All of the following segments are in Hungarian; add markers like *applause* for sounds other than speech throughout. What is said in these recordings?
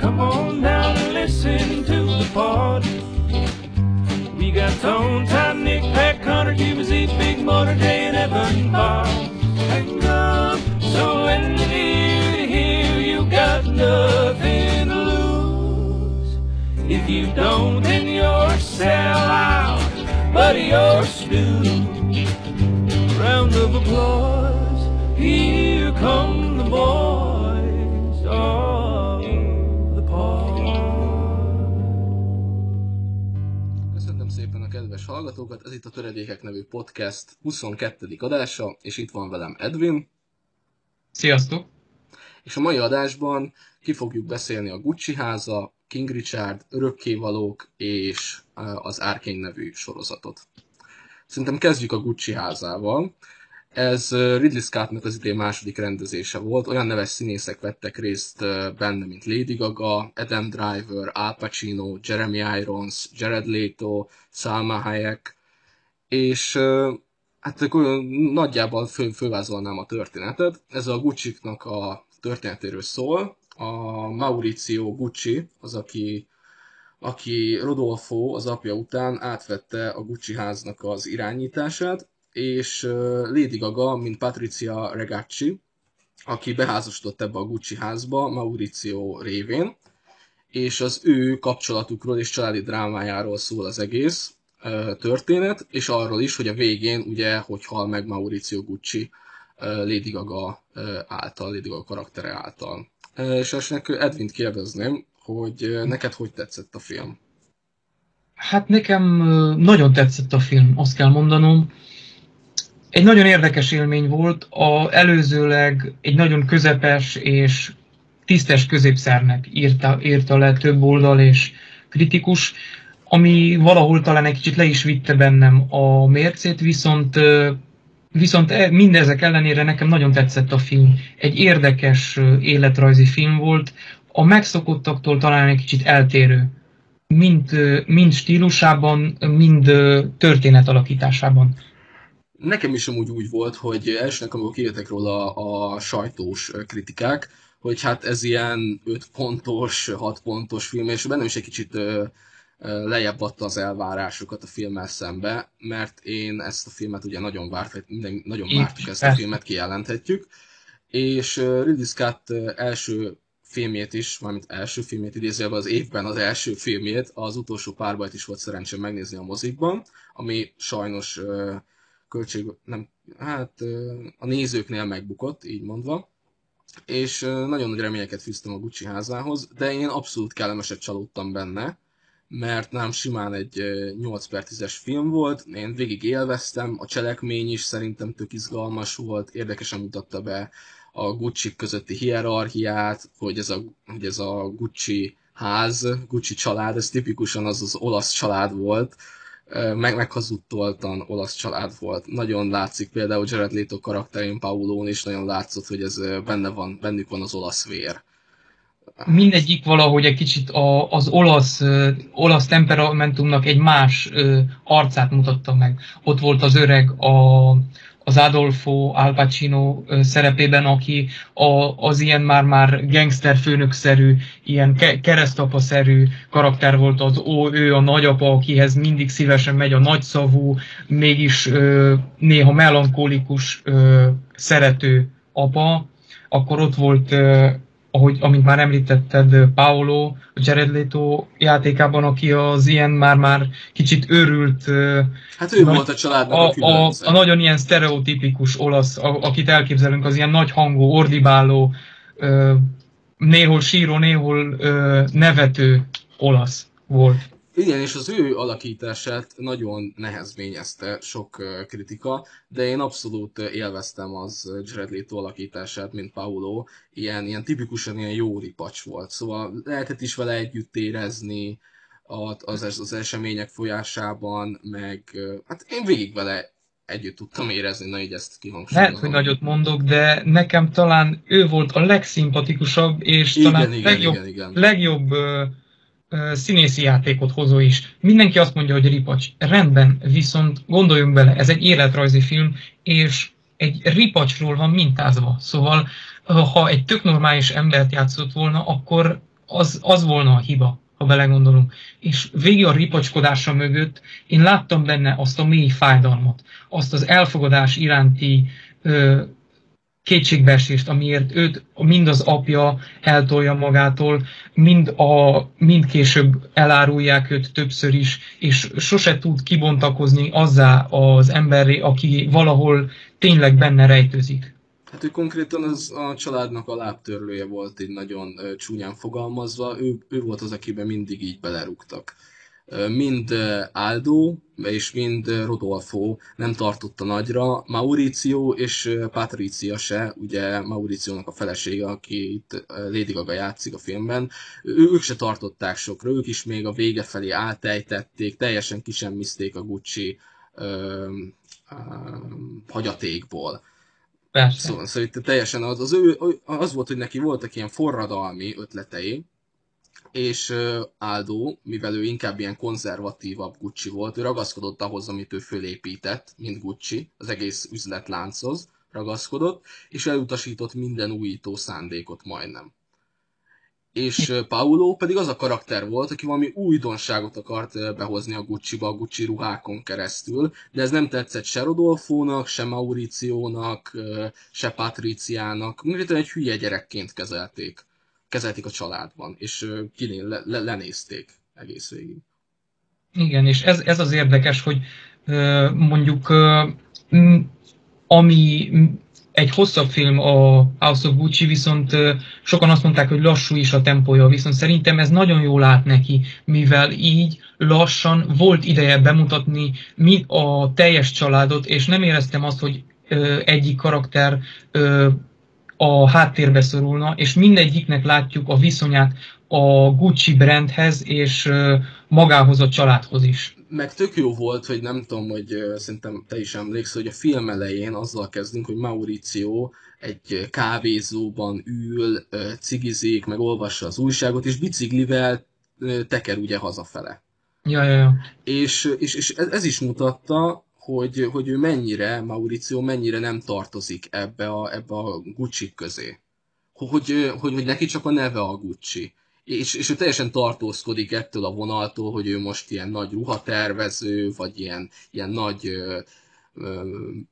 Come on down and listen to the party. We got Tone, Time, Nick, Pat, Connor, Cuba, Z, Big Motor, Jay, and Evan. Hang on, so when you hear you got nothing to lose. If you don't, then you're sell out, buddy, you're stew. Round of applause, here come the boys hallgatókat, ez itt a Töredékek nevű podcast 22. adása, és itt van velem Edwin, Sziasztok! és a mai adásban ki fogjuk beszélni a Gucci háza, King Richard, Örökkévalók és eh, az Arkane nevű sorozatot. Szerintem kezdjük a Gucci házával. Ez Ridley Scottnak az idén második rendezése volt, olyan neves színészek vettek részt benne, mint Lady Gaga, Adam Driver, Al Pacino, Jeremy Irons, Jared Leto, Salma Hayek, és hát akkor nagyjából fő, fővázolnám a történetet. Ez a Gucci-nak a történetéről szól. A Maurizio Gucci, az aki, aki Rodolfo az apja után átvette a Gucci háznak az irányítását, és Lady Gaga, mint Patricia Regacci, aki beházasodott ebbe a Gucci házba Maurizio révén, és az ő kapcsolatukról és családi drámájáról szól az egész történet, és arról is, hogy a végén ugye, hogy hal meg Maurizio Gucci Lady Gaga által, Lady Gaga karaktere által. És esetleg Edwint kérdezném, hogy neked hogy tetszett a film? Hát nekem nagyon tetszett a film, azt kell mondanom. Egy nagyon érdekes élmény volt, a előzőleg egy nagyon közepes és tisztes középszernek írta, írta le több oldal és kritikus, ami valahol talán egy kicsit le is vitte bennem a mércét, viszont Viszont e- mindezek ellenére nekem nagyon tetszett a film. Egy érdekes életrajzi film volt, a megszokottaktól talán egy kicsit eltérő. Mind, mind stílusában, mind történetalakításában. Nekem is amúgy úgy volt, hogy elsőnek, amikor kijöttek róla a sajtós ö, kritikák, hogy hát ez ilyen 5 pontos, 6 pontos film, és bennem is egy kicsit ö, ö, lejjebb adta az elvárásokat a filmmel szembe, mert én ezt a filmet ugye nagyon várt, minden, nagyon Én vártuk ezt a filmet, kijelenthetjük, és Ridley Scott első filmjét is, mármint első filmjét idézőjelben az évben az első filmjét, az utolsó párbajt is volt szerencsém megnézni a mozikban, ami sajnos ö, költség, nem, hát a nézőknél megbukott, így mondva, és nagyon nagy reményeket fűztem a Gucci házához, de én abszolút kellemeset csalódtam benne, mert nem simán egy ö, 8 per 10-es film volt, én végig élveztem, a cselekmény is szerintem tök izgalmas volt, érdekesen mutatta be a Gucci közötti hierarchiát, hogy ez a, hogy ez a Gucci ház, Gucci család, ez tipikusan az az olasz család volt, meg, meghazudtoltan olasz család volt. Nagyon látszik például Jared Leto karakterén Paulón is nagyon látszott, hogy ez benne van, bennük van az olasz vér. Mindegyik valahogy egy kicsit a, az olasz, ö, olasz temperamentumnak egy más ö, arcát mutatta meg. Ott volt az öreg, a, az Adolfo Al Pacino szerepében, aki a, az ilyen már-már gangster főnökszerű, ilyen ke- keresztapa-szerű karakter volt az, ó, ő a nagyapa, akihez mindig szívesen megy a nagyszavú, mégis ö, néha melankolikus, ö, szerető apa. Akkor ott volt ö, ahogy, amint már említetted, Paolo, a Jared Leto játékában, aki az ilyen már-már kicsit őrült, Hát ő Nagy- volt a családnak a, a, a, a nagyon ilyen sztereotipikus olasz, a, akit elképzelünk, az ilyen nagy hangú, ordibáló, néhol síró, néhol nevető olasz volt. Igen, és az ő alakítását nagyon nehezményezte sok kritika, de én abszolút élveztem az Jared Leto alakítását, mint Paulo. Ilyen, ilyen tipikusan ilyen jó ripacs volt, szóval lehetett is vele együtt érezni az, az események folyásában, meg hát én végig vele együtt tudtam érezni, na így ezt kihangsúlyozom. Lehet, hogy nagyot mondok, de nekem talán ő volt a legszimpatikusabb, és Igen, talán igen, legjobb, igen, igen. legjobb színészi játékot hozó is. Mindenki azt mondja, hogy ripacs. Rendben, viszont gondoljunk bele, ez egy életrajzi film, és egy ripacsról van mintázva. Szóval, ha egy tök normális embert játszott volna, akkor az, az volna a hiba, ha belegondolunk. És végig a ripacskodása mögött én láttam benne azt a mély fájdalmat, azt az elfogadás iránti ö, kétségbeesést, amiért őt mind az apja eltolja magától, mind, a, mind később elárulják őt többször is, és sose tud kibontakozni azzá az emberré, aki valahol tényleg benne rejtőzik. Hát ő konkrétan az a családnak a lábtörlője volt így nagyon csúnyán fogalmazva, ő, ő volt az, akiben mindig így belerúgtak mind Aldo és mind Rodolfo nem tartotta nagyra, Mauricio és Patricia se, ugye Mauriciónak a felesége, aki itt Lady Gaga játszik a filmben, ők se tartották sokra, ők is még a vége felé átejtették, teljesen kisemmizték a Gucci ö, ö, hagyatékból. Persze. Szóval, szóval itt teljesen az, az, ő, az volt, hogy neki voltak ilyen forradalmi ötletei, és Aldo, mivel ő inkább ilyen konzervatívabb Gucci volt, ő ragaszkodott ahhoz, amit ő fölépített, mint Gucci, az egész üzletlánchoz ragaszkodott, és elutasított minden újító szándékot majdnem. És Paulo pedig az a karakter volt, aki valami újdonságot akart behozni a Gucci-ba, a Gucci ruhákon keresztül, de ez nem tetszett se Rodolfónak, se Mauriciónak, se Patriciának, mint egy hülye gyerekként kezelték kezelték a családban, és kinél le, le, lenézték egész végig. Igen, és ez, ez az érdekes, hogy mondjuk ami egy hosszabb film a House of Gucci, viszont sokan azt mondták, hogy lassú is a tempója, viszont szerintem ez nagyon jól lát neki, mivel így lassan volt ideje bemutatni mi a teljes családot, és nem éreztem azt, hogy egyik karakter a háttérbe szorulna, és mindegyiknek látjuk a viszonyát a Gucci brandhez és magához a családhoz is. Meg tök jó volt, hogy nem tudom, hogy szerintem te is emlékszel, hogy a film elején azzal kezdünk, hogy Mauricio egy kávézóban ül, cigizik, meg olvassa az újságot, és biciklivel teker ugye hazafele. Ja, ja, ja. És, és, és ez, ez is mutatta, hogy, hogy ő mennyire, Mauricio mennyire nem tartozik ebbe a, ebbe a Gucci közé. Hogy, hogy, hogy neki csak a neve a Gucci. És, és ő teljesen tartózkodik ettől a vonaltól, hogy ő most ilyen nagy ruhatervező, vagy ilyen, ilyen nagy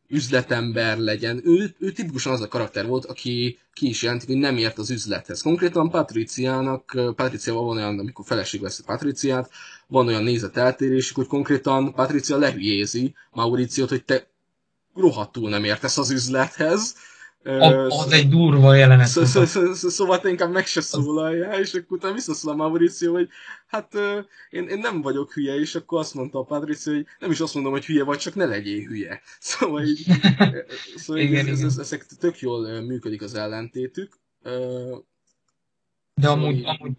üzletember legyen. Ő, ő tipikusan az a karakter volt, aki ki is jelenti, hogy nem ért az üzlethez. Konkrétan Patriciának, Patriciával van olyan, amikor feleség veszi Patriciát, van olyan nézeteltérésük, hogy konkrétan Patricia lehülyézi Mauriciót, hogy te rohadtul nem értesz az üzlethez, a, az egy durva jelenet. Szó, szó, szó, szó, szóval te inkább meg se szólaljál, és akkor utána visszaszól a Mauricio, hogy hát én, én nem vagyok hülye, és akkor azt mondta a Patricio, hogy nem is azt mondom, hogy hülye vagy, csak ne legyél hülye. *laughs* Szóval így, szóval igen, ez, ez, ez, ezek tök jól működik az ellentétük. De szóval amúgy, amúgy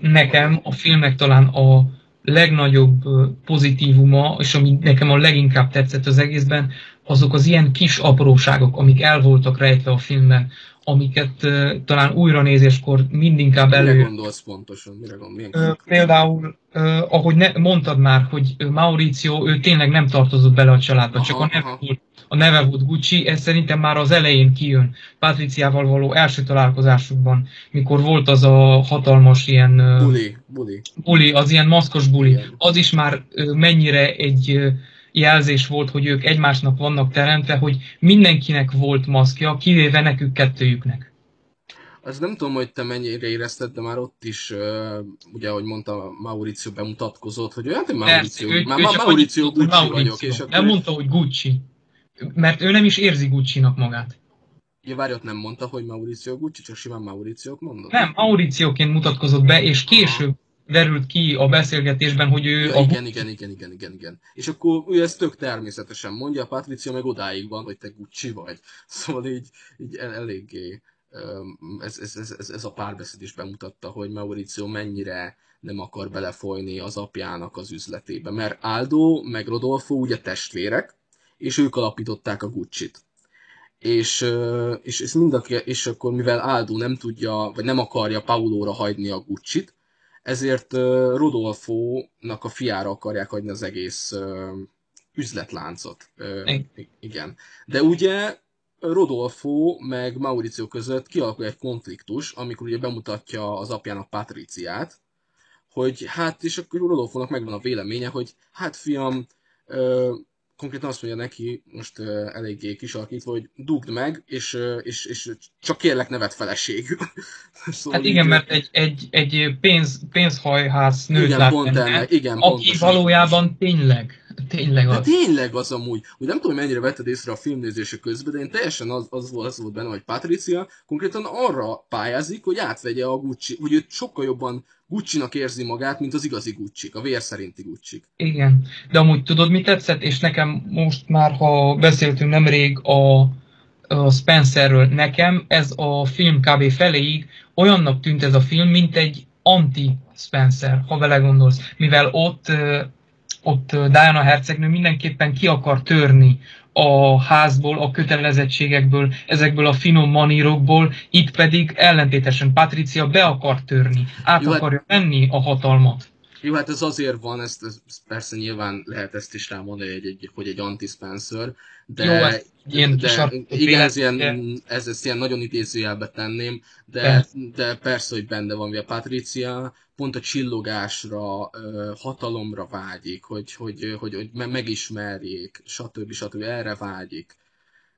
nekem a filmek talán a legnagyobb pozitívuma, és ami nekem a leginkább tetszett az egészben, azok az ilyen kis apróságok, amik el voltak rejtve a filmben, amiket uh, talán újra nézéskor mindinkább elő... Mire gondolsz pontosan? Mire gondolsz? Uh, például, uh, ahogy ne, mondtad már, hogy Mauricio, ő tényleg nem tartozott bele a családba, aha, csak a neve, volt, a neve volt Gucci, ez szerintem már az elején kijön, Patriciával való első találkozásukban, mikor volt az a hatalmas ilyen... Buli, buli. Buli, az ilyen maszkos buli. Igen. Az is már mennyire egy... Jelzés volt, hogy ők egymásnak vannak teremtve, hogy mindenkinek volt maszkja, kivéve nekük kettőjüknek. Az nem tudom, hogy te mennyire érezted, de már ott is, uh, ugye, ahogy mondta, Mauricio bemutatkozott, hogy olyan, hogy Mauricio, Persze, ő, ő Mauricio Gucci Mauricio. vagyok. És akkor... Nem mondta, hogy Gucci. Mert ő nem is érzi Gucci-nak magát. Ja, várj, ott nem mondta, hogy Mauricio Gucci, csak simán Mauricio mondott? Nem, Mauricióként mutatkozott be, és később derült ki a beszélgetésben, hogy ő... Ja, a... igen, igen, igen, igen, igen, igen. És akkor ő ezt tök természetesen mondja, a Patricia meg odáig van, hogy te Gucci vagy. *laughs* Szóval így, így el, eléggé ez, ez, ez, ez, ez a párbeszéd is bemutatta, hogy Mauricio mennyire nem akar belefolyni az apjának az üzletébe. Mert Aldo meg Rodolfo ugye testvérek, és ők alapították a Gucci-t. És, és, és, mind a, és akkor mivel Aldo nem tudja, vagy nem akarja Paulóra hagyni a Gucci-t, ezért Rodolfo-nak a fiára akarják hagyni az egész üzletláncot. Igen. De ugye Rodolfo meg Mauricio között kialakul egy konfliktus, amikor ugye bemutatja az apjának Patriciát, hogy hát, és akkor Rodolfónak megvan a véleménye, hogy hát fiam, konkrétan azt mondja neki, most uh, eléggé kisalakítva, hogy dugd meg, és, uh, és, és csak kérlek nevet feleségül. *laughs* szóval hát igen, így, mert egy, egy, egy pénz, pénzhajház nőt igen, lát pont ennek, igen, aki pontosan. valójában tényleg, tényleg De az. tényleg az amúgy, hogy nem tudom, mennyire vetted észre a filmnézése közben, de én teljesen az, az, volt, az volt benne, hogy Patricia konkrétan arra pályázik, hogy átvegye a Gucci, hogy őt sokkal jobban Gucci-nak érzi magát, mint az igazi gucci a vér szerinti gucci Igen, de amúgy tudod, mi tetszett, és nekem most már, ha beszéltünk nemrég a, a Spencerről, nekem ez a film kb. feléig olyannak tűnt ez a film, mint egy anti-Spencer, ha vele gondolsz, mivel ott ott Diana hercegnő mindenképpen ki akar törni a házból, a kötelezettségekből, ezekből a finom manírokból, itt pedig ellentétesen Patricia be akar törni, át Jó, hát- akarja venni a hatalmat. Jó, hát ez azért van, ezt, ezt persze nyilván lehet ezt is rámondani, hogy egy, hogy egy anti-Spencer, de, Jó, ez ilyen de igen, ez, ilyen, ez, ez ilyen nagyon idézőjelbe tenném, de persze. de persze, hogy benne van, a Patricia pont a csillogásra, hatalomra vágyik, hogy, hogy, hogy, hogy megismerjék, stb. stb. erre vágyik.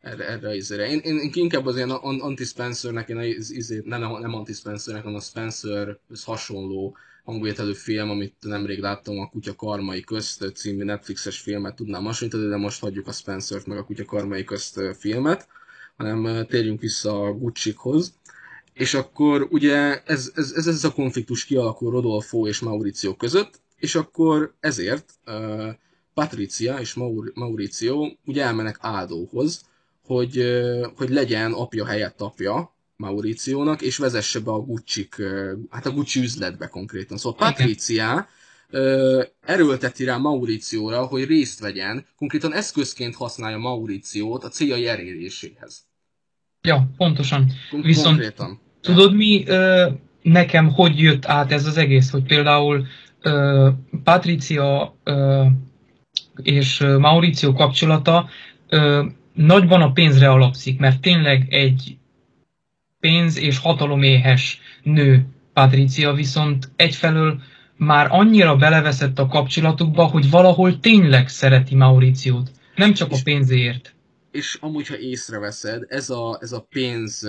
Erre, erre izére. Én, én, inkább az ilyen anti-Spencernek, én nem, nem anti-Spencernek, hanem a Spencer hasonló hangvételű film, amit nemrég láttam, a Kutya Karmai Közt című Netflixes filmet tudnám hasonlítani, de most hagyjuk a Spencer-t meg a Kutya Karmai Közt filmet, hanem térjünk vissza a Gucci-hoz. És akkor ugye ez, ez, ez, ez a konfliktus kialakul Rodolfo és Mauricio között, és akkor ezért uh, Patricia és Maur- Mauricio ugye elmenek Áldóhoz, hogy, uh, hogy legyen apja helyett apja, Mauriciónak, és vezesse be a gucci hát a Gucci üzletbe konkrétan. Szóval Patricia erőlteti rá Mauricióra, hogy részt vegyen, konkrétan eszközként használja Mauriciót a céljai eléréséhez. Ja, pontosan. Kon- Viszont konkrétan. Tudod mi, nekem hogy jött át ez az egész, hogy például Patricia és Mauricio kapcsolata nagyban a pénzre alapszik, mert tényleg egy pénz és hataloméhes nő Patricia, viszont egyfelől már annyira beleveszett a kapcsolatukba, hogy valahol tényleg szereti Mauriciót. Nem csak és, a pénzért. És amúgy, ha észreveszed, ez a, ez a pénz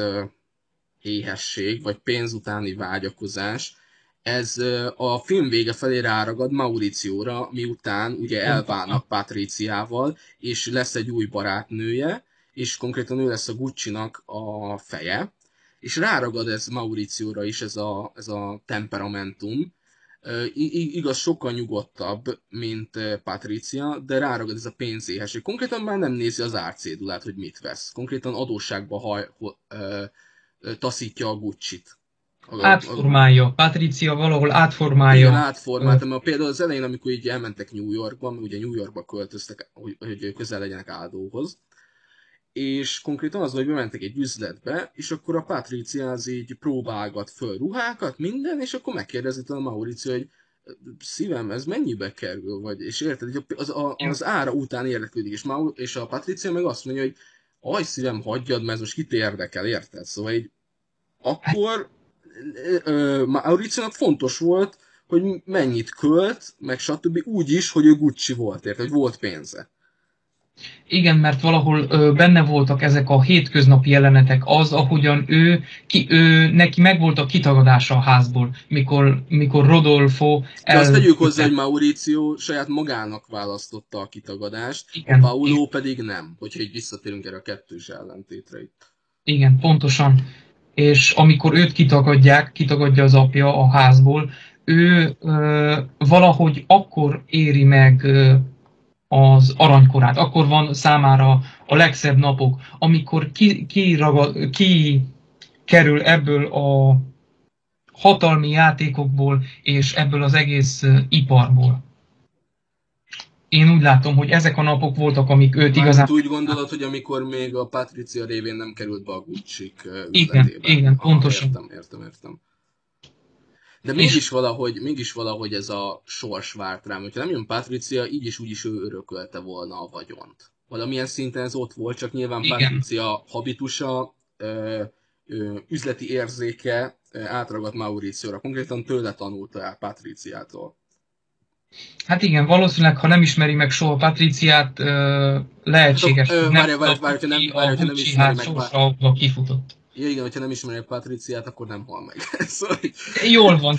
éhesség, vagy pénz utáni vágyakozás, ez a film vége felé ráragad Mauricióra, miután ugye elválnak Patriciával, és lesz egy új barátnője, és konkrétan ő lesz a Gucci-nak a feje, és ráragad ez Mauricióra is ez a, ez a temperamentum. I- igaz, sokkal nyugodtabb, mint Patricia, de ráragad ez a pénzéhesség. Konkrétan már nem nézi az árcédulát, hogy mit vesz. Konkrétan adósságba haj, ho, ö, taszítja a Gucci-t. átformálja. Patricia valahol átformálja. Igen, átformálta, mert például az elején, amikor így elmentek New Yorkba, mert ugye New Yorkba költöztek, hogy, hogy közel legyenek áldóhoz, és konkrétan az, hogy bementek egy üzletbe, és akkor a Patricia az így próbálgat föl ruhákat, minden, és akkor megkérdezi a Mauricio, hogy szívem, ez mennyibe kerül, vagy, és érted, hogy az, a, az ára után érdeklődik, és, Maur, és a Patricia meg azt mondja, hogy aj szívem, hagyjad, mert ez most kit érdekel, érted? Szóval így, akkor Mauricio fontos volt, hogy mennyit költ, meg stb. úgy is, hogy ő Gucci volt, érted, hogy volt pénze. Igen, mert valahol ö, benne voltak ezek a hétköznapi jelenetek, az, ahogyan ő, ki, ő neki megvolt a kitagadása a házból, mikor, mikor Rodolfo... El... De azt tegyük hozzá, hogy Mauricio saját magának választotta a kitagadást, Igen. Paulo Igen. pedig nem, hogyha így visszatérünk erre a kettős ellentétre itt. Igen, pontosan. És amikor őt kitagadják, kitagadja az apja a házból, ő ö, valahogy akkor éri meg ö, az aranykorát, akkor van számára a legszebb napok, amikor ki, ki, ragad, ki kerül ebből a hatalmi játékokból és ebből az egész iparból. Én úgy látom, hogy ezek a napok voltak, amik őt Már igazán... úgy gondolod, hogy amikor még a Patricia révén nem került be a gucci Igen, igen, pontosan. Értem, értem, értem. De mégis valahogy, mégis valahogy ez a sors várt rám. Hogyha nem jön Patricia, így is úgy is ő örökölte volna a vagyont. valamilyen szinten ez ott volt, csak nyilván Igen. Patricia habitusa, ö, ö, üzleti érzéke ö, átragadt Mauricióra. Konkrétan tőle tanulta el Patriciától. Hát igen, valószínűleg, ha nem ismeri meg soha Patriciát, ö, lehetséges, Ö, hogy várj, nem várj, tudta, várj, hogyha nem- ismeri hát meg, sorsa abba kifutott. Ja, igen, hogyha nem ismeri Patriciát, akkor nem hal meg. *laughs* szóval, Jól van.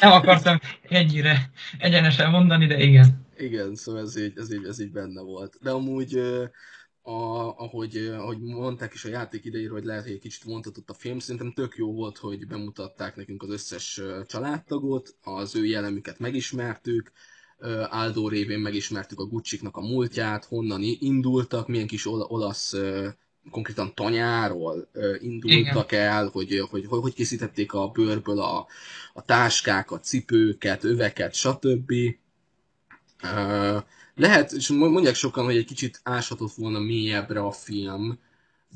Nem akartam ennyire egyenesen mondani, de igen. igen, szóval ez így, ez így, ez így benne volt. De amúgy, a, ahogy, ahogy mondták is a játék idejére, hogy lehet, hogy egy kicsit mondhatott a film, szerintem tök jó volt, hogy bemutatták nekünk az összes családtagot, az ő jellemüket megismertük, Aldo révén megismertük a Gucci-knak a múltját, honnan indultak, milyen kis ol- olasz konkrétan tanyáról indultak el, hogy, hogy, hogy készítették a bőrből a, a táskákat, cipőket, öveket, stb. Lehet, és mondják sokan, hogy egy kicsit áshatott volna mélyebbre a film,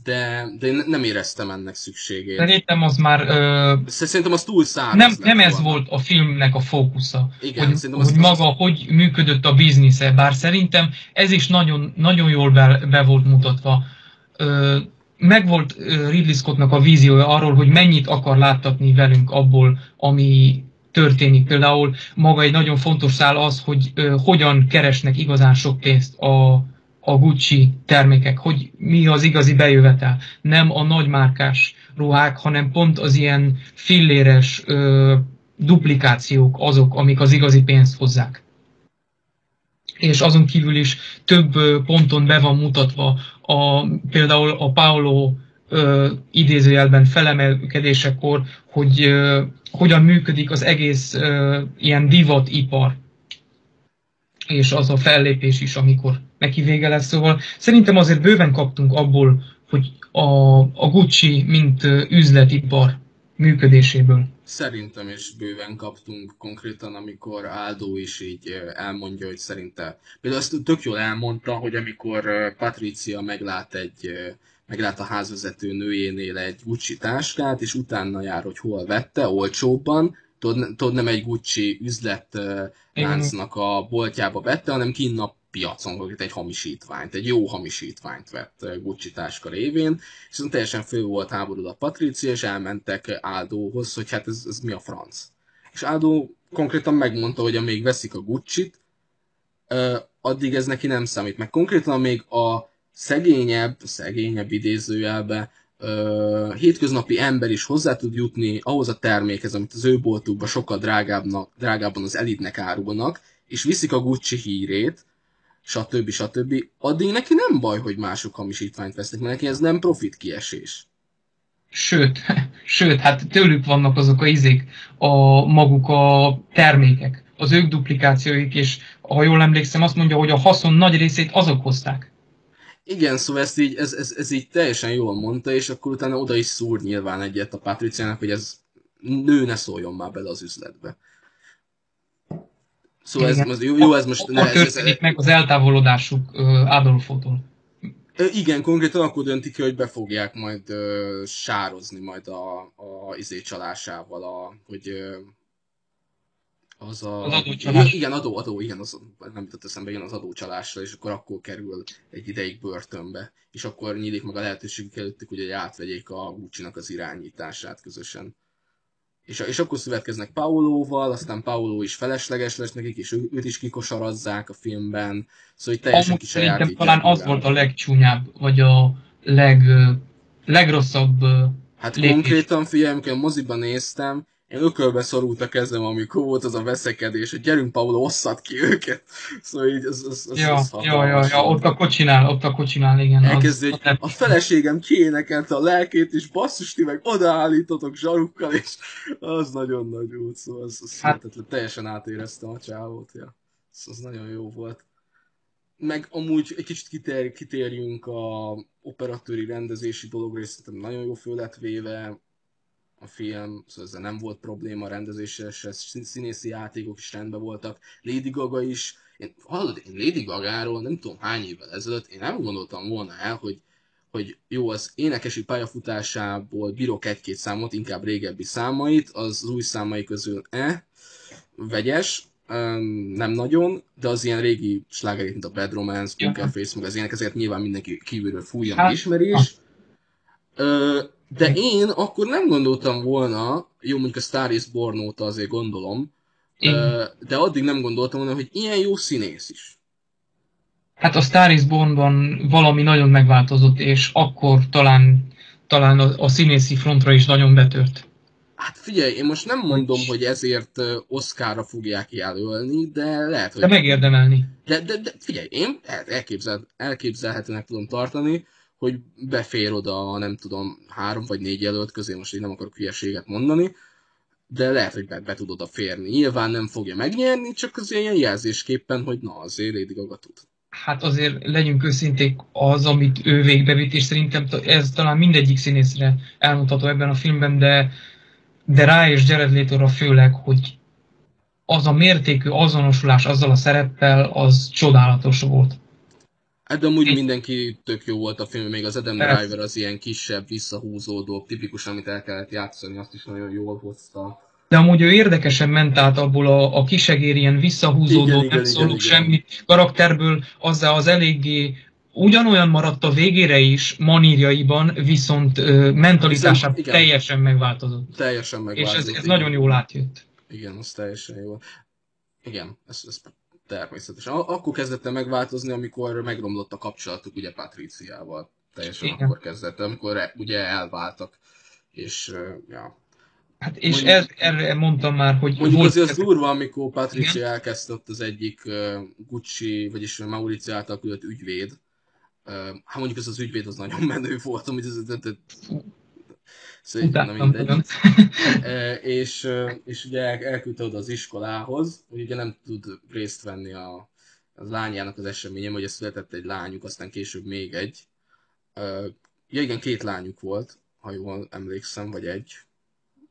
de, de én nem éreztem ennek szükségét. Szerintem az már ö, Szerintem az túl száraz nem, nem ez volna. volt a filmnek a fókusza, Igen, hogy, szerintem az- hogy az- maga hogy működött a biznisze, bár szerintem ez is nagyon, nagyon jól be, be volt mutatva. Ö, meg volt ö, Ridley Scottnak a víziója arról, hogy mennyit akar láttatni velünk abból, ami történik. Például maga egy nagyon fontos szál az, hogy ö, hogyan keresnek igazán sok pénzt a, a Gucci termékek, hogy mi az igazi bejövetel. Nem a nagymárkás ruhák, hanem pont az ilyen filléres ö, duplikációk azok, amik az igazi pénzt hozzák. És azon kívül is több ponton be van mutatva a, például a Paolo ö, idézőjelben felemelkedésekor, hogy ö, hogyan működik az egész ö, ilyen divatipar és az a fellépés is, amikor neki vége lesz. Szóval szerintem azért bőven kaptunk abból, hogy a, a Gucci, mint üzletipar működéséből. Szerintem is bőven kaptunk konkrétan, amikor Aldo is így elmondja, hogy szerinte... Például azt tök jól elmondta, hogy amikor Patricia meglát egy meglát a házvezető nőjénél egy Gucci táskát, és utána jár, hogy hol vette, olcsóbban, tudod, nem egy Gucci üzlet ö, Igen. láncnak a boltjába vette, hanem kinn a piacon konkrétan egy hamisítványt, egy jó hamisítványt vett Gucci táska révén, és teljesen fő volt háború a Patricia, és elmentek Aldóhoz, hogy hát ez, ez mi a franc. És Aldo konkrétan megmondta, hogy amíg veszik a Gucci-t, addig ez neki nem számít. Meg konkrétan amíg a szegényebb, szegényebb idézőjelbe, hétköznapi ember is hozzá tud jutni ahhoz a termékhez, amit az ő boltukban sokkal drágábbnak, drágábban az elitnek árulnak, és viszik a Gucci hírét, stb. stb. Addig neki nem baj, hogy mások hamisítványt vesznek, mert neki ez nem profit kiesés. Sőt, *laughs* sőt, hát tőlük vannak azok a izék, a maguk a termékek, az ők duplikációik, és ha jól emlékszem, azt mondja, hogy a haszon nagy részét azok hozták. Igen, szóval ezt így, ez, ez, ez így teljesen jól mondta, és akkor utána oda is szúr nyilván egyet a Patriciának, hogy ez nő ne szóljon már bele az üzletbe. Szóval ez, Igen. ez jó, jó, ez most... Akkor Ne, ez, ez, történik meg az eltávolodásuk Adolfótól. Igen, konkrétan akkor döntik ki, hogy be fogják majd ö, sározni majd a, a izé csalásával, a, hogy ö, az a... Az adócsalás. Igen, adó, adó, igen, az, nem jutott eszembe, igen, az adócsalásra, és akkor akkor kerül egy ideig börtönbe, és akkor nyílik meg a lehetőségük előttük, hogy hogy átvegyék a gucci az irányítását közösen. És, és akkor szövetkeznek Paolóval, aztán Paolo is felesleges lesz nekik, és ő, őt is kikosarazzák a filmben, szóval így teljesen Amúgy szerintem talán az volt a legcsúnyább, vagy a leg, legrosszabb Hát lépés. konkrétan figyelj, amikor moziban néztem, én ökölbe szorult a kezem, amikor volt az a veszekedés, hogy gyerünk, Paulo, osszad ki őket. Szóval így, az, az, az, Ja, az ja, ja, ja, ott a kocsinál, ott a kocsinál, igen. Elkezdő, az hogy a feleségem kiénekelte a lelkét, és basszus, ti meg odaállítotok zsarukkal, és az nagyon nagy volt, szóval az, az Hát- hát, teljesen átéreztem a csávót, ja. Az, az nagyon jó volt. Meg amúgy egy kicsit kitér, kitérjünk a operatőri rendezési dologra, és szerintem nagyon jó föl lett véve a film, szóval ezzel nem volt probléma a rendezéssel, se szín- színészi játékok is rendben voltak. Lady Gaga is, én, hallod, én Lady Gagáról nem tudom hány évvel ezelőtt, én nem gondoltam volna el, hogy, hogy jó, az énekesi pályafutásából bírok egy-két számot, inkább régebbi számait, az, új számai közül eh, vegyes, nem nagyon, de az ilyen régi slágerét, mint a Bad Romance. Poker Face, meg az ilyenek, ezeket nyilván mindenki kívülről fújja, Hát, ismeri is. Ö, de én akkor nem gondoltam volna, jó, mondjuk a Star is Born óta azért gondolom, ö, de addig nem gondoltam volna, hogy ilyen jó színész is. hát a Star is Born-ban valami nagyon megváltozott, és akkor talán, talán a, a színészi frontra is nagyon betört. Hát figyelj, én most nem mondom, hogy ezért Oscarra fogják jelölni, de lehet, hogy... De megérdemelni. De, de, de figyelj, én el- elképzel, elképzelhetőnek tudom tartani, hogy befér oda, nem tudom, három vagy négy jelölt közé, most így nem akarok hülyeséget mondani, de lehet, hogy be, be tud oda férni. Nyilván nem fogja megnyerni, csak az ilyen jelzésképpen, hogy na, azért Lady Gaga tud. Hát azért legyünk őszinték, az, amit ő végbevitt, és szerintem ez talán mindegyik színészre elmutató ebben a filmben, de, de rá és Jared Leto-ra főleg, hogy az a mértékű azonosulás azzal a szereppel, az csodálatos volt. Hát de amúgy mindenki tök jó volt a film, még az Adam Persze. Driver az ilyen kisebb, visszahúzódó, tipikus, amit el kellett játszani, azt is nagyon jól hozta. De amúgy ő érdekesen ment át abból a, a kisegér ilyen visszahúzódó, Igen, nem igen, szólunk igen, igen. semmi karakterből, azzal az eléggé ugyanolyan maradt a végére is manírjaiban, viszont ö, mentalitásában igen. teljesen megváltozott. Teljesen És megváltozott. ez, ez igen. nagyon jól átjött. Igen, az teljesen jó. Igen, ez, ez természetes. A- Akkor kezdett el megváltozni, amikor megromlott a kapcsolatuk ugye Patriciával. Teljesen Igen. akkor kezdett, amikor e- ugye elváltak. És, ja. Hát és Mondjuk- erre mondtam már, hogy Mondjuk volt azért az durva, amikor Patricia Igen. elkezdte ott az egyik ö, Gucci, vagyis Mauricio által küldött ügyvéd. Ö, Hát mondjuk ez az ügyvéd az nagyon menő volt, amit ez, ez, ez, ez, na mindegy. E, *laughs* és, és ugye el- elküldte oda az iskolához, hogy ugye nem tud részt venni a, a lányának az eseményem, hogy született egy lányuk, aztán később még egy. E, Ja igen, két lányuk volt, ha jól emlékszem, vagy egy.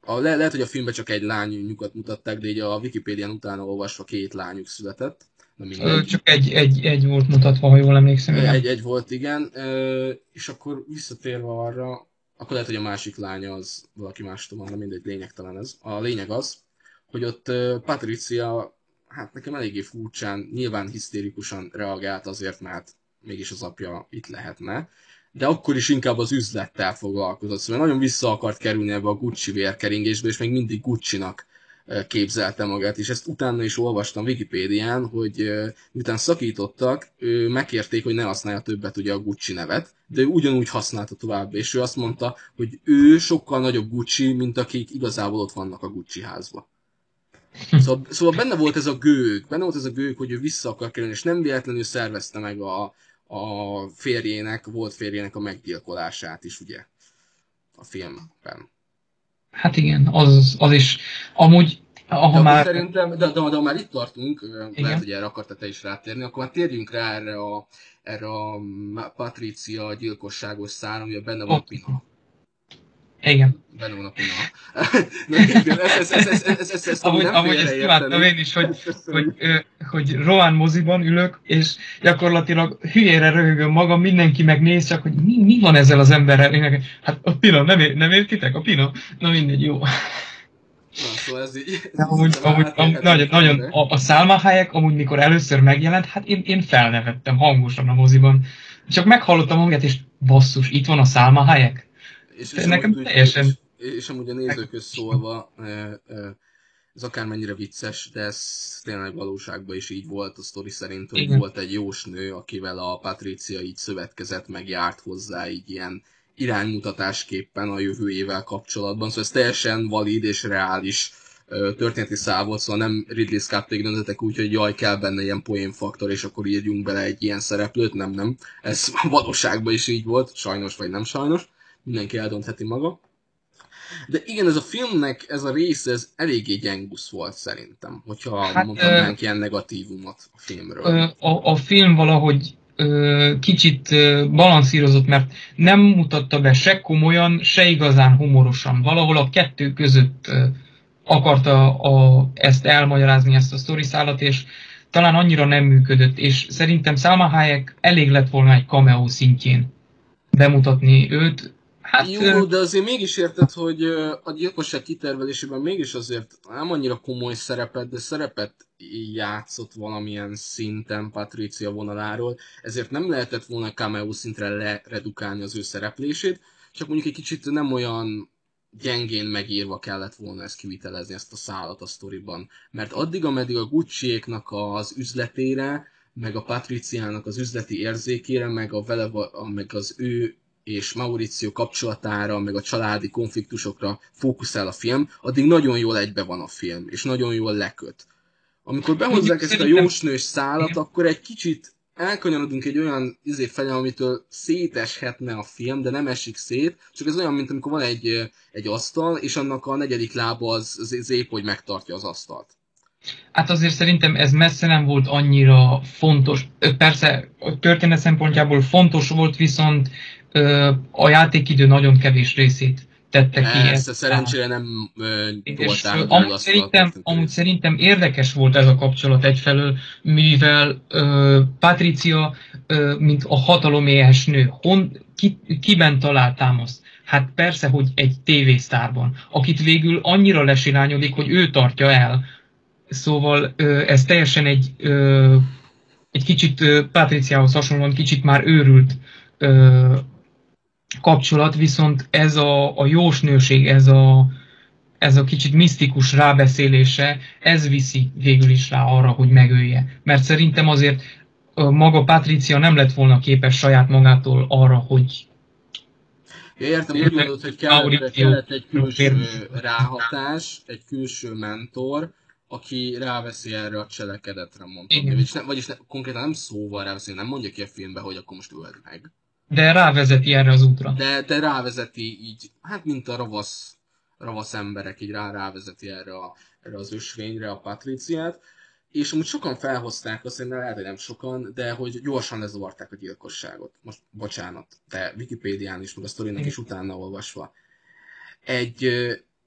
A, le, lehet, hogy a filmben csak egy lányukat mutatták, de így a Wikipédián utána olvasva két lányuk született. Na mindegy. Csak egy, egy, egy volt mutatva, ha jól emlékszem. igen. Egy, egy volt, igen. És akkor visszatérve arra, akkor lehet, hogy a másik lánya az valaki mástól van, de mindegy, lényegtelen ez. A lényeg az, hogy ott Patricia, hát nekem eléggé furcsán, nyilván hisztérikusan reagált azért, mert mégis az apja itt lehetne, de akkor is inkább az üzlettel foglalkozott, szóval nagyon vissza akart kerülni ebbe a Gucci vérkeringésbe, és még mindig Gucci-nak képzelte magát, és ezt utána is olvastam Wikipédián, hogy miután szakítottak, ő megkérték, hogy ne használja többet ugye a Gucci nevet, de ő ugyanúgy használta tovább, és ő azt mondta, hogy ő sokkal nagyobb Gucci, mint akik igazából ott vannak a Gucci házba. Szóval, szóval benne volt ez a gőg, benne volt ez a gőg, hogy ő vissza akar kerülni, és nem véletlenül szervezte meg a, a férjének, volt férjének a meggyilkolását is, ugye, a filmben. Hát igen, az, az is. Amúgy, De ha akkor már... szerintem, de, de, de, már itt tartunk, Igen. lehet, hogy erre akartál te is rátérni, akkor már térjünk rá erre a, erre a Patricia gyilkosságos szára, amiben benne van Ott. Pina. Igen. *laughs* Igen, ez, ez, ez, ez, ez, ez, ezt imádtam én is, hogy, hogy, hogy Rohan moziban ülök, és gyakorlatilag hülyére röhögöm magam, mindenki megnéz, csak hogy mi, mi van ezzel az emberrel. Én hát a Pina, nem, ér, nem értitek? A Pina? Na mindegy, jó. Na, szóval ez így... De amúgy, amúgy, amúgy nagyon, nagyon, a, a Salma Hayek, amúgy mikor először megjelent, hát én, én felnevettem hangosan a moziban. Csak meghallottam hangját, és basszus, itt van a Salma Hayek. És, és nekem amúgy, teljesen- És, és amúgy a nézőköz szólva, ez akármennyire vicces, de ez tényleg valóságban is így volt a sztori szerint, hogy Igen. volt egy jósnő, akivel a Patricia így szövetkezett, meg járt hozzá így ilyen iránymutatásképpen a jövőjével kapcsolatban. Szóval ez teljesen valid és reális történeti szál volt, szóval nem Ridley Scott döntöttek úgy, hogy jaj, kell benne ilyen poénfaktor, és akkor írjunk bele egy ilyen szereplőt, nem, nem. Ez *laughs* valóságban is így volt, sajnos vagy nem sajnos mindenki eldöntheti maga. De igen, ez a filmnek, ez a része, ez eléggé gyengusz volt szerintem, hogyha Hát, mondhatnánk ilyen negatívumot a filmről. Ö, a, a film valahogy ö, kicsit ö, balanszírozott, mert nem mutatta be se komolyan, se igazán humorosan. Valahol a kettő között ö, akarta a, ezt elmagyarázni, ezt a sztoriszállat, és talán annyira nem működött, és szerintem Salma Hayek elég lett volna egy cameo szintjén bemutatni őt. Hát, Jó, de azért mégis érted, hogy a gyilkosság kitervelésében mégis azért nem annyira komoly szerepet, de szerepet játszott valamilyen szinten Patricia vonaláról, ezért nem lehetett volna cameo szintre leredukálni az ő szereplését, csak mondjuk egy kicsit nem olyan gyengén megírva kellett volna ezt kivitelezni, ezt a szállat a sztoriban. Mert addig, ameddig a gucci az üzletére, meg a Patriciának az üzleti érzékére, meg, a vele, meg az ő és Mauricio kapcsolatára, meg a családi konfliktusokra fókuszál a film, addig nagyon jól egybe van a film, és nagyon jól leköt. Amikor behozzák ezt a jósnős szállat, akkor egy kicsit elkanyarodunk egy olyan izé felé, amitől széteshetne a film, de nem esik szét, csak ez olyan, mint amikor van egy, egy asztal, és annak a negyedik lába az, az, az épp, hogy megtartja az asztalt. Hát azért szerintem ez messze nem volt annyira fontos. Persze a történet szempontjából fontos volt, viszont a játékidő nagyon kevés részét tette ki. Persze, szerencsére nem tolták amúgy szerintem, amúgy szerintem érdekes volt ez a kapcsolat egyfelől, mivel ö, Patricia, ö, mint a hataloméhes nő, hon, ki, kiben talált támaszt? Hát persze, hogy egy tévésztárban, akit végül annyira lesirányodik, hogy ő tartja el. Szóval ö, ez teljesen egy, ö, egy kicsit Patriciához hasonlóan kicsit már őrült ö, kapcsolat, viszont ez a, a jósnőség, ez a, ez a kicsit misztikus rábeszélése, ez viszi végül is rá arra, hogy megölje. Mert szerintem azért maga Patricia nem lett volna képes saját magától arra, hogy Ja, értem, úgy gondolod, hogy kellett, kellett egy külső ráhatás, egy külső mentor, aki ráveszi erre a cselekedetre, mondtam. Vagyis, ne, vagyis ne, konkrétan nem szóval ráveszi, nem mondja ki a filmbe, hogy akkor most öld meg. De rávezeti erre az útra. De, de rávezeti így, hát mint a ravasz, ravasz emberek, így rá, rávezeti erre, a, erre az ösvényre a Patriciát. És amúgy sokan felhozták azt, hogy lehet, hogy nem sokan, de hogy gyorsan lezavarták a gyilkosságot. Most bocsánat, de Wikipédián is, meg a sztorinak is utána olvasva. Egy,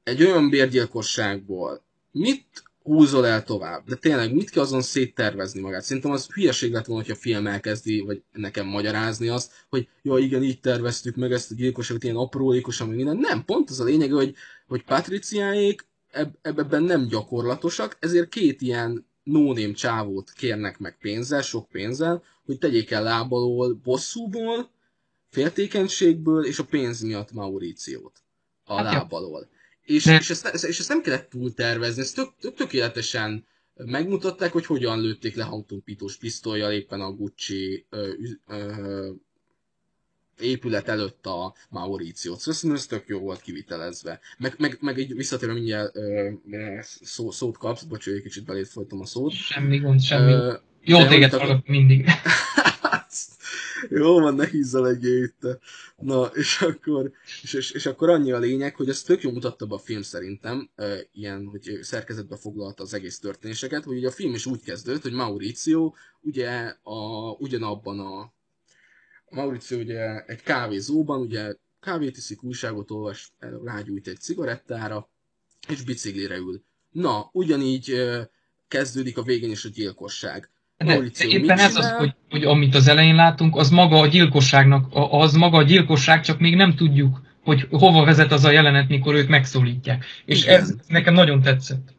egy olyan bérgyilkosságból mit húzol el tovább. De tényleg, mit kell azon széttervezni magát? Szerintem az hülyeség lett volna, hogy a film elkezdi, vagy nekem magyarázni azt, hogy ja igen, így terveztük meg ezt a gyilkosságot, ilyen aprólékosan, meg minden. Nem, pont az a lényeg, hogy, hogy Patriciáék eb- ebben nem gyakorlatosak, ezért két ilyen nóném csávót kérnek meg pénzzel, sok pénzzel, hogy tegyék el lábalól bosszúból, féltékenységből és a pénz miatt Mauriciót a hát lábalól. És, és, ezt, és ezt nem kellett túl tervezni, ezt tök, tök, tökéletesen megmutatták, hogy hogyan lőtték le hangtompítós pisztolyjal éppen a Gucci ö, ö, épület előtt a Mauriciót. Szóval szerintem ez tök jó volt kivitelezve. Meg, meg, meg így visszatérve mindjárt ö, szó, szót kapsz, bocs, egy kicsit belét folytam a szót. Semmi gond, semmi. Ö, jó téged hallok mindig. *laughs* Jó van, ne hízzel egy itt. Na, és akkor, és, és, és, akkor annyi a lényeg, hogy ez tök jó mutatta be a film szerintem, e, ilyen, hogy szerkezetbe foglalta az egész történéseket, hogy ugye a film is úgy kezdődött, hogy Mauricio ugye a, ugyanabban a, Mauricio ugye egy kávézóban, ugye kávét iszik, újságot olvas, rágyújt egy cigarettára, és biciklire ül. Na, ugyanígy kezdődik a végén is a gyilkosság. De éppen ez az, hogy, hogy amit az elején látunk, az maga a gyilkosságnak, az maga a gyilkosság, csak még nem tudjuk, hogy hova vezet az a jelenet, mikor ők megszólítják. És igen. ez nekem nagyon tetszett.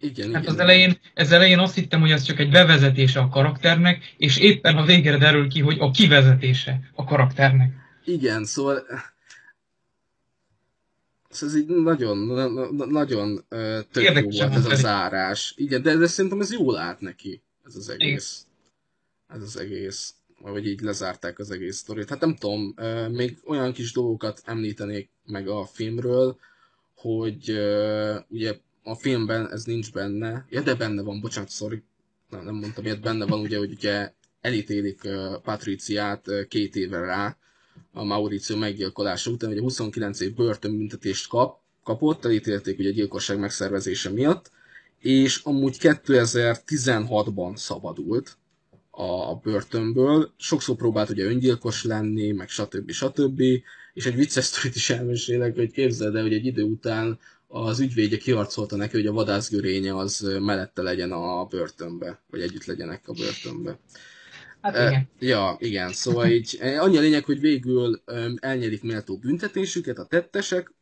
Igen, hát igen. Az elején, ez elején azt hittem, hogy ez csak egy bevezetése a karakternek, és éppen a végre derül ki, hogy a kivezetése a karakternek. Igen, szóval Szóval ez így nagyon, nagyon tök jó volt ez a zárás. Igen, de, de szerintem ez jól állt neki ez az egész. Ez az egész. Vagy így lezárták az egész sztorit. Hát nem tudom, még olyan kis dolgokat említenék meg a filmről, hogy ugye a filmben ez nincs benne, ja de benne van, bocsánat, sorry, nem, nem mondtam ilyet, benne van ugye, hogy ugye elítélik Patriciát két éve rá, a Mauricio meggyilkolása után, ugye 29 év börtönbüntetést kap, kapott, elítélték ugye gyilkosság megszervezése miatt, és amúgy 2016-ban szabadult a börtönből. Sokszor próbált ugye öngyilkos lenni, meg stb. stb. És egy vicces sztorit is elmesélek, hogy képzeld el, hogy egy idő után az ügyvédje kiarcolta neki, hogy a vadászgörénye az mellette legyen a börtönbe, vagy együtt legyenek a börtönbe. Hát igen. Ja, igen, szóval így annyi a lényeg, hogy végül elnyerik méltó büntetésüket a tettesek,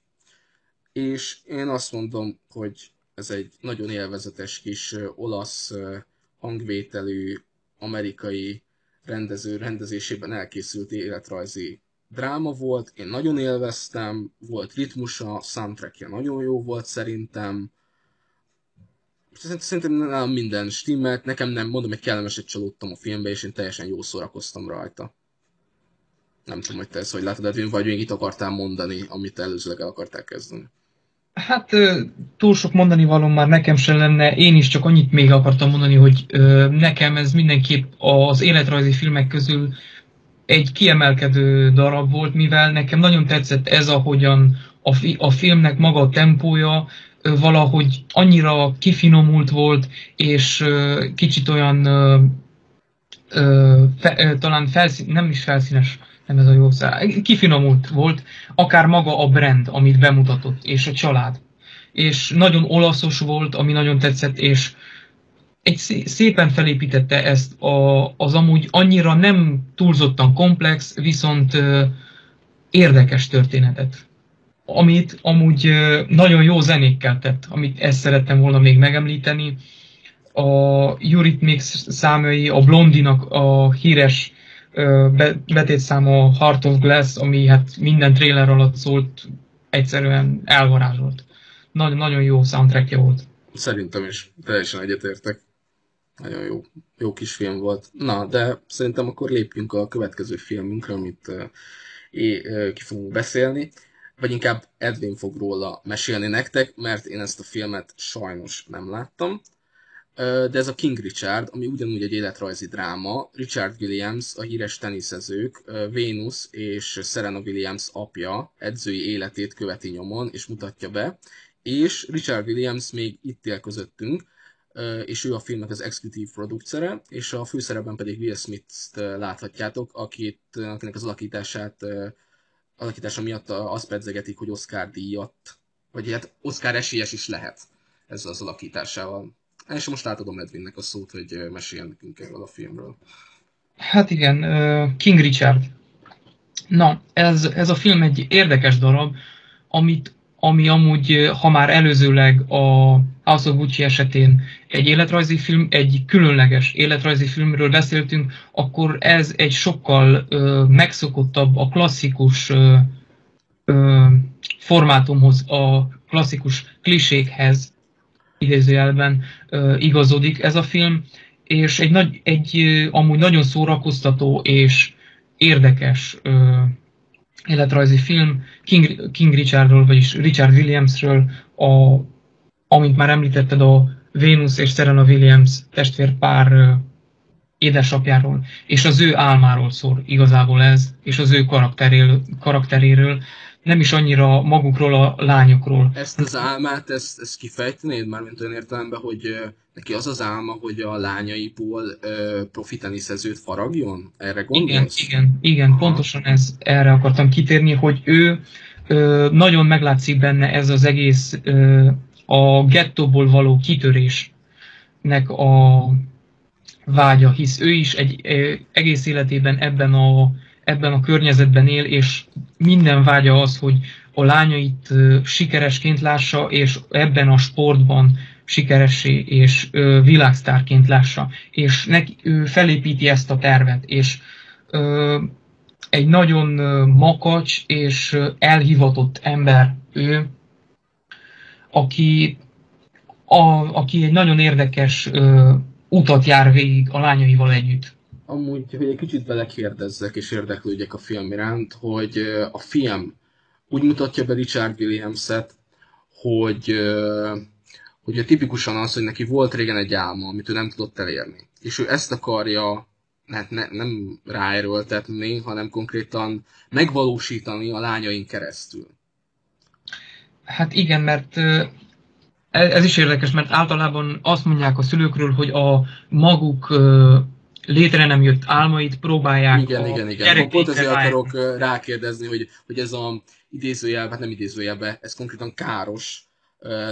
és én azt mondom, hogy ez egy nagyon élvezetes kis olasz hangvételű, amerikai rendező rendezésében elkészült életrajzi dráma volt, én nagyon élveztem, volt ritmusa, soundtrackja nagyon jó volt szerintem, szerintem nem minden stimmelt, nekem nem, mondom, hogy kellemeset csalódtam a filmbe, és én teljesen jó szórakoztam rajta. Nem tudom, hogy te ezt hogy látod, Edwin, vagy még itt akartál mondani, amit előzőleg el akartál kezdeni. Hát túl sok mondani való már nekem sem lenne, én is csak annyit még akartam mondani, hogy nekem ez mindenképp az életrajzi filmek közül egy kiemelkedő darab volt, mivel nekem nagyon tetszett ez, ahogyan a, fi, a filmnek maga a tempója valahogy annyira kifinomult volt, és kicsit olyan fe, talán felszín, nem is felszínes, nem ez a jó szá, kifinomult volt, akár maga a brand, amit bemutatott, és a család. És nagyon olaszos volt, ami nagyon tetszett, és egy szépen felépítette ezt a, az amúgy annyira nem túlzottan komplex, viszont érdekes történetet. Amit amúgy nagyon jó zenékkel tett, amit ezt szerettem volna még megemlíteni. A Eurythmics számai, a Blondinak a híres betétszáma Heart of Glass, ami hát minden trailer alatt szólt, egyszerűen elvarázsolt. Nagyon, nagyon jó soundtrackja volt. Szerintem is teljesen egyetértek. Nagyon jó, jó kis film volt. Na, de szerintem akkor lépjünk a következő filmünkre, amit uh, uh, ki fogunk beszélni. Vagy inkább Edwin fog róla mesélni nektek, mert én ezt a filmet sajnos nem láttam. De ez a King Richard, ami ugyanúgy egy életrajzi dráma. Richard Williams, a híres teniszezők, Venus és Serena Williams apja edzői életét követi nyomon és mutatja be. És Richard Williams még itt él közöttünk, és ő a filmnek az executive producere, és a főszerepben pedig Will Smith-t láthatjátok, akit, akinek az alakítását, alakítása miatt azt pedzegetik, hogy Oscar díjat, vagy hát Oscar esélyes is lehet ezzel az alakításával. És most átadom Edwinnek a szót, hogy meséljen nekünk erről a filmről. Hát igen, King Richard. Na, ez, ez a film egy érdekes darab, amit ami amúgy, ha már előzőleg a House of Gucci esetén egy életrajzi film, egy különleges életrajzi filmről beszéltünk, akkor ez egy sokkal ö, megszokottabb, a klasszikus ö, ö, formátumhoz, a klasszikus klisékhez idézőjelben igazodik ez a film, és egy, nagy, egy amúgy nagyon szórakoztató és érdekes életrajzi film King, King Richardról, vagyis Richard Williamsről, a, amint már említetted, a Venus és Serena Williams testvérpár édesapjáról, és az ő álmáról szól igazából ez, és az ő karakteréről, karakteréről nem is annyira magukról a lányokról. Ezt az álmát, ezt, ezt kifejtenéd már, mint olyan értelemben, hogy neki az az álma, hogy a lányaiból uh, profi teniszezőt faragjon? Erre gondolsz? Igen, igen, igen Aha. pontosan ez, erre akartam kitérni, hogy ő uh, nagyon meglátszik benne ez az egész uh, a gettóból való kitörésnek a vágya, hisz ő is egy egész életében ebben a ebben a környezetben él, és minden vágya az, hogy a lányait sikeresként lássa, és ebben a sportban sikeressé és világsztárként lássa. És neki, ő felépíti ezt a tervet, és egy nagyon makacs és elhivatott ember ő, aki, a, aki egy nagyon érdekes utat jár végig a lányaival együtt amúgy, hogy egy kicsit belekérdezzek és érdeklődjek a film iránt, hogy a film úgy mutatja be Richard Williams-et, hogy, hogy tipikusan az, hogy neki volt régen egy álma, amit ő nem tudott elérni. És ő ezt akarja hát ne, nem ráerőltetni, hanem konkrétan megvalósítani a lányain keresztül. Hát igen, mert ez is érdekes, mert általában azt mondják a szülőkről, hogy a maguk létre nem jött álmait próbálják Igen, igen, igen. Pont ezért akarok rákérdezni, hogy, hogy ez a idézőjelben, hát nem idézőjelben, ez konkrétan káros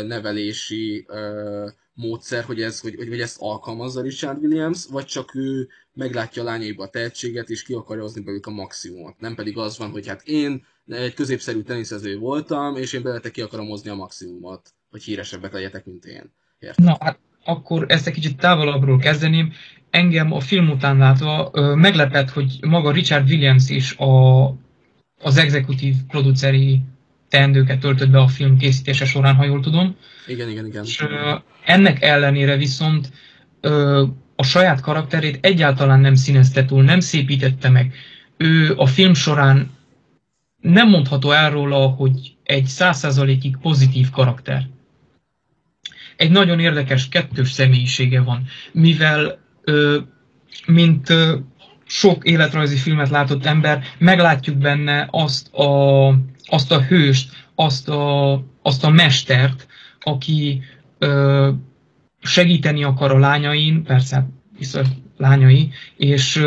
nevelési módszer, hogy, ez, hogy, hogy ezt alkalmazza Richard Williams, vagy csak ő meglátja a lányaiba a tehetséget, és ki akarja hozni belőlük a maximumot. Nem pedig az van, hogy hát én egy középszerű teniszező voltam, és én beletek ki akarom hozni a maximumot, hogy híresebbek legyetek, mint én. Értem? Na, hát akkor ezt egy kicsit távolabbról kezdeném. Engem a film után látva meglepett, hogy maga Richard Williams is a, az exekutív produceri teendőket töltött be a film készítése során, ha jól tudom. Igen, igen, igen. És ennek ellenére viszont a saját karakterét egyáltalán nem színezte túl, nem szépítette meg. Ő a film során nem mondható el róla, hogy egy százszázalékig pozitív karakter. Egy nagyon érdekes kettős személyisége van, mivel mint sok életrajzi filmet látott ember, meglátjuk benne azt a, azt a hőst, azt a, azt a mestert, aki segíteni akar a lányain, persze viszont lányai, és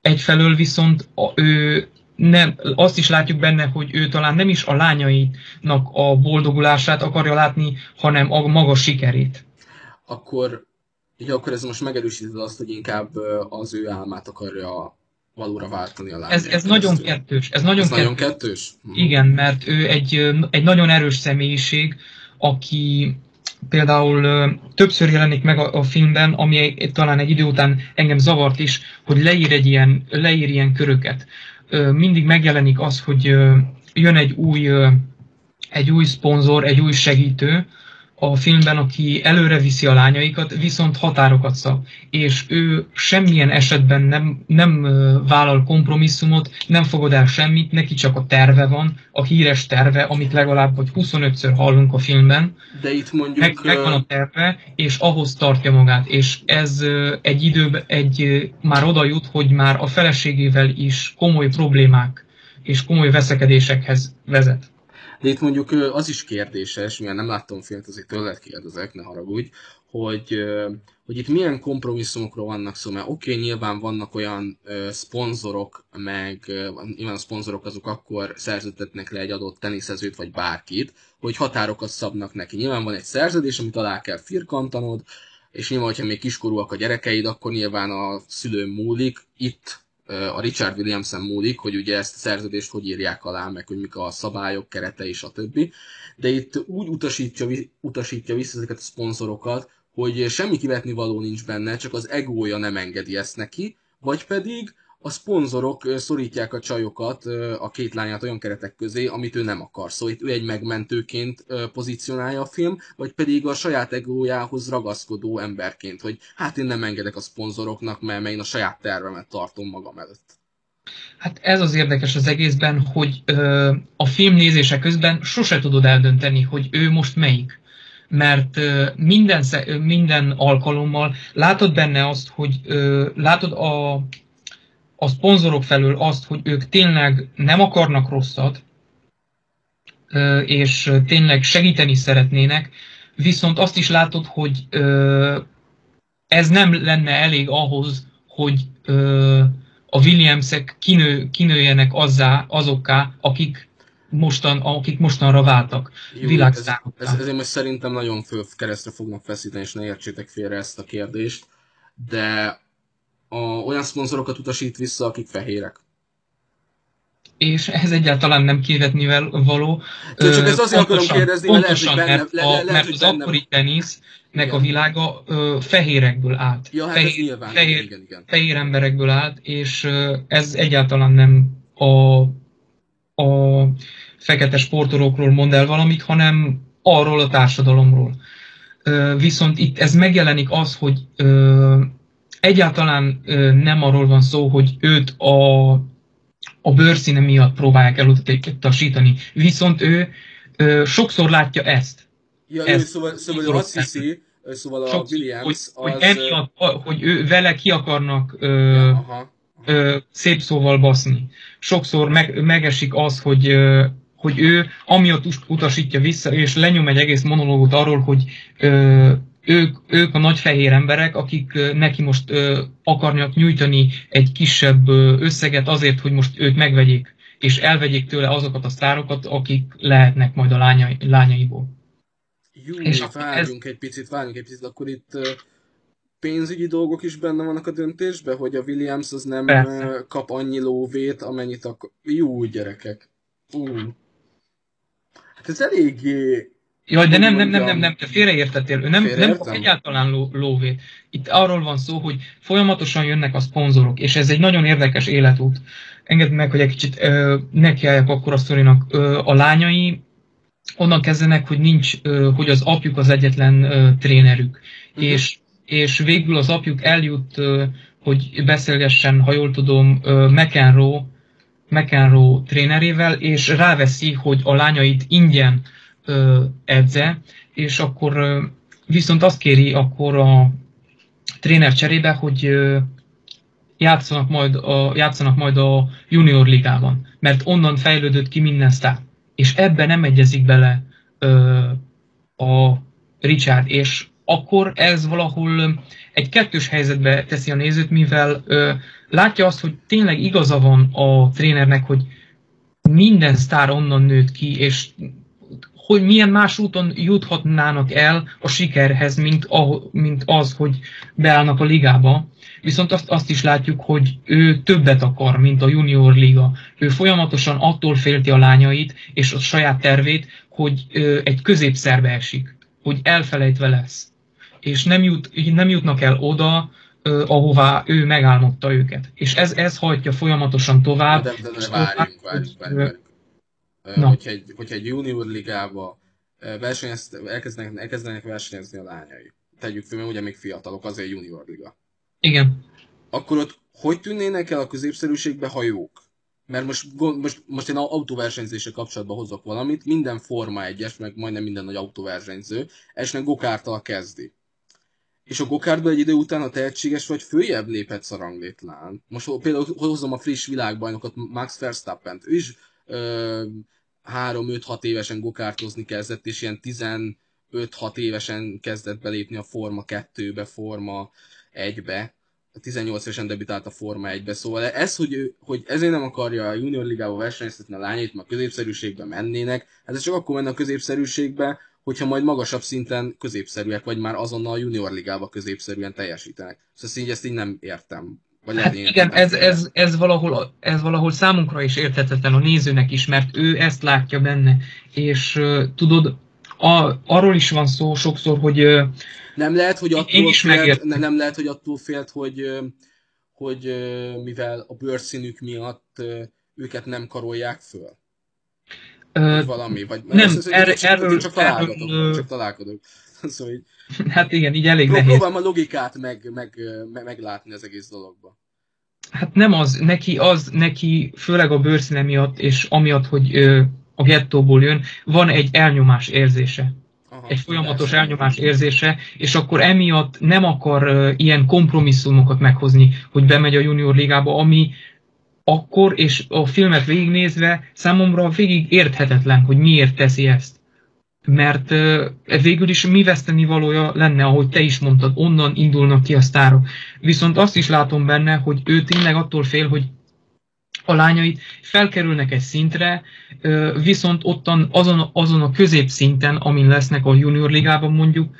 egyfelől viszont ő nem, azt is látjuk benne, hogy ő talán nem is a lányainak a boldogulását akarja látni, hanem a maga sikerét. Akkor, ja, akkor ez most megerősíted azt, hogy inkább az ő álmát akarja valóra váltani a lányát. Ez, ez nagyon kettős. Ez nagyon, ez kettős. nagyon kettős? Hm. Igen, mert ő egy, egy nagyon erős személyiség, aki például többször jelenik meg a, a filmben, ami talán egy idő után engem zavart is, hogy leír egy ilyen, leír ilyen köröket mindig megjelenik az, hogy jön egy új, egy új szponzor, egy új segítő a filmben, aki előre viszi a lányaikat, viszont határokat szab. És ő semmilyen esetben nem, nem vállal kompromisszumot, nem fogod el semmit, neki csak a terve van, a híres terve, amit legalább vagy 25-ször hallunk a filmben. De itt mondjuk... Meg, megvan a terve, és ahhoz tartja magát. És ez egy időben egy, már oda jut, hogy már a feleségével is komoly problémák és komoly veszekedésekhez vezet. De itt mondjuk az is kérdéses, mivel nem láttam filmet, azért tőled kérdezek, ne haragudj, hogy, hogy itt milyen kompromisszumokról vannak szó, mert oké, okay, nyilván vannak olyan szponzorok, meg nyilván a szponzorok azok akkor szerződtetnek le egy adott teniszezőt, vagy bárkit, hogy határokat szabnak neki. Nyilván van egy szerződés, amit alá kell firkantanod, és nyilván, hogyha még kiskorúak a gyerekeid, akkor nyilván a szülő múlik. Itt a Richard Williamson múlik, hogy ugye ezt a szerződést hogy írják alá, meg hogy mik a szabályok, kerete és a többi. De itt úgy utasítja, utasítja vissza ezeket a szponzorokat, hogy semmi kivetni való nincs benne, csak az egója nem engedi ezt neki, vagy pedig a szponzorok szorítják a csajokat, a két lányát olyan keretek közé, amit ő nem akar. Szóval itt ő egy megmentőként pozícionálja a film, vagy pedig a saját egójához ragaszkodó emberként, hogy hát én nem engedek a szponzoroknak, mert én a saját tervemet tartom magam előtt. Hát ez az érdekes az egészben, hogy ö, a film nézése közben sose tudod eldönteni, hogy ő most melyik. Mert ö, minden, minden alkalommal látod benne azt, hogy ö, látod a a szponzorok felől azt, hogy ők tényleg nem akarnak rosszat, és tényleg segíteni szeretnének, viszont azt is látod, hogy ez nem lenne elég ahhoz, hogy a Williamsek kinő, kinőjenek azzá, azokká, akik, mostan, akik mostanra váltak Ez, ez, ezért most szerintem nagyon föl keresztre fognak feszíteni, és ne értsétek félre ezt a kérdést, de a, olyan szponzorokat utasít vissza, akik fehérek. És ez egyáltalán nem kivetnivel való. Csak, csak ez azért akarom kérdezni, mert lehet, hogy benne, mert, a, le, mert az benne... akkori tenisznek a világa ö, fehérekből állt. Ja, hát fehér, nyilván, fehér, igen, igen. fehér emberekből állt, és ö, ez egyáltalán nem a, a fekete sportolókról mond el valamit, hanem arról a társadalomról. Ö, viszont itt ez megjelenik az, hogy ö, egyáltalán nem arról van szó, hogy őt a, a bőrszíne miatt próbálják elutasítani, viszont ő sokszor látja ezt. Ja, ezt, ő szóval, szóval ő azt hiszi, szóval a Sok, Williams hogy, az... Hogy, emiatt, hogy ő vele ki akarnak ö, ja, aha, aha. Ö, szép szóval baszni. Sokszor meg, megesik az, hogy ö, hogy ő amiatt utasítja vissza, és lenyom egy egész monológot arról, hogy ö, ők, ők a nagy fehér emberek, akik neki most ö, akarnak nyújtani egy kisebb összeget azért, hogy most őt megvegyék, és elvegyék tőle azokat a sztárokat, akik lehetnek majd a lányai, lányaiból. Jó, és várjunk ez... egy picit, várjunk egy picit, akkor itt pénzügyi dolgok is benne vannak a döntésben, hogy a Williams az nem Persze. kap annyi lóvét, amennyit akkor... Jó, gyerekek. Uh. Hát ez eléggé... Jaj, de nem, nem, nem, nem, nem, te félreértettél. Ő nem, nem egyáltalán ló, lóvét. Itt arról van szó, hogy folyamatosan jönnek a szponzorok, és ez egy nagyon érdekes életút. Engedd meg, hogy egy kicsit ö, nekiálljak akkor a sztorinak. Ö, a lányai onnan kezdenek, hogy nincs, ö, hogy az apjuk az egyetlen ö, trénerük. Uh-huh. És és végül az apjuk eljut, hogy beszélgessen, ha jól tudom, McEnroe, McEnroe trénerével, és ráveszi, hogy a lányait ingyen edze, és akkor viszont azt kéri akkor a tréner cserébe, hogy játszanak majd, a, játszanak majd a junior ligában, mert onnan fejlődött ki minden sztár. És ebben nem egyezik bele a Richard, és akkor ez valahol egy kettős helyzetbe teszi a nézőt, mivel ö, látja azt, hogy tényleg igaza van a trénernek, hogy minden sztár onnan nőtt ki, és hogy milyen más úton juthatnának el a sikerhez, mint, a, mint az, hogy beállnak a ligába. Viszont azt, azt is látjuk, hogy ő többet akar, mint a junior liga. Ő folyamatosan attól félti a lányait és a saját tervét, hogy ö, egy középszerbe esik, hogy elfelejtve lesz és nem, jut, nem jutnak el oda, uh, ahová ő megálmodta őket. És ez, ez hajtja folyamatosan tovább. De, de, de, de várjunk, várjunk, várjunk. várjunk. Hogyha, egy, hogyha egy junior ligába elkezdenek, elkezdenek versenyezni a lányai. Tegyük fel, mert ugye még fiatalok, azért junior liga. Igen. Akkor ott hogy tűnnének el a középszerűségbe hajók? Mert most, most, most én autóversenyzéssel kapcsolatban hozok valamit, minden Forma 1-es, meg majdnem minden nagy autóversenyző esnek gokártal kezdi és a gokártban egy idő után a tehetséges vagy följebb léphetsz a ranglétlán. Most például hozom a friss világbajnokot, Max Verstappen-t. Ő is 3-5-6 évesen gokártozni kezdett, és ilyen 15-6 évesen kezdett belépni a Forma 2-be, Forma 1-be. 18 évesen debütált a Forma 1-be, szóval ez, hogy, ő, hogy ezért nem akarja a junior ligába versenyeztetni a lányait, mert középszerűségbe mennének, hát ez csak akkor menne a középszerűségbe, hogyha majd magasabb szinten középszerűek, vagy már azonnal a junior ligába középszerűen teljesítenek. Szóval így ezt így nem értem. Vagy hát igen, ez, ez, ez, valahol, ez valahol számunkra is érthetetlen, a nézőnek is, mert ő ezt látja benne. És uh, tudod, a, arról is van szó sokszor, hogy uh, nem lehet, hogy attól én is félt, ne, nem lehet, hogy attól félt, hogy, hogy mivel a bőrszínük miatt őket nem karolják föl. Vagy valami, vagy nem, ez, ez, erre, csak, erről, csak erről, csak találkodok. *laughs* Szóval így, *laughs* hát igen, így elég nehéz. Próbálom a logikát meg, meg, meg, meglátni az egész dologba. Hát nem az, neki az, neki főleg a bőrszíne miatt, és amiatt, hogy ö, a gettóból jön, van egy elnyomás érzése. Aha, egy folyamatos elnyomás érzése, és akkor emiatt nem akar uh, ilyen kompromisszumokat meghozni, hogy bemegy a junior ligába, ami akkor, és a filmet végignézve számomra végig érthetetlen, hogy miért teszi ezt. Mert uh, végül is mi veszteni valója lenne, ahogy te is mondtad, onnan indulnak ki a sztárok. Viszont azt is látom benne, hogy ő tényleg attól fél, hogy a lányait felkerülnek egy szintre, viszont ottan azon, azon a középszinten, amin lesznek a junior ligában mondjuk,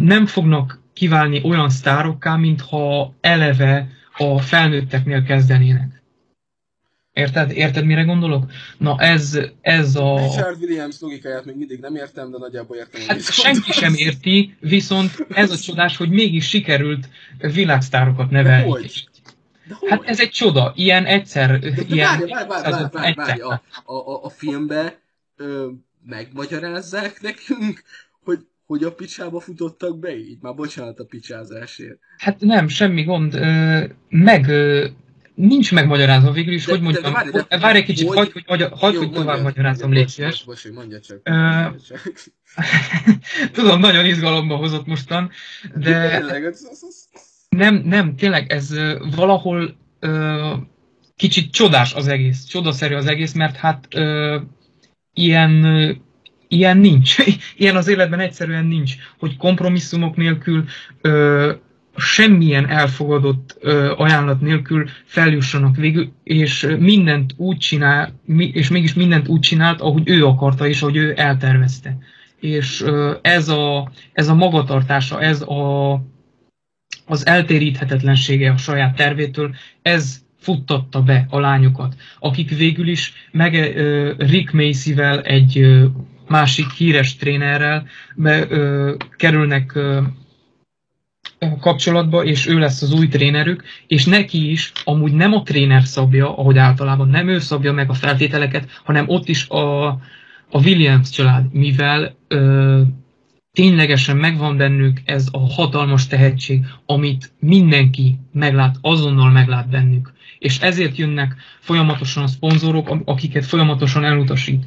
nem fognak kiválni olyan sztárokká, mintha eleve a felnőtteknél kezdenének. Érted? Érted, mire gondolok? Na ez, ez a... Richard Williams logikáját még mindig nem értem, de nagyjából értem. Hát senki sem érti, viszont ez a csodás, hogy mégis sikerült világsztárokat nevelni. De? Hát ez egy csoda, ilyen egyszer... De, de ilyen, várj, várj, várj, várj, várj, várj. A, a, a filmbe ö, megmagyarázzák nekünk, hogy hogy a picsába futottak be így? Már bocsánat a picsázásért. Hát nem, semmi gond. Meg nincs megmagyarázva végül is, de, hogy mondjam. Várj, de, várj egy kicsit, hogy, hagyd, hogy, hagy, hagy, hogy tovább magyarázom, légy szíves. mondja csak. Tudom, nagyon izgalomba hozott mostan, de... Nem, nem, tényleg ez valahol ö, kicsit csodás az egész, csodaszerű az egész, mert hát ö, ilyen, ö, ilyen nincs. *laughs* ilyen az életben egyszerűen nincs, hogy kompromisszumok nélkül ö, semmilyen elfogadott ajánlat nélkül feljussanak végül, és mindent úgy csinál, és mégis mindent úgy csinált, ahogy ő akarta, és ahogy ő eltervezte. és ez a, ez a magatartása, ez a, az eltéríthetetlensége a saját tervétől, ez futtatta be a lányokat, akik végül is meg Rick Macy-vel egy másik híres trénerrel be, ö, kerülnek ö, kapcsolatba, és ő lesz az új trénerük, és neki is amúgy nem a tréner szabja, ahogy általában nem ő szabja meg a feltételeket, hanem ott is a, a Williams család, mivel ö, ténylegesen megvan bennük ez a hatalmas tehetség, amit mindenki meglát, azonnal meglát bennük. És ezért jönnek folyamatosan a szponzorok, akiket folyamatosan elutasít.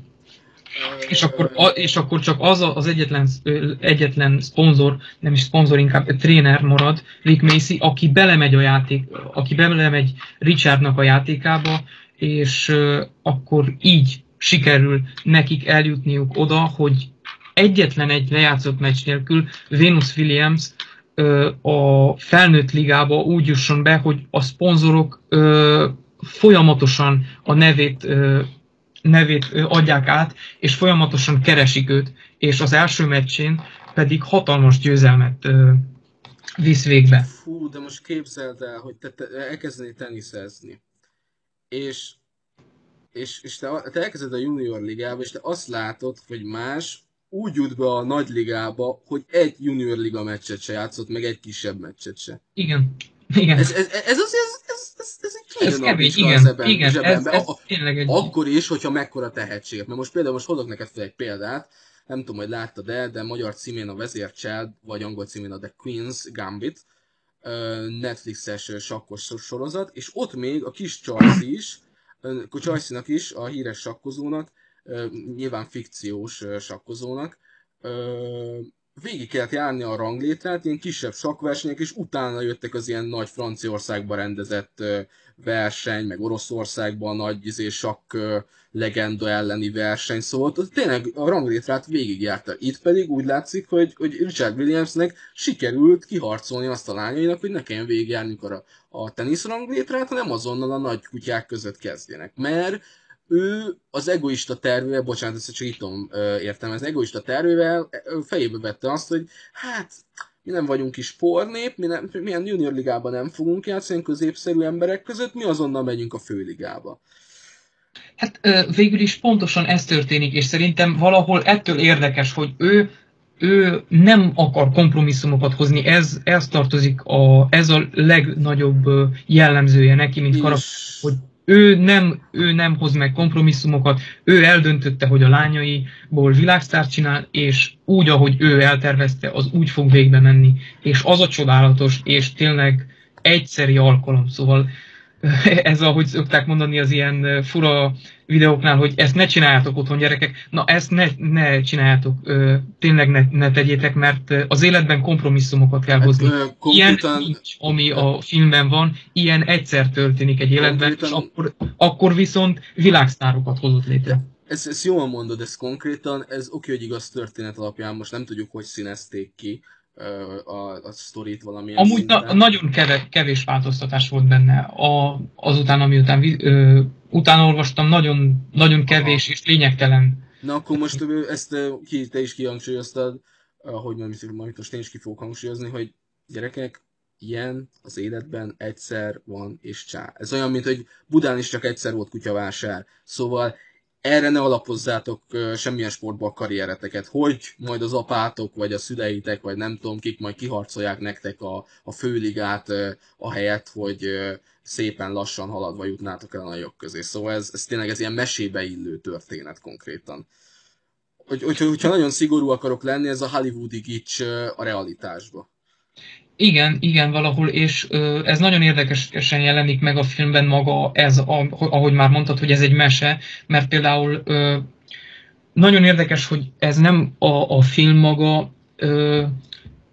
És akkor, a, és akkor csak az az egyetlen, egyetlen szponzor, nem is szponzor, inkább tréner marad, Rick Macy, aki belemegy a játék, aki belemegy Richardnak a játékába, és uh, akkor így sikerül nekik eljutniuk oda, hogy egyetlen egy lejátszott meccs nélkül Venus Williams uh, a felnőtt ligába úgy jusson be, hogy a szponzorok uh, folyamatosan a nevét nevét adják át, és folyamatosan keresik őt, és az első meccsén pedig hatalmas győzelmet visz végbe. Fú, de most képzeld el, hogy te, te elkezdeni teniszezni, és, és, és te, te elkezded a junior ligába, és te azt látod, hogy más úgy jut be a nagy ligába, hogy egy junior liga meccset se játszott, meg egy kisebb meccset se. Igen. Igen. Ez, ez, ez, az, ez, ez, ez, ez egy ez kemény, igen, ebben, igen, ez, ez tényleg egy... Akkor is, hogyha mekkora tehetség. Mert most például most hozok neked fel egy példát, nem tudom, hogy láttad de de magyar címén a Vezércseld, vagy angol címén a The Queen's Gambit, Netflixes sakkos sorozat, és ott még a kis Charles is, Charles-nak is, a híres sakkozónak, nyilván fikciós sakkozónak, végig kellett járni a ranglétrát, ilyen kisebb sakversenyek, és utána jöttek az ilyen nagy Franciaországban rendezett verseny, meg Oroszországban nagy izé, sakk legenda elleni verseny, szóval tényleg a ranglétrát végigjárta. Itt pedig úgy látszik, hogy, hogy Richard Williamsnek sikerült kiharcolni azt a lányainak, hogy ne kelljen végigjárni a, a tenisz ranglétrát, hanem azonnal a nagy kutyák között kezdjenek. Mert ő az egoista tervével, bocsánat, ezt csak itt tudom értem, az egoista tervével fejébe vette azt, hogy hát mi nem vagyunk is pornép, mi nem, milyen junior ligában nem fogunk játszani középszerű emberek között, mi azonnal megyünk a főligába. Hát végül is pontosan ez történik, és szerintem valahol ettől érdekes, hogy ő ő nem akar kompromisszumokat hozni, ez, ez tartozik, a, ez a legnagyobb jellemzője neki, mint karakter, hogy ő nem, ő nem hoz meg kompromisszumokat, ő eldöntötte, hogy a lányaiból világsztárt csinál, és úgy, ahogy ő eltervezte, az úgy fog végbe menni. És az a csodálatos, és tényleg egyszeri alkalom. Szóval *laughs* ez, ahogy szokták mondani az ilyen fura videóknál, hogy ezt ne csináljátok otthon gyerekek, na ezt ne, ne csináljátok, tényleg ne, ne tegyétek, mert az életben kompromisszumokat kell hát, hozni. Hát, ilyen nincs, ami a filmben van, ilyen egyszer történik egy életben, és akkor, akkor viszont világsztárokat hozott létre. Ezt, ezt jól mondod, ez konkrétan, ez oké, hogy igaz történet alapján, most nem tudjuk, hogy színezték ki, a, a sztorit valamilyen Amúgy na, nagyon kevés, kevés változtatás volt benne. A, azután, amiután ö, utána olvastam, nagyon, nagyon kevés Aha. és lényegtelen. Na akkor most ezt ki, te is kihangsúlyoztad, hogy majd most én is ki fogok hangsúlyozni, hogy gyerekek, ilyen az életben egyszer van és csá. Ez olyan, mint hogy Budán is csak egyszer volt kutyavásár. Szóval erre ne alapozzátok semmilyen sportban a karriereteket, hogy majd az apátok, vagy a szüleitek, vagy nem tudom kik majd kiharcolják nektek a, a főligát a helyet, hogy szépen lassan haladva jutnátok el a nagyok közé. Szóval ez, ez tényleg ez ilyen mesébe illő történet konkrétan. Hogy, hogy, hogyha nagyon szigorú akarok lenni, ez a hollywoodi gics a realitásba. Igen, igen, valahol, és ez nagyon érdekesen jelenik meg a filmben maga ez, a, ahogy már mondtad, hogy ez egy mese, mert például nagyon érdekes, hogy ez nem a, a film maga,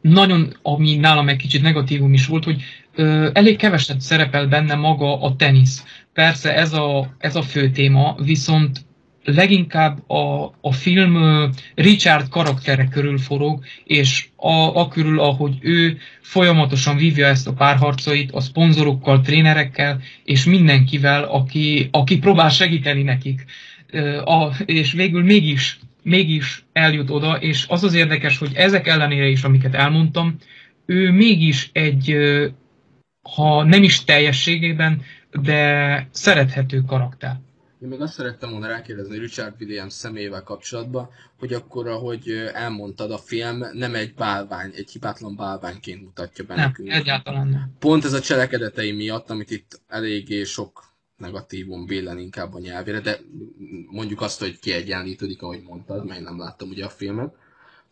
nagyon, ami nálam egy kicsit negatívum is volt, hogy ö, elég keveset szerepel benne maga a tenisz. Persze ez a, ez a fő téma, viszont leginkább a, a film Richard karaktere körül forog, és a, a körül, ahogy ő folyamatosan vívja ezt a párharcait a szponzorokkal, trénerekkel, és mindenkivel, aki, aki próbál segíteni nekik. A, és végül mégis mégis eljut oda, és az az érdekes, hogy ezek ellenére is, amiket elmondtam, ő mégis egy, ha nem is teljességében, de szerethető karakter. Én még azt szerettem volna rákérdezni Richard Williams személyével kapcsolatban, hogy akkor, ahogy elmondtad, a film nem egy bálvány, egy hibátlan bálványként mutatja be nem, nekünk. egyáltalán nem. Pont ez a cselekedetei miatt, amit itt eléggé sok negatívum vélen inkább a nyelvére, de mondjuk azt, hogy kiegyenlítődik, ahogy mondtad, mert én nem láttam ugye a filmet.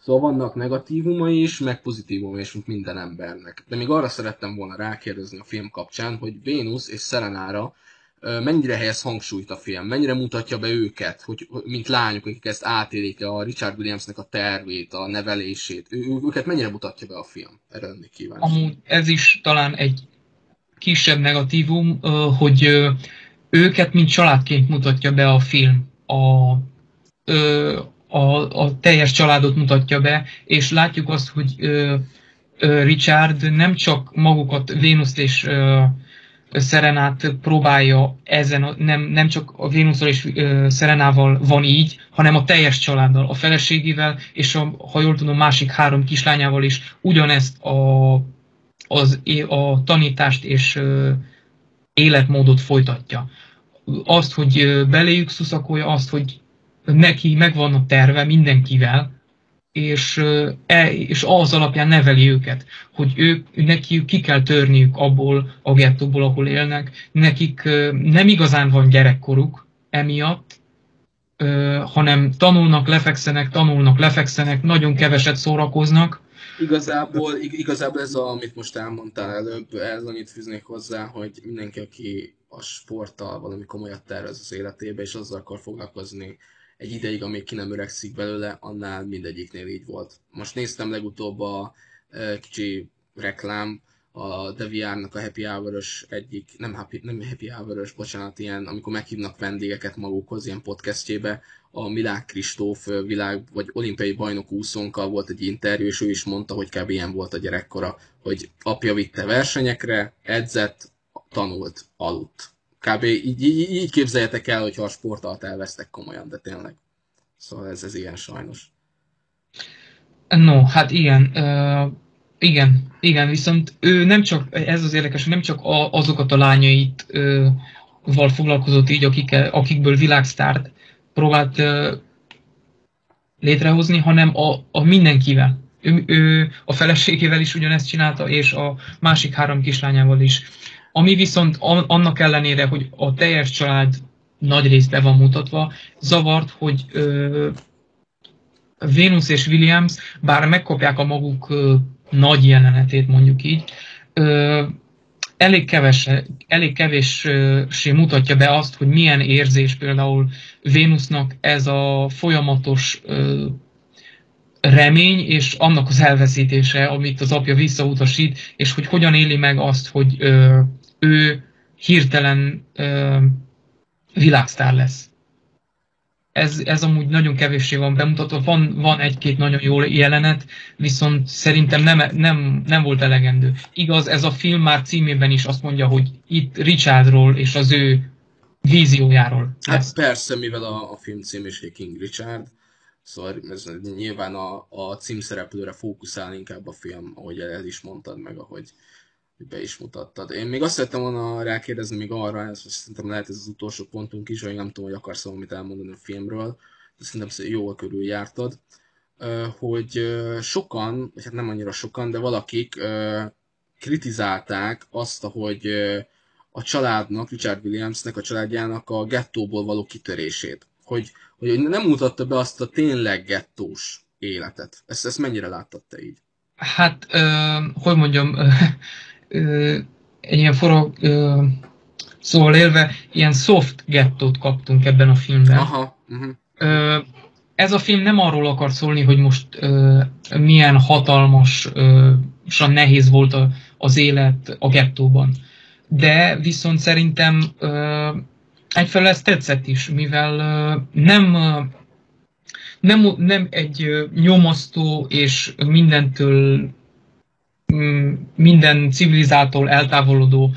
Szóval vannak negatívumai is, meg pozitívumai is, mint minden embernek. De még arra szerettem volna rákérdezni a film kapcsán, hogy Vénusz és Selenára mennyire helyez hangsúlyt a film, mennyire mutatja be őket, hogy, mint lányok, akik ezt átélik a Richard Williamsnek a tervét, a nevelését, ő, őket mennyire mutatja be a film? Erre lennék kíváncsi. Amúgy ez is talán egy kisebb negatívum, hogy őket mint családként mutatja be a film. A, a, a teljes családot mutatja be, és látjuk azt, hogy Richard nem csak magukat, Vénuszt és Szerenát próbálja ezen, nem, nem csak a Vénuszról és Szerenával van így, hanem a teljes családdal, a feleségével, és a, ha jól tudom, másik három kislányával is ugyanezt a, az, a tanítást és életmódot folytatja. Azt, hogy beléjük szuszakolja, azt, hogy neki megvan a terve mindenkivel, és, e, és az alapján neveli őket, hogy ők, neki ki kell törniük abból a gettóból, ahol élnek. Nekik nem igazán van gyerekkoruk emiatt, hanem tanulnak, lefekszenek, tanulnak, lefekszenek, nagyon keveset szórakoznak. Igazából, igazából ez, a, amit most elmondtál előbb, ez annyit fűznék hozzá, hogy mindenki, aki a sporttal valami komolyat tervez az életébe, és azzal akar foglalkozni, egy ideig, amíg ki nem öregszik belőle, annál mindegyiknél így volt. Most néztem legutóbb a kicsi reklám, a Deviárnak a Happy hour egyik, nem happy, nem Happy hour bocsánat, ilyen, amikor meghívnak vendégeket magukhoz, ilyen podcastjébe, a Milák Kristóf világ, vagy olimpiai bajnok úszónkkal volt egy interjú, és ő is mondta, hogy kb. ilyen volt a gyerekkora, hogy apja vitte versenyekre, edzett, tanult, aludt kb. Így, így, így képzeljetek el, hogyha a sportalt elvesztek komolyan, de tényleg. Szóval ez, ez ilyen sajnos. No, hát igen. Uh, igen, igen, viszont ő nem csak, ez az érdekes, hogy nem csak a, azokat a lányait uh, val foglalkozott így, akik, akikből világsztárt próbált uh, létrehozni, hanem a, a mindenkivel. Ő, ő a feleségével is ugyanezt csinálta, és a másik három kislányával is. Ami viszont annak ellenére, hogy a teljes család nagy részt be van mutatva, zavart, hogy ö, Venus és Williams, bár megkapják a maguk ö, nagy jelenetét, mondjuk így, ö, elég, keves, elég kevéssé mutatja be azt, hogy milyen érzés például Vénusznak ez a folyamatos ö, remény, és annak az elveszítése, amit az apja visszautasít, és hogy hogyan éli meg azt, hogy ö, ő hirtelen ö, világsztár lesz. Ez, ez amúgy nagyon kevéssé van bemutatva. Van, van egy-két nagyon jó jelenet, viszont szerintem nem, nem, nem volt elegendő. Igaz, ez a film már címében is azt mondja, hogy itt Richardról és az ő víziójáról. Hát persze, mivel a, a film cím is King Richard, Szóval ez nyilván a, a címszereplőre fókuszál inkább a film, ahogy el is mondtad meg, ahogy be is mutattad. Én még azt szerettem volna rákérdezni még arra, ez szerintem lehet ez az utolsó pontunk is, hogy nem tudom, hogy akarsz valamit elmondani a filmről, de szerintem jól körül jártad, hogy sokan, vagy hát nem annyira sokan, de valakik kritizálták azt, hogy a családnak, Richard Williamsnek, a családjának a gettóból való kitörését. Hogy, hogy nem mutatta be azt a tényleg gettós életet. Ezt, ezt mennyire láttad te így? Hát, ö, hogy mondjam, ö, egy ilyen forog ö, szóval élve, ilyen soft gettót kaptunk ebben a filmben. Aha. Uh-huh. Ö, ez a film nem arról akar szólni, hogy most ö, milyen hatalmas, ö, nehéz volt a, az élet a gettóban. De viszont szerintem ö, egyfelől ez tetszett is, mivel ö, nem nem, nem egy nyomasztó és mindentől minden civilizától eltávolodó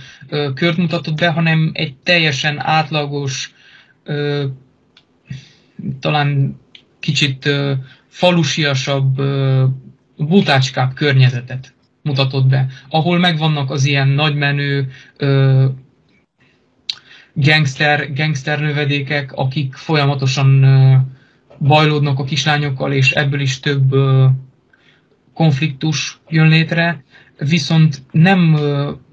kört mutatott be, hanem egy teljesen átlagos, talán kicsit falusiasabb, butácskább környezetet mutatott be, ahol megvannak az ilyen nagymenő gangster, gangster növedékek, akik folyamatosan bajlódnak a kislányokkal, és ebből is több konfliktus jön létre, viszont nem,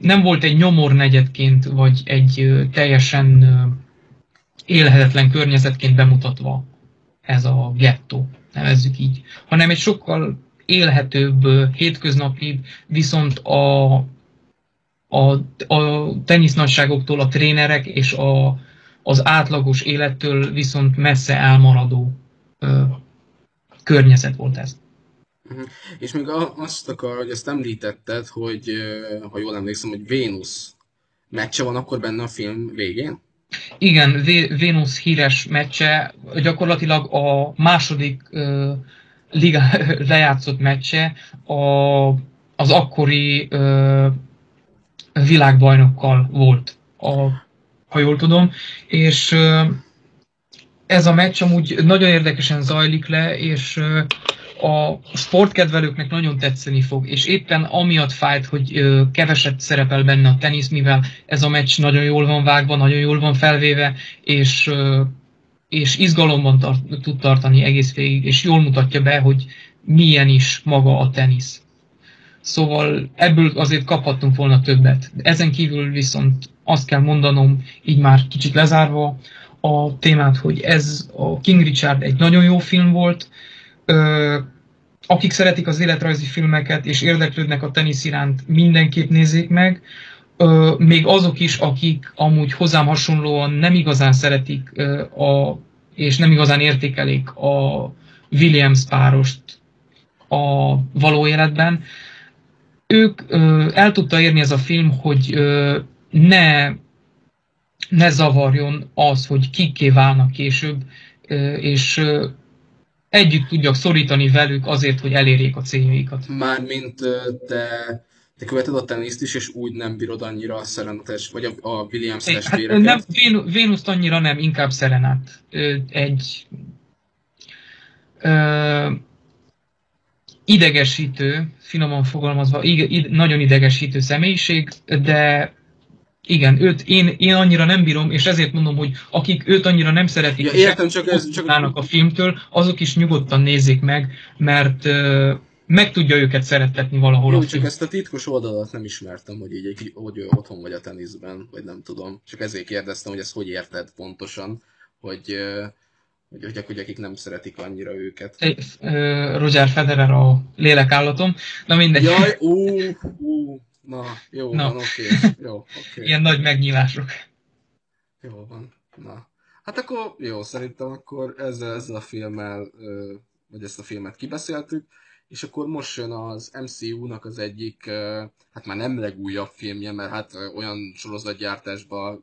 nem volt egy nyomor negyedként, vagy egy teljesen élhetetlen környezetként bemutatva ez a gettó, nevezzük így, hanem egy sokkal élhetőbb, hétköznapi, viszont a, a, a tenisznagyságoktól a trénerek és a, az átlagos élettől viszont messze elmaradó ö, környezet volt ez. Uh-huh. És még azt akar, hogy ezt említetted, hogy ha jól emlékszem, hogy Vénusz meccse van akkor benne a film végén? Igen, Vénusz híres meccse gyakorlatilag a második uh, liga *laughs* lejátszott meccse a, az akkori uh, világbajnokkal volt, a, ha jól tudom, és uh, ez a meccs amúgy nagyon érdekesen zajlik le, és uh, a sportkedvelőknek nagyon tetszeni fog, és éppen amiatt fájt, hogy keveset szerepel benne a tenisz, mivel ez a meccs nagyon jól van vágva, nagyon jól van felvéve, és, és izgalomban tart, tud tartani egész végig, és jól mutatja be, hogy milyen is maga a tenisz. Szóval ebből azért kaphattunk volna többet. Ezen kívül viszont azt kell mondanom, így már kicsit lezárva a témát, hogy ez a King Richard egy nagyon jó film volt, akik szeretik az életrajzi filmeket és érdeklődnek a tenisz iránt, mindenképp nézzék meg. Még azok is, akik amúgy hozzám hasonlóan nem igazán szeretik a, és nem igazán értékelik a Williams párost a való életben, ők el tudta érni ez a film, hogy ne, ne zavarjon az, hogy kikké válnak később, és együtt tudjak szorítani velük azért, hogy elérjék a céljaikat. Mármint te, te követed a teniszt is, és úgy nem bírod annyira a Serenates, vagy a, a Williams testvéreket? Hát nem, Vénuszt annyira nem, inkább Serenát. Egy ö, idegesítő, finoman fogalmazva, ide, ide, nagyon idegesítő személyiség, de igen, őt én, én annyira nem bírom, és ezért mondom, hogy akik őt annyira nem szeretik, ja, értem, csak ez, csak... a filmtől, azok is nyugodtan nézik meg, mert uh, meg tudja őket szeretetni valahol Jó, a csak ezt a titkos oldalat nem ismertem, hogy így egy, hogy ő otthon vagy a teniszben, vagy nem tudom. Csak ezért kérdeztem, hogy ezt hogy érted pontosan, hogy, hogy, hogy, hogy akik nem szeretik annyira őket. Roger Federer a lélekállatom, na mindegy. Jaj, *laughs* ú, ú, Na, jó Na. van, oké. Okay. Jó, okay. Ilyen nagy megnyílások. Jó van. Na. Hát akkor jó, szerintem akkor ezzel, ezzel a filmmel, vagy ezt a filmet kibeszéltük, és akkor most jön az MCU-nak az egyik, hát már nem legújabb filmje, mert hát olyan sorozatgyártásba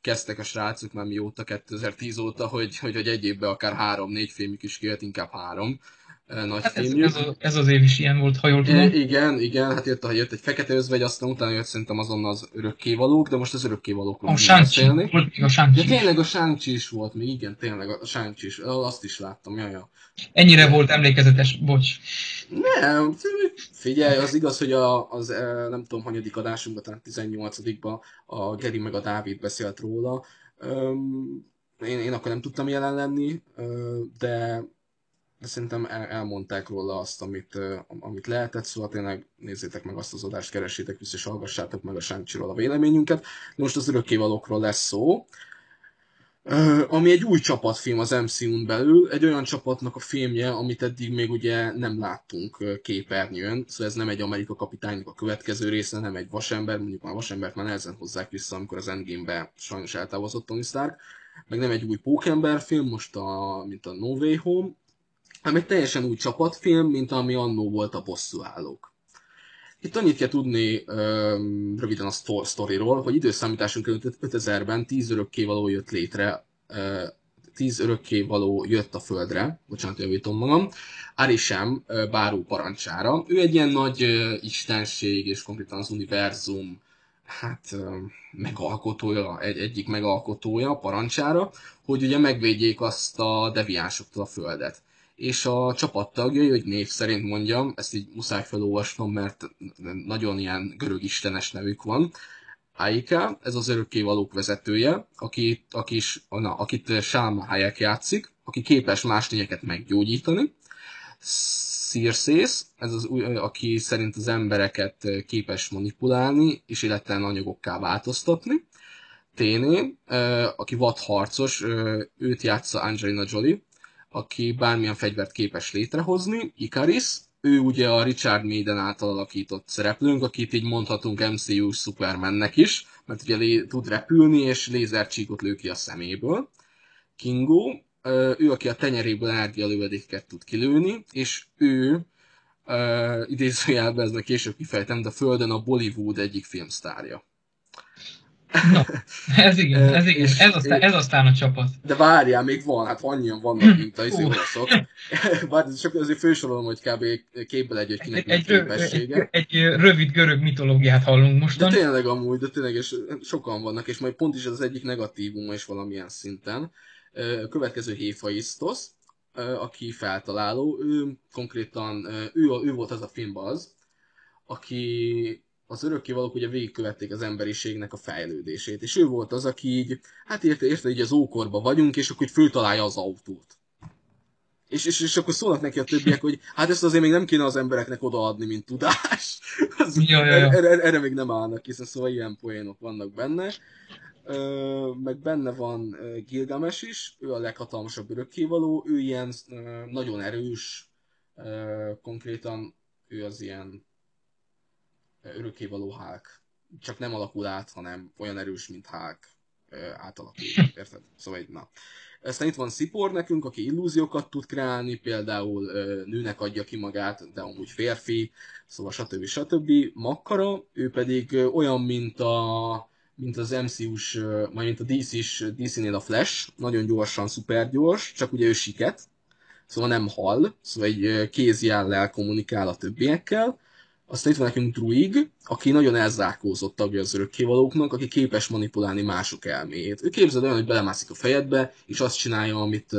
kezdtek a srácok már mióta 2010 óta, hogy, hogy, hogy egy évben akár három-négy filmük is kijött, inkább három nagy hát ez, ez, a, ez, az év is ilyen volt, ha jól tudom. Igen, igen, hát jött, jött egy fekete özvegy, aztán utána jött szerintem azon az örökkévalók, de most az örökkévalókról a beszélni. Volt még a Sáncsi. Ja, tényleg a Sáncsi is volt még, igen, tényleg a Sáncsi is, azt is láttam, jaj, ja. Ennyire volt emlékezetes, bocs. Nem, figyelj, az igaz, hogy a, az nem tudom, hanyadik adásunkban, tehát 18-ban a Geri meg a Dávid beszélt róla. én, én akkor nem tudtam jelen lenni, de de szerintem el, elmondták róla azt, amit, amit lehetett, szóval tényleg nézzétek meg azt az adást, keresétek vissza, és hallgassátok meg a Sáncsiról a véleményünket. De most az örökkévalókról lesz szó, ami egy új csapatfilm az MCU-n belül, egy olyan csapatnak a filmje, amit eddig még ugye nem láttunk képernyőn, szóval ez nem egy Amerika kapitánynak a következő része, nem egy vasember, mondjuk már vasembert már nehezen hozzák vissza, amikor az Endgame-be sajnos eltávozott Tony Stark, meg nem egy új Pókember film, most a, mint a No Way Home, hanem egy teljesen új csapatfilm, mint ami annó volt a bosszúállók. Itt annyit kell tudni um, röviden a sztoriról, hogy időszámításunk előtt 5000-ben 10 örökkévaló jött létre, uh, 10 örökkévaló jött a földre, bocsánat, javítom magam, Arishem báró parancsára. Ő egy ilyen nagy uh, istenség, és konkrétan az univerzum hát megalkotója, egy, egyik megalkotója parancsára, hogy ugye megvédjék azt a deviánsoktól a földet. És a csapattagjai, hogy név szerint mondjam, ezt így muszáj felolvasnom, mert nagyon ilyen görög istenes nevük van, Aika, ez az örökkévalók vezetője, aki, aki is, na, akit Salma Hayek játszik, aki képes más lényeket meggyógyítani. Circes, ez az, aki szerint az embereket képes manipulálni, és illetve anyagokká változtatni. Téné, aki vadharcos, őt játsza Angelina Jolie, aki bármilyen fegyvert képes létrehozni. Icaris, ő ugye a Richard Maiden által alakított szereplőnk, akit így mondhatunk MCU Supermannek is, mert ugye lé- tud repülni, és lézercsíkot lő ki a szeméből. Kingo, ő, aki a tenyeréből energialövedéket tud kilőni, és ő, uh, idézőjelben eznek később kifejtem, de Földön a Bollywood egyik filmsztárja. Na, ez igen, ez igen, ez aztán, ez aztán a csapat. De várjál, még van, hát annyian vannak, mint a izé olaszok. *laughs* Bár csak azért fősorolom, hogy kb. képbe egy, hogy kinek egy, egy, képessége. Egy, egy, rövid görög mitológiát hallunk most. De tényleg amúgy, de tényleg és sokan vannak, és majd pont is ez az egyik negatívum is valamilyen szinten. A következő Héphaistos, aki feltaláló, ő konkrétan, ő, ő volt az a filmbaz, aki az örökkévalók ugye végigkövették az emberiségnek a fejlődését, és ő volt az, aki így, hát érte, érte, így az ókorba vagyunk, és akkor így föltalálja az autót. És, és, és akkor szólnak neki a többiek, hogy hát ezt azért még nem kéne az embereknek odaadni, mint tudás. *laughs* Az, ja, ja, ja. Erre, erre még nem állnak, hiszen szóval ilyen poénok vannak benne. Ö, meg benne van Gilgames is, ő a leghatalmasabb örökkévaló, ő ilyen ö, nagyon erős, ö, konkrétan ő az ilyen örökkévaló Hulk. Csak nem alakul át, hanem olyan erős, mint Hulk átalakul. *laughs* Érted? Szóval így, na. Aztán itt van Szipor nekünk, aki illúziókat tud kreálni, például nőnek adja ki magát, de amúgy férfi, szóval stb. stb. Makkara, ő pedig olyan, mint a mint az MCU-s, majd mint a DC-s, DC-nél a Flash, nagyon gyorsan, szuper gyors, csak ugye ő siket, szóval nem hall, szóval egy kézjellel kommunikál a többiekkel, aztán itt van nekünk Druig, aki nagyon elzárkózott tagja az örökkévalóknak, aki képes manipulálni mások elméjét. Ő képzeld olyan, hogy belemászik a fejedbe, és azt csinálja, amit,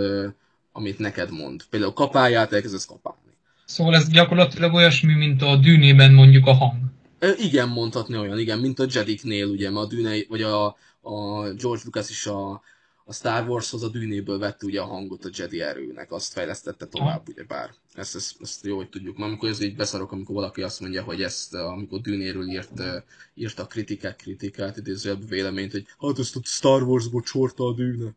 amit neked mond. Például kapálját, elkezdesz kapálni. Szóval ez gyakorlatilag olyasmi, mint a dűnében mondjuk a hang. E, igen, mondhatni olyan, igen, mint a Jediknél, ugye, mert a dűne, vagy a, a George Lucas is a, a Star Warshoz a dűnéből vette ugye a hangot a Jedi erőnek, azt fejlesztette tovább, ugye bár. Ezt, ezt, ezt jó, hogy tudjuk. Mert amikor ez így beszarok, amikor valaki azt mondja, hogy ezt, amikor dűnéről írt, írt a kritikák kritikát, idézőjelben véleményt, hogy hát ezt a Star Wars-ból csorta a dűne.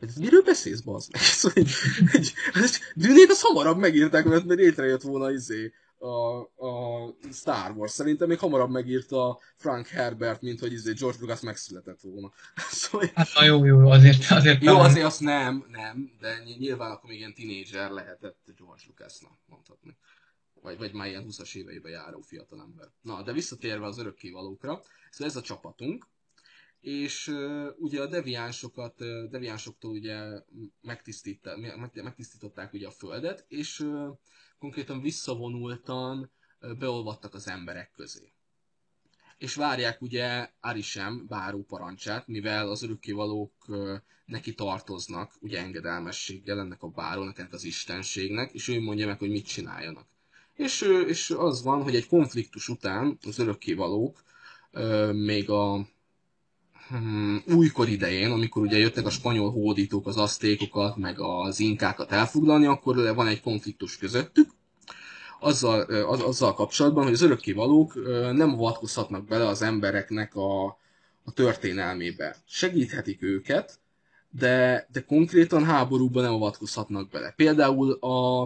Hát miről beszélsz, bazd meg? *laughs* Szóval, egy, egy, egy, dűnét az hamarabb megírták, mert, mert létrejött volna izé, a, a Star Wars. Szerintem még hamarabb megírta Frank Herbert, mint hogy izé George Lucas megszületett volna. *laughs* szóval... Hát na jó, jó, azért, azért Jó, talán... azért azt nem, nem, de nyilván akkor még ilyen tinédzser lehetett George Lucasnak, mondhatni. Vagy, vagy már ilyen 20-as éveiben járó fiatalember. Na, de visszatérve az örökkévalókra, szóval ez a csapatunk, és uh, ugye a deviánsokat, uh, deviánsoktól ugye megtisztították ugye a földet, és uh, konkrétan visszavonultan beolvadtak az emberek közé. És várják ugye Arisem báró parancsát, mivel az örökkévalók neki tartoznak, ugye engedelmességgel ennek a bárónak, ennek az istenségnek, és ő mondja meg, hogy mit csináljanak. És, és az van, hogy egy konfliktus után az örökkévalók még a hmm, újkor idején, amikor ugye jöttek a spanyol hódítók az asztékokat, meg az inkákat elfoglalni, akkor van egy konfliktus közöttük, azzal, az, azzal kapcsolatban, hogy az örökkévalók nem avatkozhatnak bele az embereknek a, a történelmébe. Segíthetik őket, de, de konkrétan háborúban nem avatkozhatnak bele. Például a,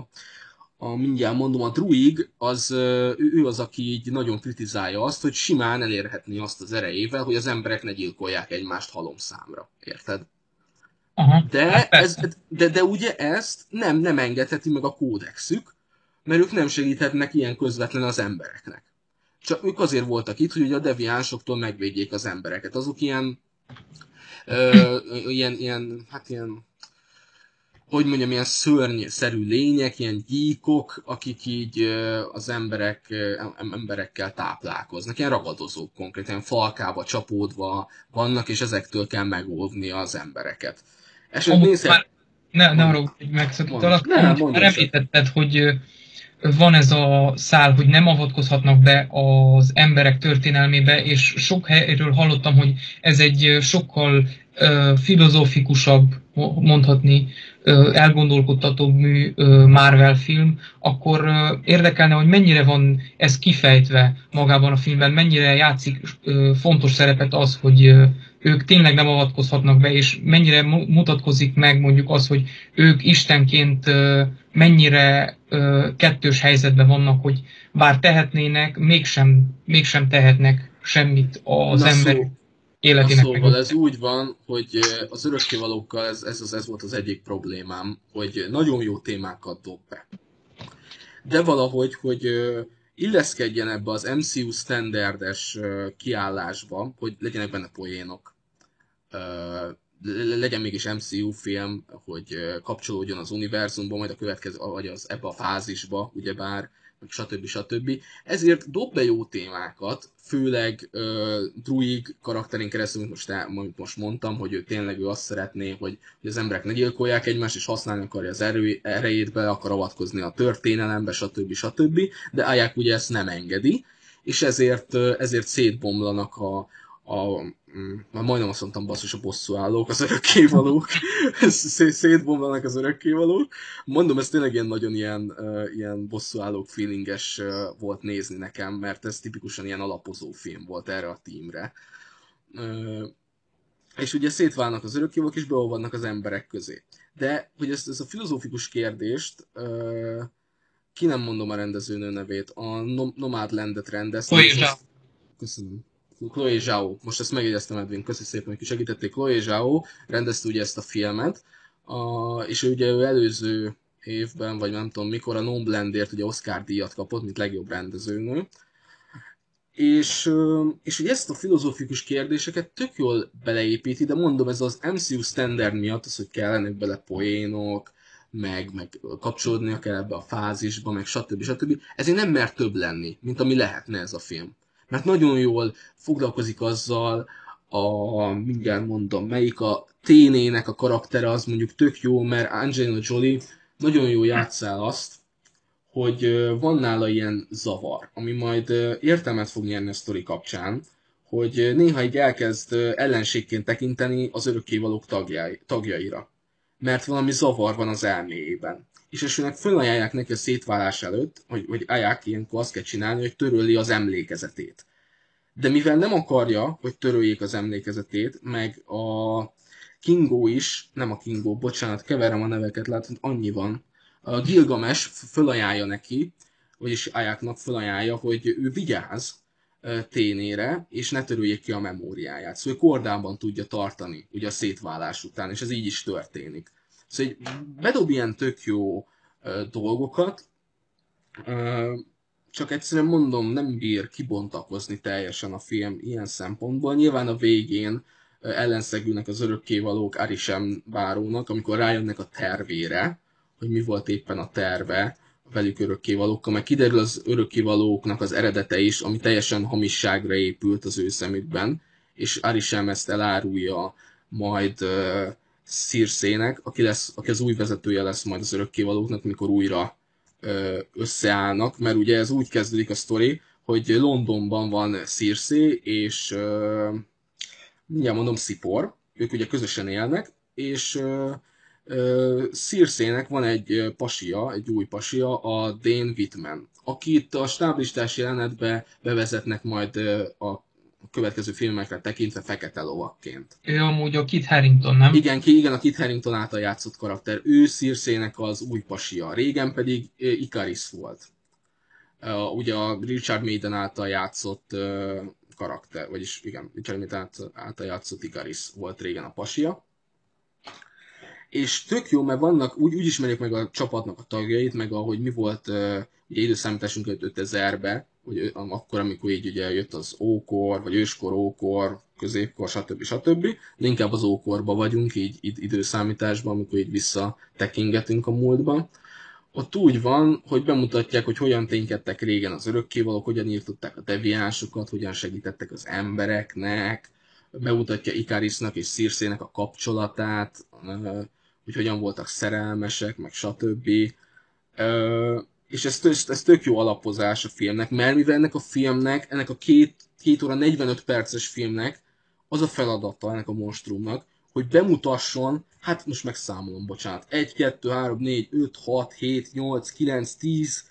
a mindjárt mondom, a druig, az, ő, ő az, aki így nagyon kritizálja azt, hogy simán elérhetni azt az erejével, hogy az emberek ne gyilkolják egymást halomszámra. Érted? Aha, de, hát ez, de, de ugye ezt nem, nem engedheti meg a kódexük, mert ők nem segíthetnek ilyen közvetlen az embereknek. Csak ők azért voltak itt, hogy ugye a deviánsoktól megvédjék az embereket. Azok ilyen, ö, ilyen, ilyen, hát ilyen hogy mondjam, ilyen szörnyszerű lények, ilyen gyíkok, akik így az emberek, emberekkel táplálkoznak, ilyen ragadozók konkrétan, falkába csapódva vannak, és ezektől kell megóvni az embereket. És nézhet... Ne, ne arra, hogy megszakítalak. Már említetted, hogy van ez a szál, hogy nem avatkozhatnak be az emberek történelmébe, és sok helyről hallottam, hogy ez egy sokkal uh, filozófikusabb, mondhatni, elgondolkodtatóbb mű Marvel film, akkor érdekelne, hogy mennyire van ez kifejtve magában a filmben, mennyire játszik fontos szerepet az, hogy ők tényleg nem avatkozhatnak be, és mennyire mutatkozik meg mondjuk az, hogy ők istenként mennyire kettős helyzetben vannak, hogy bár tehetnének, mégsem, mégsem tehetnek semmit az Na ember szó, életének. Szóval ez úgy van, hogy az örökkévalókkal ez, ez, az, ez volt az egyik problémám, hogy nagyon jó témákat dob be. De valahogy, hogy illeszkedjen ebbe az MCU standardes kiállásba, hogy legyenek benne poénok, legyen mégis MCU film, hogy kapcsolódjon az univerzumba, majd a következő, vagy az ebbe a fázisba, ugyebár, stb. stb. Ezért dob be jó témákat, főleg uh, Druig karakterén keresztül, most, amit most mondtam, hogy ő tényleg ő azt szeretné, hogy, hogy az emberek ne gyilkolják egymást, és használni akarja az erő, erejét, be akar avatkozni a történelembe, stb. stb. De Aják ugye ezt nem engedi, és ezért, ezért szétbomlanak a, a Mm, már majdnem azt mondtam basszus a bosszúállók, az örökkévalók, *laughs* szétbomlanak az örökkévalók. Mondom, ez tényleg ilyen nagyon ilyen, uh, ilyen bosszúállók feelinges uh, volt nézni nekem, mert ez tipikusan ilyen alapozó film volt erre a tímre. Uh, és ugye szétválnak az örökkévalók, és beolvadnak az emberek közé. De, hogy ezt, ezt a filozófikus kérdést, uh, ki nem mondom a rendezőnő nevét, a Nomadlandet rendezte. Köszönöm. Chloe Zhao, most ezt megjegyeztem Edwin, köszi szépen, hogy segítették. Chloe Zhao rendezte ugye ezt a filmet, a, és ugye ő előző évben, vagy nem tudom mikor, a Non Blendért ugye Oscar díjat kapott, mint legjobb rendezőnő. És, és ugye ezt a filozófikus kérdéseket tök jól beleépíti, de mondom, ez az MCU standard miatt, az, hogy kellenek bele poénok, meg, meg kapcsolódnia kell ebbe a fázisba, meg stb. stb. Ezért nem mer több lenni, mint ami lehetne ez a film mert nagyon jól foglalkozik azzal, a, mindjárt mondom, melyik a ténének a karaktere, az mondjuk tök jó, mert Angelina Jolie nagyon jó játszál azt, hogy van nála ilyen zavar, ami majd értelmet fog nyerni a sztori kapcsán, hogy néha így elkezd ellenségként tekinteni az örökkévalók tagjai, tagjaira. Mert valami zavar van az elméjében. És esőnek fölajánlják neki a szétválás előtt, hogy, hogy Aják ilyenkor azt kell csinálni, hogy töröli az emlékezetét. De mivel nem akarja, hogy töröljék az emlékezetét, meg a Kingo is, nem a Kingo, bocsánat, keverem a neveket, látod, annyi van. A Gilgames fölajánlja neki, vagyis Ajáknak fölajánlja, hogy ő vigyáz ténére, és ne törüljék ki a memóriáját. Szóval kordában tudja tartani, ugye a szétválás után, és ez így is történik. Szóval bedob ilyen tök jó dolgokat, csak egyszerűen mondom, nem bír kibontakozni teljesen a film ilyen szempontból. Nyilván a végén ellenszegülnek az örökkévalók Arisem bárónak, amikor rájönnek a tervére, hogy mi volt éppen a terve velük örökkévalókkal, meg kiderül az örökkévalóknak az eredete is, ami teljesen hamisságra épült az ő szemükben, és Arisem ezt elárulja majd uh, Szírszének, aki, lesz, aki az új vezetője lesz majd az örökkévalóknak, mikor újra összeállnak, mert ugye ez úgy kezdődik a sztori, hogy Londonban van Circe és uh, mindjárt mondom Szipor, ők ugye közösen élnek, és uh, Circe-nek van egy pasia, egy új pasia, a Dane Whitman, akit a stáblistás jelenetbe bevezetnek majd a következő filmekre tekintve fekete lovakként. Ő amúgy a Kit Harington, nem? Igen, ki, igen, a Kit Harington által játszott karakter. Ő Circe-nek az új pasia. Régen pedig Icaris volt. Uh, ugye a Richard Maiden által játszott uh, karakter, vagyis igen, Richard Maiden által játszott Icaris volt régen a pasia. És tök jó, mert vannak, úgy, úgy ismerjük meg a csapatnak a tagjait, meg ahogy mi volt uh, ugye időszámításunk 5000-be, hogy akkor, amikor így ugye jött az ókor, vagy őskor, ókor, középkor, stb. stb. De inkább az ókorba vagyunk, így időszámításban, amikor így visszatekingetünk a múltba. Ott úgy van, hogy bemutatják, hogy hogyan ténykedtek régen az örökkévalók, hogyan írtották a deviánsokat, hogyan segítettek az embereknek, bemutatja Ikarisnak és Szirszének a kapcsolatát, hogy hogyan voltak szerelmesek, meg stb. És ez, ez, tök jó alapozás a filmnek, mert mivel ennek a filmnek, ennek a két, két óra 45 perces filmnek az a feladata ennek a monstrumnak, hogy bemutasson, hát most megszámolom, bocsánat, 1, 2, 3, 4, 5, 6, 7, 8, 9, 10,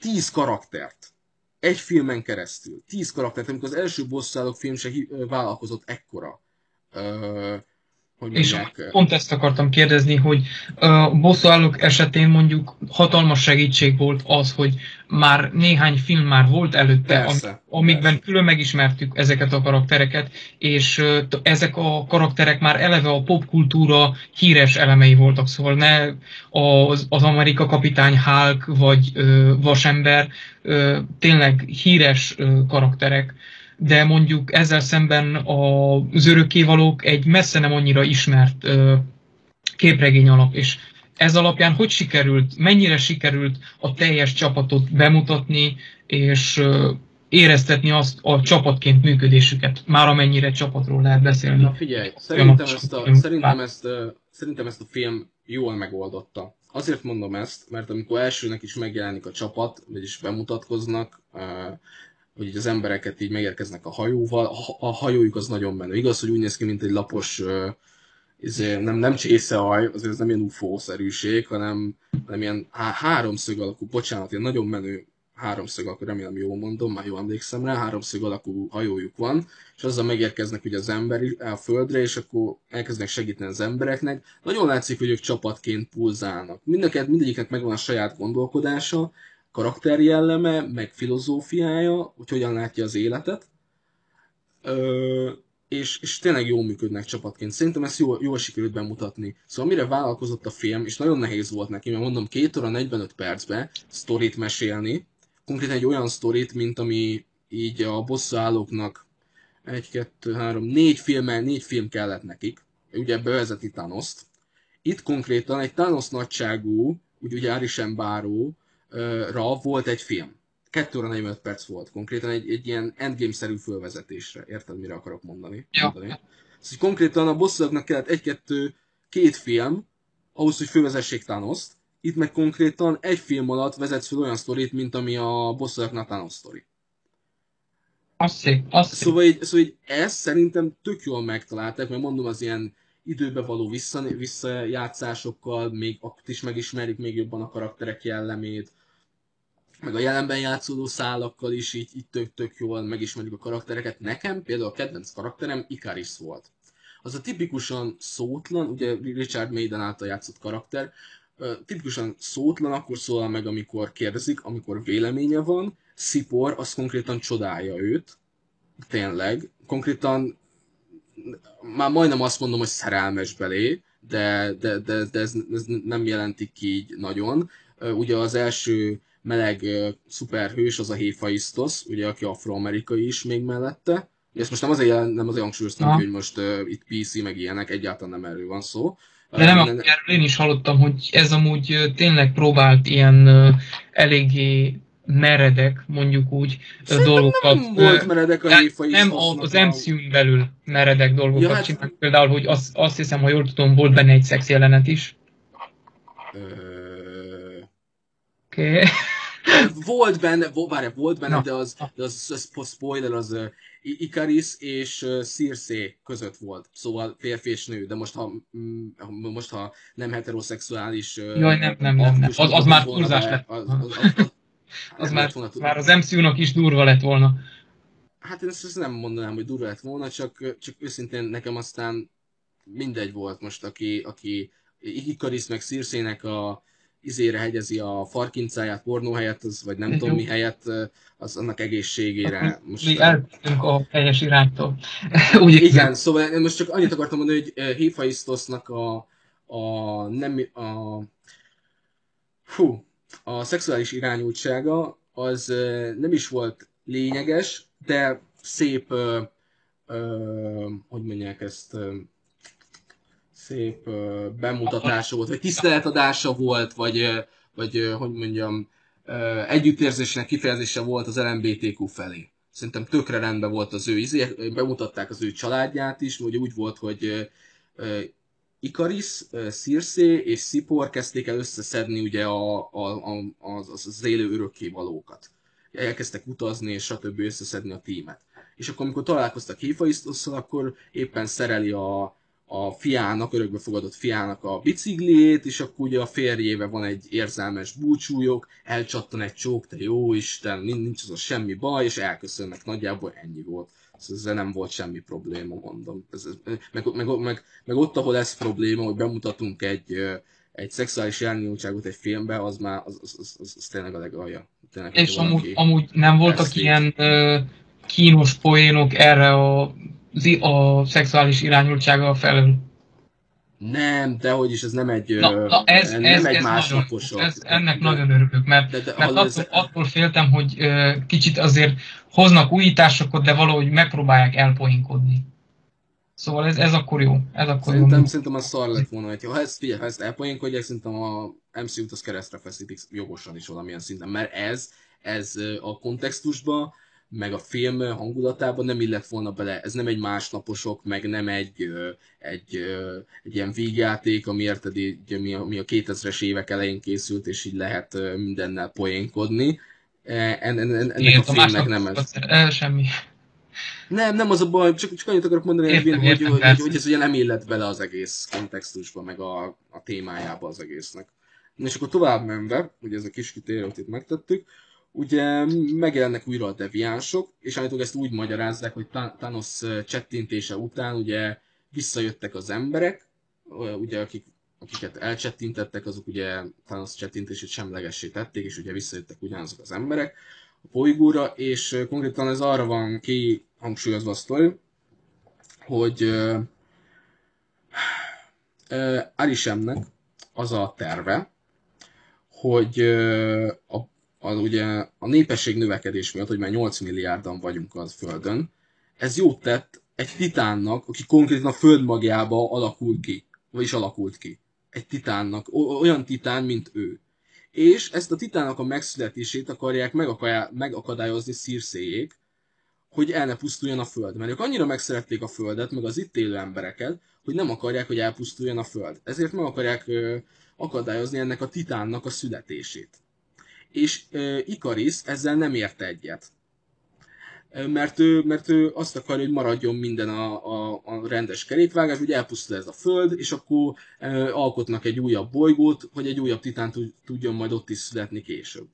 10 karaktert. Egy filmen keresztül. 10 karaktert, amikor az első bosszálók film se vállalkozott ekkora hogy és pont ezt akartam kérdezni, hogy a bosszúállók esetén mondjuk hatalmas segítség volt az, hogy már néhány film már volt előtte, persze, am, amikben persze. külön megismertük ezeket a karaktereket, és ezek a karakterek már eleve a popkultúra híres elemei voltak, szóval ne az, az Amerika kapitány Hulk vagy ö, Vasember ö, tényleg híres ö, karakterek, de mondjuk ezzel szemben az örökkévalók egy messze nem annyira ismert képregény alap, és ez alapján hogy sikerült, mennyire sikerült a teljes csapatot bemutatni, és éreztetni azt a csapatként működésüket, már amennyire csapatról lehet beszélni. Na figyelj, szerintem ezt, a, szerintem, ezt, szerintem ezt a film jól megoldotta. Azért mondom ezt, mert amikor elsőnek is megjelenik a csapat, vagyis bemutatkoznak, hogy így az embereket így megérkeznek a hajóval, a, a hajójuk az nagyon menő. Igaz, hogy úgy néz ki, mint egy lapos, izé, nem, nem csészehaj, azért ez nem ilyen UFO-szerűség, hanem, hanem ilyen há, háromszög alakú, bocsánat, ilyen nagyon menő háromszög, akkor remélem jól mondom, már jól emlékszem rá, háromszög alakú hajójuk van, és azzal megérkeznek ugye az ember a földre, és akkor elkezdenek segíteni az embereknek. Nagyon látszik, hogy ők csapatként pulzálnak. Mindeket, mindegyiknek megvan a saját gondolkodása, karakterjelleme, meg filozófiája, hogy hogyan látja az életet. Ö, és, és tényleg jól működnek csapatként. Szerintem ezt jól, jól sikerült bemutatni. Szóval mire vállalkozott a film, és nagyon nehéz volt neki, mert mondom, 2 óra 45 percbe sztorit mesélni, konkrétan egy olyan sztorit, mint ami így a bosszúállóknak egy, kettő, három, négy filmmel, négy film kellett nekik, ugye bevezeti Thanos-t. Itt konkrétan egy Thanos nagyságú, ugye, ugye Arisen Báró, ra volt egy film. 2 óra 45 perc volt, konkrétan egy, egy ilyen endgame-szerű fölvezetésre. Érted, mire akarok mondani? Ja. mondani? Szóval konkrétan a bosszoknak kellett egy-kettő, két film, ahhoz, hogy fölvezessék thanos -t. Itt meg konkrétan egy film alatt vezetsz fel olyan sztorit, mint ami a bosszoknak Thanos sztori. Azt szép, azt szóval, így, szóval így ezt szerintem tök jól megtalálták, mert mondom, az ilyen időbe való vissza, visszajátszásokkal, még ott is megismerik még jobban a karakterek jellemét, meg a jelenben játszódó szálakkal is így, így tök, tök jól megismerjük a karaktereket. Nekem például a kedvenc karakterem Ikaris volt. Az a tipikusan szótlan, ugye Richard Maiden által játszott karakter, tipikusan szótlan, akkor szólal meg, amikor kérdezik, amikor véleménye van. Szipor, az konkrétan csodálja őt. Tényleg. Konkrétan már majdnem azt mondom, hogy szerelmes belé, de, de, de, de ez, ez nem jelentik ki így nagyon. Ugye az első meleg szuperhős az a Héphaistos, ugye, aki afroamerikai is még mellette. Ezt most nem azért, jelen, nem azért hangsúlyoztam, hogy most uh, itt PC meg ilyenek, egyáltalán nem erről van szó. De nem, erről én is hallottam, hogy ez amúgy tényleg próbált ilyen uh, eléggé meredek, mondjuk úgy Szerintem dolgokat. nem volt meredek a Nem, az MCU-n belül meredek dolgokat ja, hát... csinálnak. Például, hogy azt, azt hiszem, ha jól tudom, volt benne egy szex jelenet is. Oké. Okay. Volt benne, várj, volt benne, de az, de az, az spoiler, az Ikaris és Circe között volt. Szóval férfi és nő, de most ha, mm, most, ha nem heteroszexuális Jaj, nem, nem, nem, nem. Az, az már túlzás lett. Az, az, az, az, az már, már az MCU-nak is durva lett volna. Hát én ezt nem mondanám, hogy durva lett volna, csak, csak őszintén nekem aztán mindegy volt most, aki, aki Ikaris meg Circe-nek a, izére hegyezi a farkincáját pornó helyett, az, vagy nem tudom mi helyett, az annak egészségére. Most, mi eltűnünk a helyes iránytól. *laughs* Úgy igen, szóval most csak annyit akartam mondani, hogy Héphaiszosznak a, a, nem, a, hú, a szexuális irányultsága az nem is volt lényeges, de szép, ö, ö, hogy mondják ezt, szép ö, bemutatása volt, vagy tiszteletadása volt, vagy, vagy hogy mondjam, együttérzésnek kifejezése volt az LMBTQ felé. Szerintem tökre rendben volt az ő izé, bemutatták az ő családját is, ugye úgy volt, hogy Ikaris, Circe és Szipor kezdték el összeszedni ugye a, a, a, az, az élő örökkévalókat. Elkezdtek utazni, és stb. összeszedni a tímet. És akkor, amikor találkoztak Héfaisztosszal, akkor éppen szereli a, a fiának, örökbe fogadott fiának a bicikliét, és akkor ugye a férjével van egy érzelmes búcsújog, elcsattan egy csók, te jó Isten, nincs az a semmi baj, és elköszönnek, nagyjából ennyi volt. Szóval ezzel nem volt semmi probléma, mondom. Ez, ez, meg, meg, meg, meg, ott, ahol ez probléma, hogy bemutatunk egy, egy szexuális elnyúltságot egy filmbe, az már az, az, az, az, az tényleg a legalja. Tényleg, és amúgy, amúgy nem voltak ilyen ö, kínos poénok erre a a szexuális irányultsága felül. Nem, de hogy is ez nem egy, na, na ez, nem ez, egy ez másnapos. Nagyon, ez, ennek de, nagyon örülök, mert, de, de, mert attól, ez... attól féltem, hogy kicsit azért hoznak újításokat, de valahogy megpróbálják elpoinkodni. Szóval ez, ez akkor jó. Ez akkor szerintem, jó. Szerintem az szar lett volna, hogy ha ezt, figyelj, ha ezt elpoinkodják, szerintem a MCU-t az keresztre feszítik jogosan is valamilyen szinten, mert ez, ez a kontextusban meg a film hangulatában nem illett volna bele. Ez nem egy másnaposok, meg nem egy, egy, egy ilyen vígjáték, ami érted, így, ami, a, ami a 2000-es évek elején készült, és így lehet mindennel poénkodni. En, en, en, ennek Én, a filmnek nem ez. ez. Semmi. Nem, nem az a baj, csak, csak annyit akarok mondani, értem, hogy, értem, hogy, hogy, hogy, ez ugye nem illet bele az egész kontextusba, meg a, a témájába az egésznek. És akkor tovább menve, ugye ez a kis kitérőt itt megtettük, ugye megjelennek újra a deviánsok, és állítólag ezt úgy magyarázzák, hogy Thanos csettintése után ugye visszajöttek az emberek, ugye akik, akiket elcsettintettek, azok ugye Thanos csettintését semlegessé tették, és ugye visszajöttek ugyanazok az emberek a bolygóra, és konkrétan ez arra van ki hangsúlyozva a sztori, hogy uh, uh, Arisemnek az a terve, hogy uh, a az ugye a népesség növekedés miatt, hogy már 8 milliárdan vagyunk az Földön, ez jót tett egy titánnak, aki konkrétan a Föld magjába alakul ki, vagyis alakult ki. Egy titánnak, olyan titán, mint ő. És ezt a titánnak a megszületését akarják megakadályozni szírszéjék, hogy el ne pusztuljon a Föld. Mert ők annyira megszerették a Földet, meg az itt élő embereket, hogy nem akarják, hogy elpusztuljon a Föld. Ezért meg akarják ö, akadályozni ennek a titánnak a születését és Ikaris ezzel nem ért egyet. Mert ő, mert ő azt akarja, hogy maradjon minden a, a, a rendes kerékvágás, hogy elpusztul ez a föld, és akkor alkotnak egy újabb bolygót, hogy egy újabb titán tudjon majd ott is születni később.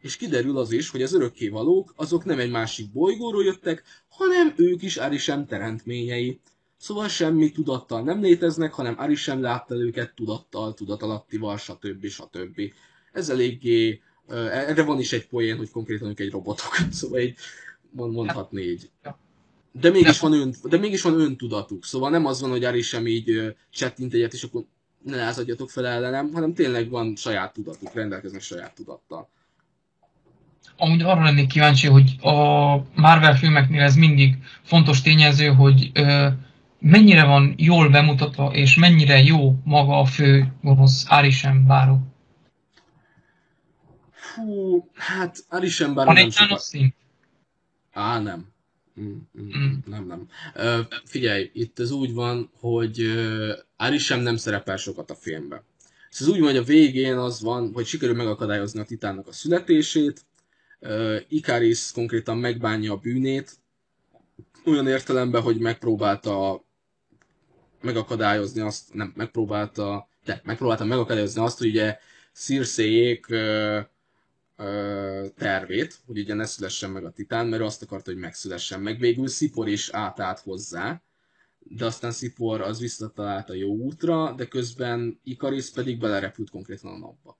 És kiderül az is, hogy az örökkévalók azok nem egy másik bolygóról jöttek, hanem ők is Arisem teremtményei. Szóval semmi tudattal nem léteznek, hanem Arisem látta őket tudattal, tudatalattival, stb. stb ez eléggé, erre van is egy poén, hogy konkrétan ők egy robotok, *laughs* szóval így mondhatni így. De mégis, van ön, de mégis van öntudatuk, szóval nem az van, hogy Ari sem így csettint egyet, és akkor ne lázadjatok fel ellenem, hanem tényleg van saját tudatuk, rendelkeznek saját tudattal. Amúgy arra lennék kíváncsi, hogy a Marvel filmeknél ez mindig fontos tényező, hogy ö, mennyire van jól bemutatva, és mennyire jó maga a fő gonosz Arishem báró. Fú, hát Arishem bár Van egy szín? Á, nem. Mm, mm, mm. Nem, nem. Uh, figyelj, itt ez úgy van, hogy Arishem nem szerepel sokat a filmben. Ez úgy van, hogy a végén az van, hogy sikerül megakadályozni a titánnak a születését, uh, Ikaris konkrétan megbánja a bűnét, olyan értelemben, hogy megpróbálta megakadályozni azt, nem, megpróbálta, de megpróbálta megakadályozni azt, hogy ugye Circéjék tervét, hogy ugye ne szülessen meg a titán, mert azt akarta, hogy megszülessen meg. Végül Szipor is átállt hozzá, de aztán Szipor az visszatalált a jó útra, de közben Ikaris pedig belerepült konkrétan a napba.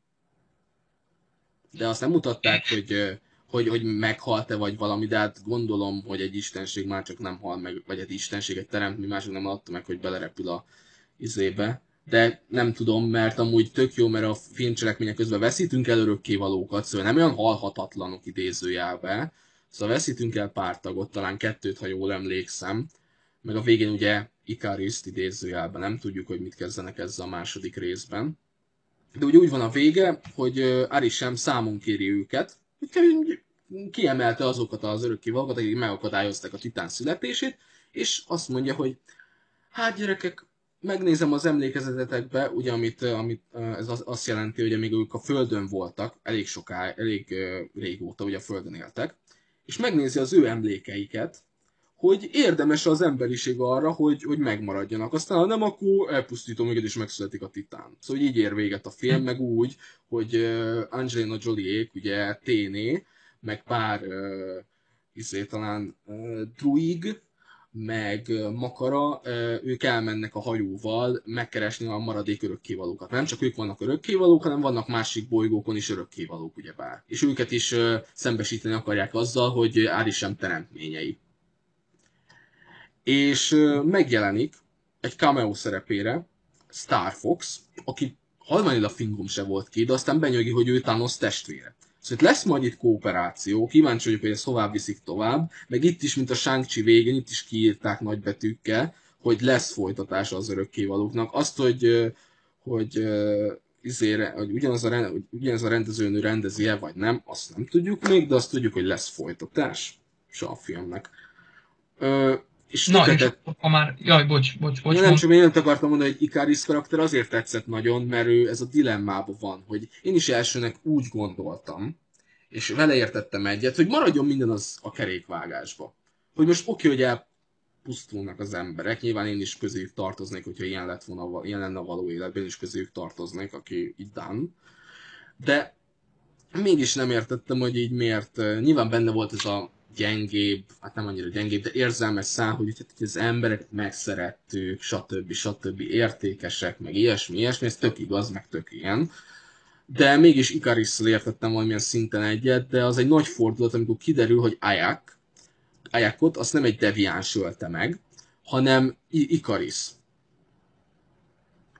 De azt nem mutatták, hogy, hogy, hogy meghalt-e vagy valami, de hát gondolom, hogy egy istenség már csak nem hal meg, vagy egy istenség, egy teremtmény mások nem adta meg, hogy belerepül a izébe, de nem tudom, mert amúgy tök jó, mert a filmcselekmények közben veszítünk el örökkévalókat, szóval nem olyan halhatatlanok idézőjelbe, szóval veszítünk el pár tagot, talán kettőt, ha jól emlékszem, meg a végén ugye Icariszt idézőjelben, nem tudjuk, hogy mit kezdenek ezzel a második részben. De ugye úgy van a vége, hogy Ari sem számon kéri őket, hogy kiemelte azokat az örökkévalókat, akik megakadályozták a titán születését, és azt mondja, hogy hát gyerekek, megnézem az emlékezetetekbe, ugye amit, amit ez azt jelenti, hogy amíg ők a Földön voltak, elég soká, elég régóta ugye a Földön éltek, és megnézi az ő emlékeiket, hogy érdemes az emberiség arra, hogy, hogy megmaradjanak. Aztán ha nem, akkor elpusztítom őket, és megszületik a titán. Szóval így ér véget a film, meg úgy, hogy Angelina Jolie, ugye Téné, meg pár uh, izé, talán uh, druig, meg Makara, ők elmennek a hajóval megkeresni a maradék örökkévalókat. Nem csak ők vannak örökkévalók, hanem vannak másik bolygókon is örökkévalók, ugyebár. És őket is szembesíteni akarják azzal, hogy Ári sem teremtményei. És megjelenik egy cameo szerepére Star Fox, aki halványra fingom se volt ki, de aztán benyögi, hogy ő Thanos testvére. Szóval lesz majd itt kooperáció, kíváncsi vagyok, hogy ezt hová viszik tovább, meg itt is, mint a shang végén, itt is kiírták nagybetűkkel, hogy lesz folytatása az örökkévalóknak. Azt, hogy, hogy, izére, hogy ugyanaz, a, hogy ugyanaz a rendezőnő rendezi-e, vagy nem, azt nem tudjuk még, de azt tudjuk, hogy lesz folytatás a filmnek. És Na, és ha már, jaj, bocs, bocs, bocs. nem csak én akartam mondani, hogy Ikaris karakter azért tetszett nagyon, mert ő ez a dilemmában van, hogy én is elsőnek úgy gondoltam, és vele értettem egyet, hogy maradjon minden az a kerékvágásba. Hogy most oké, hogy elpusztulnak az emberek, nyilván én is közéjük tartoznék, hogyha ilyen, lett volna, ilyen lenne a való életben, én is közéjük tartoznék, aki itt done. De mégis nem értettem, hogy így miért. Nyilván benne volt ez a gyengébb, hát nem annyira gyengébb, de érzelmes szál, hogy, hogy az emberek megszerettük, stb. stb. értékesek, meg ilyesmi, ilyesmi, ez tök igaz, meg tök ilyen. De mégis Ikarisszal értettem valamilyen szinten egyet, de az egy nagy fordulat, amikor kiderül, hogy Ayak, Ayakot azt nem egy deviáns ölte meg, hanem Ikaris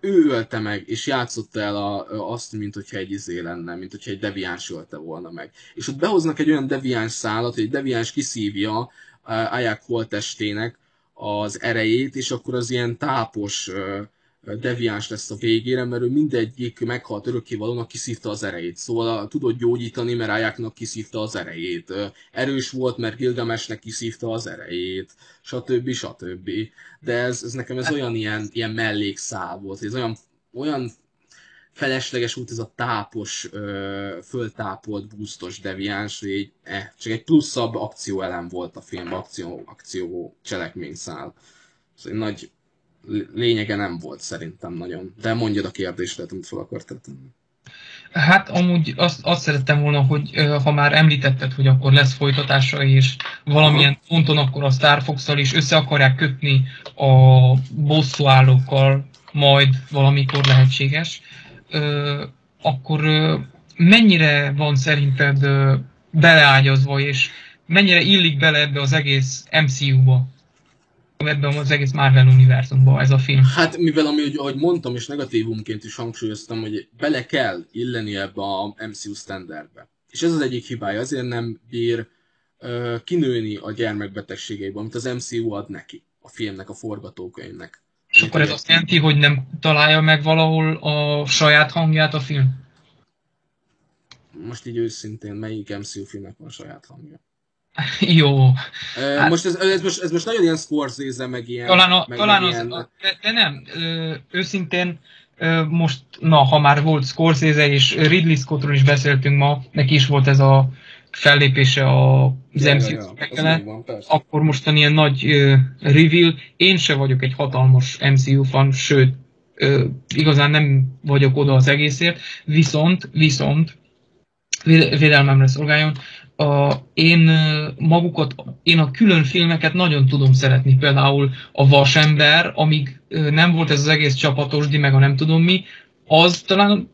ő ölte meg, és játszotta el a, azt, mint hogyha egy izé lenne, mint hogyha egy deviáns ölte volna meg. És ott behoznak egy olyan deviáns szállat, hogy egy deviáns kiszívja Ayak holtestének az erejét, és akkor az ilyen tápos deviáns lesz a végére, mert ő mindegyik meghalt örökkévalónak kiszívta az erejét. Szóval tudott gyógyítani, mert Ájáknak kiszívta az erejét. Erős volt, mert Gilgamesnek kiszívta az erejét, stb. stb. De ez, ez nekem ez olyan ilyen, ilyen mellékszál volt, ez olyan, olyan felesleges volt ez a tápos, föltápolt, busztos deviáns, hogy egy, eh, csak egy pluszabb akcióelem volt a film, akció, akció cselekményszál. Szóval egy nagy, lényege nem volt szerintem nagyon. De mondjad a kérdést, amit fel akartál tenni. Hát amúgy azt, azt szerettem volna, hogy ha már említetted, hogy akkor lesz folytatása, és valamilyen ponton akkor a Star fox is össze akarják kötni a bosszúállókkal, majd valamikor lehetséges, akkor mennyire van szerinted beleágyazva, és mennyire illik bele ebbe az egész MCU-ba? Ebben az egész Marvel univerzumban ez a film. Hát mivel, ami, ahogy mondtam, és negatívumként is hangsúlyoztam, hogy bele kell illeni ebbe a MCU standardbe. És ez az egyik hibája, azért nem bír uh, kinőni a gyermekbetegségeiben, amit az MCU ad neki, a filmnek, a forgatókönyvnek. És akkor ez azt jelenti, hogy nem találja meg valahol a saját hangját a film? Most így őszintén, melyik MCU filmnek van saját hangja? *laughs* Jó. Hát, most ez, ez, most, ez most nagyon ilyen Scorsese, meg ilyen... Talán, a, meg talán az, ilyen... de, de nem, ö, őszintén ö, most, na, ha már volt Scorsese és Ridley Scottról is beszéltünk ma, neki is volt ez a fellépése a az ja, MCU ja, ja, akkor mostan ilyen nagy ö, reveal. Én se vagyok egy hatalmas MCU fan, sőt, ö, igazán nem vagyok oda az egészért, viszont, viszont védelmemre szolgáljon, a, én magukat, én a külön filmeket nagyon tudom szeretni, például a Vasember, amíg nem volt ez az egész csapatos, meg a nem tudom mi, az talán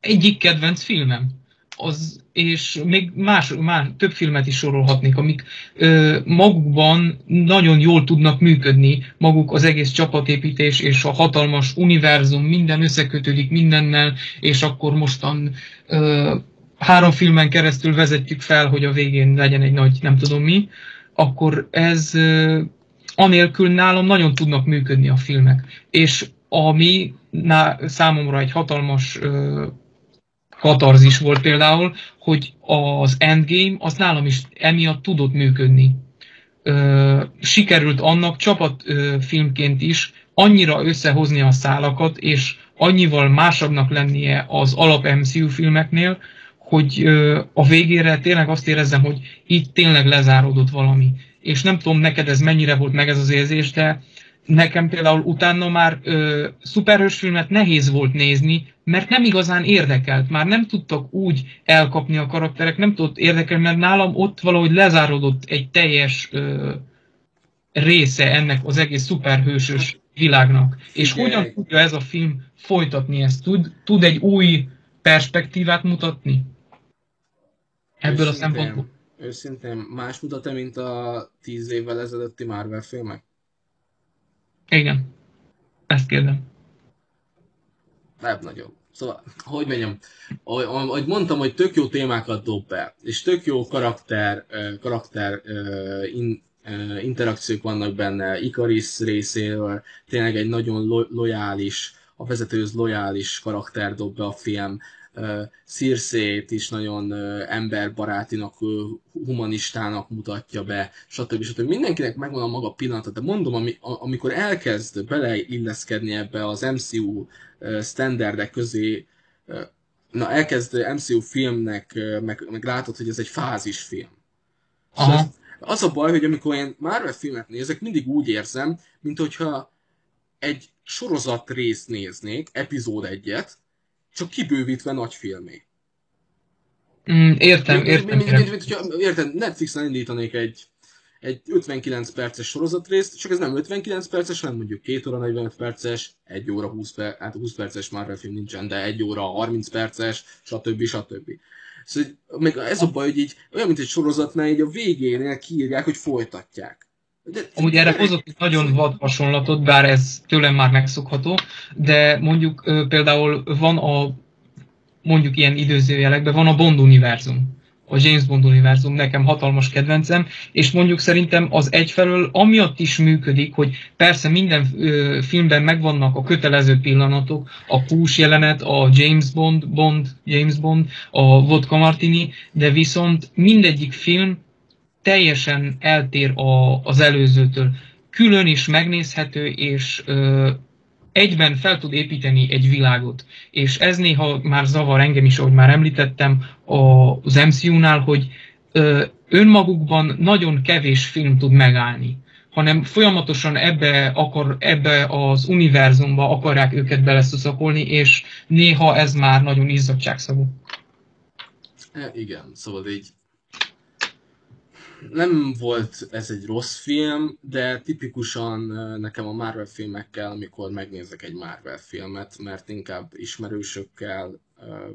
egyik kedvenc filmem. az, és még más, más, több filmet is sorolhatnék, amik ö, magukban nagyon jól tudnak működni, maguk az egész csapatépítés és a hatalmas univerzum, minden összekötődik mindennel, és akkor mostan ö, három filmen keresztül vezetjük fel, hogy a végén legyen egy nagy nem tudom mi, akkor ez anélkül nálam nagyon tudnak működni a filmek. És ami ná, számomra egy hatalmas ö, katarzis volt például, hogy az Endgame az nálam is emiatt tudott működni. Ö, sikerült annak csapatfilmként is annyira összehozni a szálakat, és annyival másabbnak lennie az alap MCU filmeknél, hogy a végére tényleg azt érezzem, hogy itt tényleg lezáródott valami. És nem tudom neked ez mennyire volt meg ez az érzés, de nekem például utána már ö, szuperhős filmet nehéz volt nézni, mert nem igazán érdekelt. Már nem tudtak úgy elkapni a karakterek, nem tudott érdekelni, mert nálam ott valahogy lezárodott egy teljes ö, része ennek az egész szuperhősös világnak. És hogyan tudja ez a film folytatni ezt? Tud, tud egy új perspektívát mutatni? Ebből őszintén, a szempontból? Őszintén más mutat-e, mint a tíz évvel ezelőtti Marvel filmek? Igen. Ezt kérdem. Nem nagyon. Szóval, hogy mondjam, ahogy mondtam, hogy tök jó témákat dob be, és tök jó karakter, karakter in, interakciók vannak benne, Ikaris részéről, tényleg egy nagyon lo- lojális, a vezetőhöz lojális karakter dob be a film, Szírszét is nagyon emberbarátinak, humanistának mutatja be, stb. stb. Mindenkinek megvan a maga pillanata, de mondom, ami, amikor elkezd beleilleszkedni ebbe az MCU standardek közé, na elkezd MCU filmnek, meg, meg látod, hogy ez egy fázisfilm. Szóval az a baj, hogy amikor én Marvel filmet nézek, mindig úgy érzem, mint hogyha egy sorozat részt néznék, epizód egyet, csak kibővítve nagy filmé. Mm, értem, értem. Mint, mint, mint, mint, érted, Netflixen indítanék egy, egy 59 perces sorozatrészt, csak ez nem 59 perces, hanem mondjuk 2 óra 45 perces, 1 óra 20 perc, hát 20 perces Marvel film nincsen, de 1 óra 30 perces, stb. stb. Szóval még ez a baj, hogy így olyan, mint egy sorozatnál, így a végénél kiírják, hogy folytatják. Amúgy erre hozok egy nagyon vad hasonlatot, bár ez tőlem már megszokható, de mondjuk például van a, mondjuk ilyen időzőjelekben, van a Bond univerzum a James Bond univerzum nekem hatalmas kedvencem, és mondjuk szerintem az egyfelől amiatt is működik, hogy persze minden filmben megvannak a kötelező pillanatok, a kús jelenet, a James Bond, Bond, James Bond, a Vodka Martini, de viszont mindegyik film teljesen eltér a, az előzőtől. Külön is megnézhető, és ö, egyben fel tud építeni egy világot. És ez néha már zavar engem is, ahogy már említettem az MCU-nál, hogy ö, önmagukban nagyon kevés film tud megállni hanem folyamatosan ebbe, akar, ebbe az univerzumba akarják őket beleszuszakolni, és néha ez már nagyon izzadságszagú. E, igen, szóval így nem volt ez egy rossz film, de tipikusan nekem a Marvel filmekkel, amikor megnézek egy Marvel filmet, mert inkább ismerősökkel,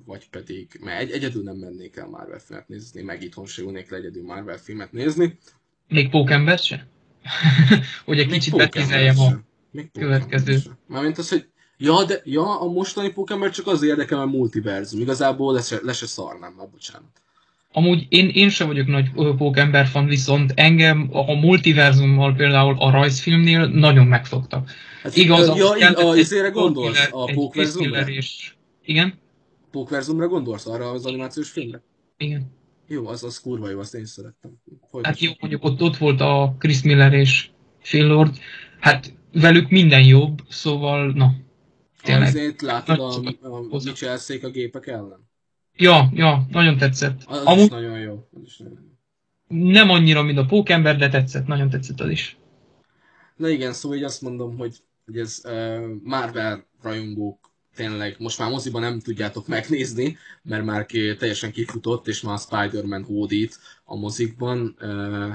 vagy pedig, mert egy, egyedül nem mennék el Marvel filmet nézni, meg itthon se ülnék le egyedül Marvel filmet nézni. Még Pókember se? *laughs* hogy egy kicsit betizeljem a következő. Mármint az, hogy Ja, de ja, a mostani Pokémon csak az érdekel, a multiverzum. Igazából le se, le se szarnám, már bocsánat. Amúgy én, én sem vagyok nagy pókember fan, viszont engem a multiverzummal például a rajzfilmnél nagyon megfogtak. Hát, Igaz, ja, ja, a, izére gondolsz? A pókverzumra? Igen? Pókverzumra gondolsz? Arra az animációs filmre? Igen. Jó, az, az kurva jó, azt én is szerettem. Folytassuk. Hát jó, mondjuk ott, ott volt a Chris Miller és Phil Lord. Hát velük minden jobb, szóval na. Tényleg. Azért látod a, a, a a gépek ellen? Ja, ja, nagyon tetszett. Az Amúgy is nagyon jó. Az is nagyon jó. Nem annyira, mint a pókember, de tetszett, nagyon tetszett az is. Na igen, szóval így azt mondom, hogy, hogy ez uh, Marvel rajongók tényleg most már moziban nem tudjátok megnézni, mert már ki, teljesen kifutott, és már a Spider-Man hódít a mozikban, uh,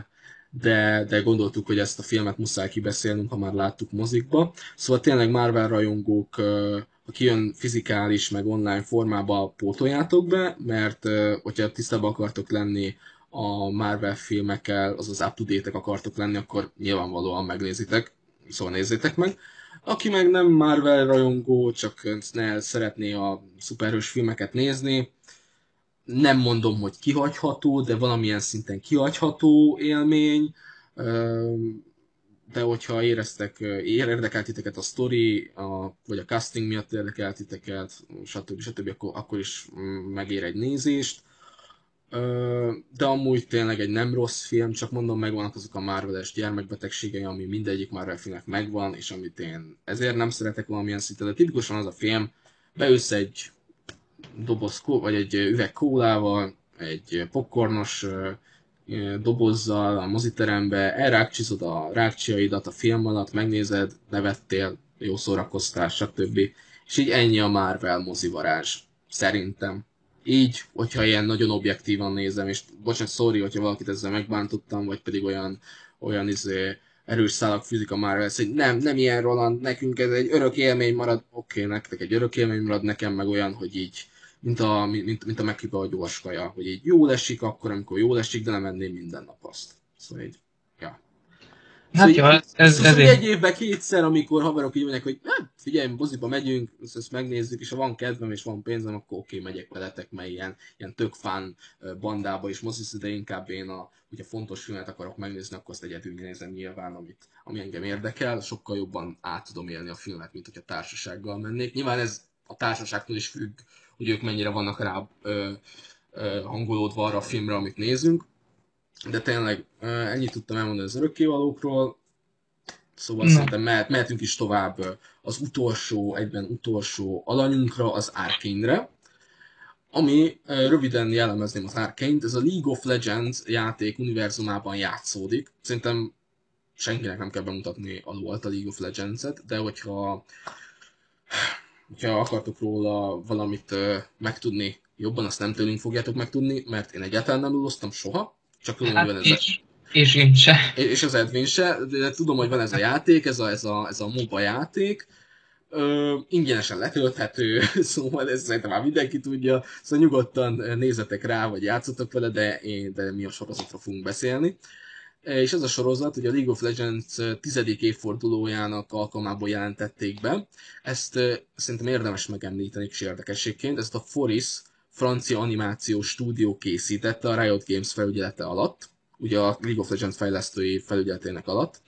de, de gondoltuk, hogy ezt a filmet muszáj kibeszélnünk, ha már láttuk mozikba. Szóval tényleg Marvel rajongók uh, kijön fizikális, meg online formába pótoljátok be, mert hogyha tisztában akartok lenni a Marvel filmekkel, azaz up to akartok lenni, akkor nyilvánvalóan megnézitek, szóval nézzétek meg. Aki meg nem Marvel rajongó, csak ne szeretné a szuperhős filmeket nézni, nem mondom, hogy kihagyható, de valamilyen szinten kihagyható élmény, de hogyha éreztek, érdekelt titeket a story, a, vagy a casting miatt érdekelt titeket, stb. stb. Akkor, akkor is mm, megér egy nézést. De amúgy tényleg egy nem rossz film, csak mondom, megvannak azok a Marvel-es gyermekbetegségei, ami mindegyik Marvel filmnek megvan, és amit én ezért nem szeretek valamilyen szinten, de tipikusan az a film, beülsz egy doboz, vagy egy üveg kólával, egy popcornos dobozzal a moziterembe, elrákcsizod a rákcsiaidat a film alatt, megnézed, nevettél, jó szórakoztál, stb. És így ennyi a Marvel mozivarázs, szerintem. Így, hogyha ilyen nagyon objektívan nézem, és bocsánat, sorry, hogyha valakit ezzel megbántottam, vagy pedig olyan, olyan izé, erős szálak fizika már lesz, hogy nem, nem ilyen Roland, nekünk ez egy örök élmény marad, oké, okay, nektek egy örök élmény marad, nekem meg olyan, hogy így mint a, mint, mint a megkipa a gyors kaja, hogy így jó esik akkor, amikor jó esik, de nem enném minden nap azt. Szóval így, ja. Hát szóval jó, ez, ez, szóval ez egy évben kétszer, amikor haverok így mondják, hogy hát figyelj, moziba megyünk, ezt, ezt megnézzük, és ha van kedvem és van pénzem, akkor oké, okay, megyek veletek, mert ilyen, ilyen tök fán bandába is mozisz, de inkább én a, hogyha fontos filmet akarok megnézni, akkor azt egyedül nézem nyilván, amit, ami engem érdekel, sokkal jobban át tudom élni a filmet, mint hogyha társasággal mennék. Nyilván ez a társaságtól is függ, hogy ők mennyire vannak rá ö, ö, hangolódva arra a filmre, amit nézünk. De tényleg ö, ennyit tudtam elmondani az örökkévalókról, szóval Na. szerintem mehet, mehetünk is tovább az utolsó, egyben utolsó alanyunkra, az Arkane-re, ami röviden jellemezném az Arkane-t, ez a League of Legends játék univerzumában játszódik. Szerintem senkinek nem kell bemutatni alólt a League of Legends-et, de hogyha hogyha akartok róla valamit megtudni jobban, azt nem tőlünk fogjátok megtudni, mert én egyáltalán nem luloztam soha, csak hát, van ez és, a... és én se. És az Edwin se, de tudom, hogy van ez a játék, ez a, ez a, ez a MOBA játék, Ö, ingyenesen letölthető, *laughs* szóval ez szerintem már mindenki tudja, szóval nyugodtan nézzetek rá, vagy játszotok vele, de, én, de mi a sorozatra fogunk beszélni és ez a sorozat ugye a League of Legends tizedik évfordulójának alkalmából jelentették be. Ezt szerintem érdemes megemlíteni kis érdekességként. Ezt a Foris francia animációs stúdió készítette a Riot Games felügyelete alatt, ugye a League of Legends fejlesztői felügyeletének alatt.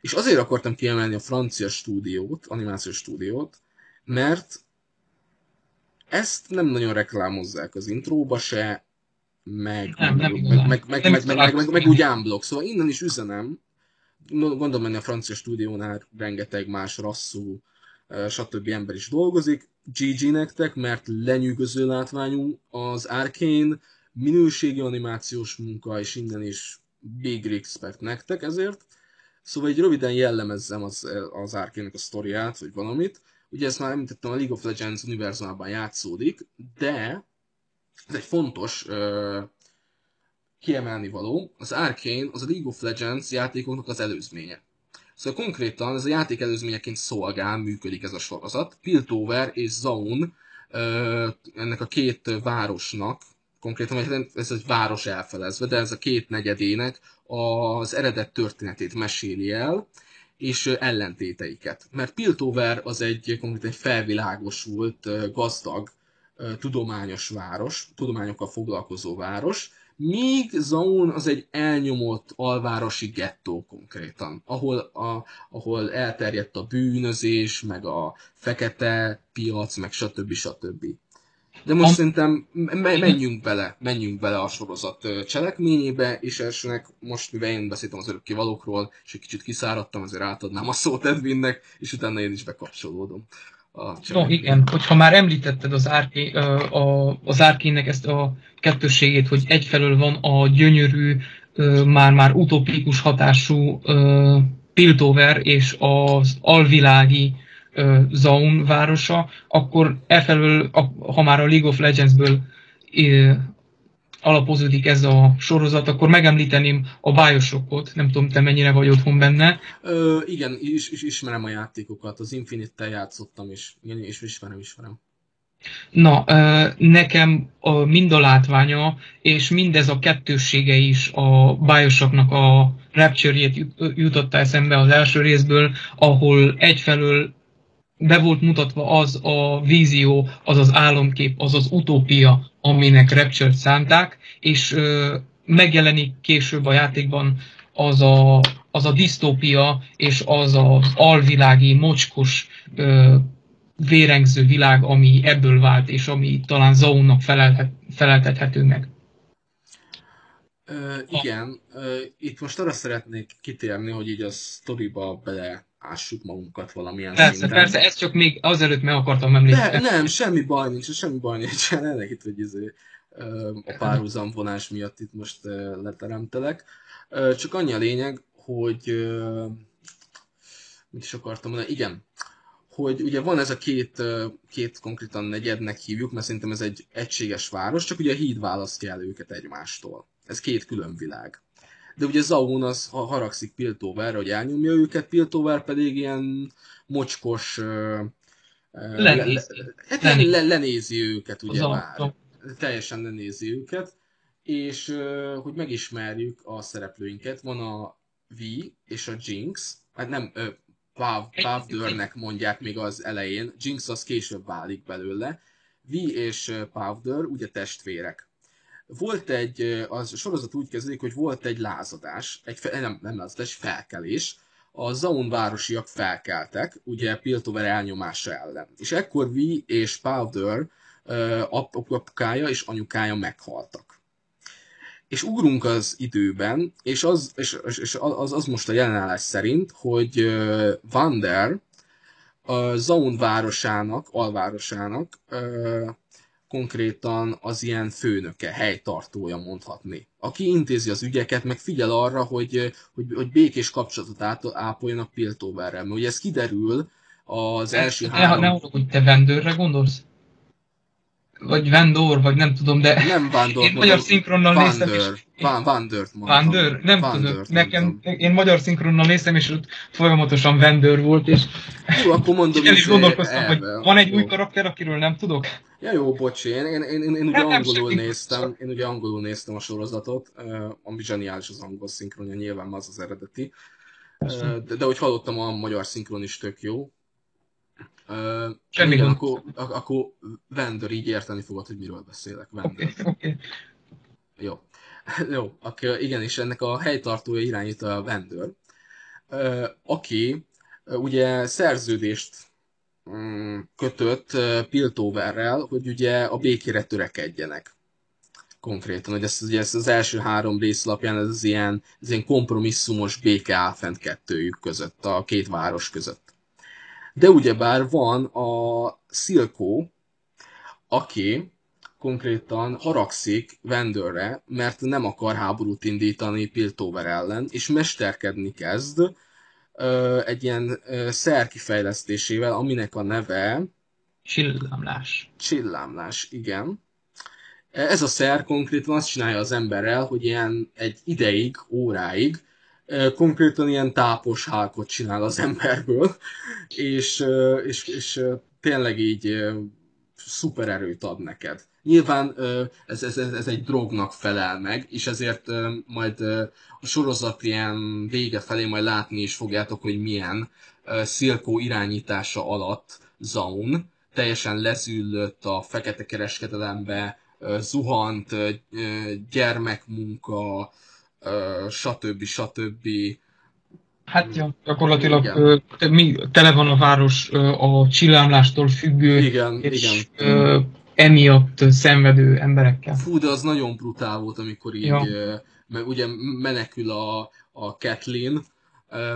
És azért akartam kiemelni a francia stúdiót, animációs stúdiót, mert ezt nem nagyon reklámozzák az intróba se, meg, nem, meg, nem meg, meg, meg, meg, meg, meg, meg, meg úgy unblock. Szóval innen is üzenem, gondolom, hogy a francia stúdiónál rengeteg más rasszú, stb. ember is dolgozik. GG nektek, mert lenyűgöző látványú az Arkane, minőségi animációs munka, és innen is big respect nektek ezért. Szóval egy röviden jellemezzem az, az Arkane-nek a sztoriát, vagy valamit. Ugye ezt már említettem, a League of Legends univerzumában játszódik, de ez egy fontos uh, kiemelni való. Az Arkane az a League of Legends játékoknak az előzménye. Szóval konkrétan ez a játék előzményeként szolgál, működik ez a sorozat. Piltover és Zaun ennek a két városnak, konkrétan vagy ez egy város elfelezve, de ez a két negyedének az eredet történetét meséli el, és ellentéteiket. Mert Piltover az egy konkrétan egy felvilágosult, gazdag tudományos város, tudományokkal foglalkozó város, míg Zaun az egy elnyomott alvárosi gettó konkrétan, ahol, a, ahol elterjedt a bűnözés, meg a fekete piac, meg stb. stb. De most a... szerintem menjünk bele, menjünk bele a sorozat cselekményébe, és elsőnek most, mivel én beszéltem az örökkévalókról, és egy kicsit kiszáradtam, azért átadnám a szót Edwinnek, és utána én is bekapcsolódom a No igen, hogyha már említetted az, árké, a, az árkének ezt a kettősségét, hogy egyfelől van a gyönyörű, már-már utopikus hatású Piltover és az alvilági Zaun városa, akkor efelől, ha már a League of Legends-ből alapozódik ez a sorozat, akkor megemlíteném a Bioshockot, nem tudom, te mennyire vagy otthon benne. Ö, igen, is, is, ismerem a játékokat, az Infinite-tel játszottam is, igen, és ismerem, ismerem. Na, nekem mind a látványa, és mindez a kettőssége is a Bioshocknak a Rapture-jét jutotta eszembe az első részből, ahol egyfelől be volt mutatva az a vízió, az az álomkép, az az utópia, aminek Rapture-t szánták, és megjelenik később a játékban az a, az a disztópia, és az az alvilági, mocskos vérengző világ, ami ebből vált, és ami talán Zaunnak feleltethető meg. Ö, igen, ö, itt most arra szeretnék kitérni, hogy így a sztoriba beleássuk magunkat valamilyen persze, szinten. Persze, ezt csak még azelőtt meg akartam említeni. Nem, semmi baj nincs, semmi baj nincs. *laughs* Ennek itt, hogy izé, a párhuzamvonás miatt itt most leteremtelek. Csak annyi a lényeg, hogy mit is akartam mondani, igen, hogy ugye van ez a két, két konkrétan negyednek hívjuk, mert szerintem ez egy egységes város, csak ugye a híd választja el őket egymástól. Ez két külön világ. De ugye Zaun az haragszik Piltoverre, hogy elnyomja őket, Piltover pedig ilyen mocskos... Lenézi. Le, hát lenézi. Le, lenézi őket, ugye az már. Teljesen lenézi őket. És hogy megismerjük a szereplőinket, van a V és a Jinx, hát nem, Pavdörnek mondják még az elején, Jinx az később válik belőle. Vi és Pavdör ugye testvérek. Volt egy, az sorozat úgy kezdődik, hogy volt egy lázadás, egy fe, nem, nem lázadás, felkelés, a Zaun városiak felkeltek, ugye Piltover elnyomása ellen. És ekkor Vi és Powder apukája és anyukája meghaltak és ugrunk az időben, és az, és, és az, az most a jelenállás szerint, hogy Vander a Zaun városának, alvárosának konkrétan az ilyen főnöke, helytartója mondhatni, aki intézi az ügyeket, meg figyel arra, hogy, hogy, hogy békés kapcsolatot ápoljanak Piltoverrel. Mert ugye ez kiderül az első ne, három... Ne, hogy te vendőrre gondolsz? Vagy Vendor, vagy nem tudom, de nem Vandor, én magyar szinkronnal néztem, és... Van, Vandört mondtam. Vandör? Nem Vandört tudom. Nekem, mondtam. én magyar szinkronnal néztem, és ott folyamatosan Vendor volt, és... Jó, akkor mondom *laughs* és el is gondolkoztam, hogy van egy jó. új karakter, akiről nem tudok. Ja jó, bocsi, én, én, én, én, én ugye nem, angolul nem néztem, én ugye angolul néztem a sorozatot, ami zseniális az angol szinkronja, nyilván az az eredeti. De, de hogy hallottam, a magyar szinkron is tök jó, Uh, Semmi igen, akkor, akkor vendor, így érteni fogod, hogy miről beszélek. Vendor. Okay, okay. Jó. *laughs* Jó, akkor igen, és ennek a helytartója irányítja a vendor, uh, aki uh, ugye szerződést um, kötött uh, Piltoverrel, hogy ugye a békére törekedjenek konkrétan, hogy ez, ugye ez az első három részlapján ez az ilyen, ez ilyen kompromisszumos béke áll fent kettőjük között, a két város között. De ugyebár van a Silko, aki konkrétan haragszik Vendorre, mert nem akar háborút indítani Piltover ellen, és mesterkedni kezd ö, egy ilyen ö, szer kifejlesztésével, aminek a neve... Csillámlás. Csillámlás, igen. Ez a szer konkrétan azt csinálja az emberrel, hogy ilyen egy ideig, óráig konkrétan ilyen tápos csinál az emberből, és, és, és tényleg így szuper erőt ad neked. Nyilván ez, ez, ez egy drognak felel meg, és ezért majd a sorozat ilyen vége felé majd látni is fogjátok, hogy milyen Szilkó irányítása alatt Zaun teljesen lezüllött a fekete kereskedelembe, zuhant, gyermekmunka, stb. stb. Hát ja, gyakorlatilag Igen. mi, tele van a város a csillámlástól függő, igen, és igen. emiatt szenvedő emberekkel. Fú, de az nagyon brutál volt, amikor így, ja. meg ugye menekül a, a Kathleen,